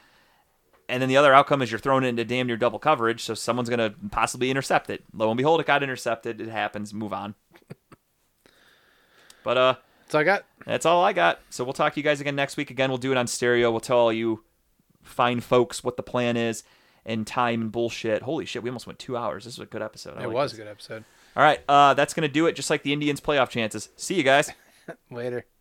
And then the other outcome is you're throwing it into damn near double coverage, so someone's going to possibly intercept it. Lo and behold, it got intercepted. It happens. Move on. but uh, That's all I got. that's all I got. So we'll talk to you guys again next week. Again, we'll do it on stereo. We'll tell all you fine folks what the plan is and time and bullshit. Holy shit, we almost went two hours. This was a good episode. I It like was this. a good episode. All right, uh, that's gonna do it. Just like the Indians' playoff chances. See you guys. Later.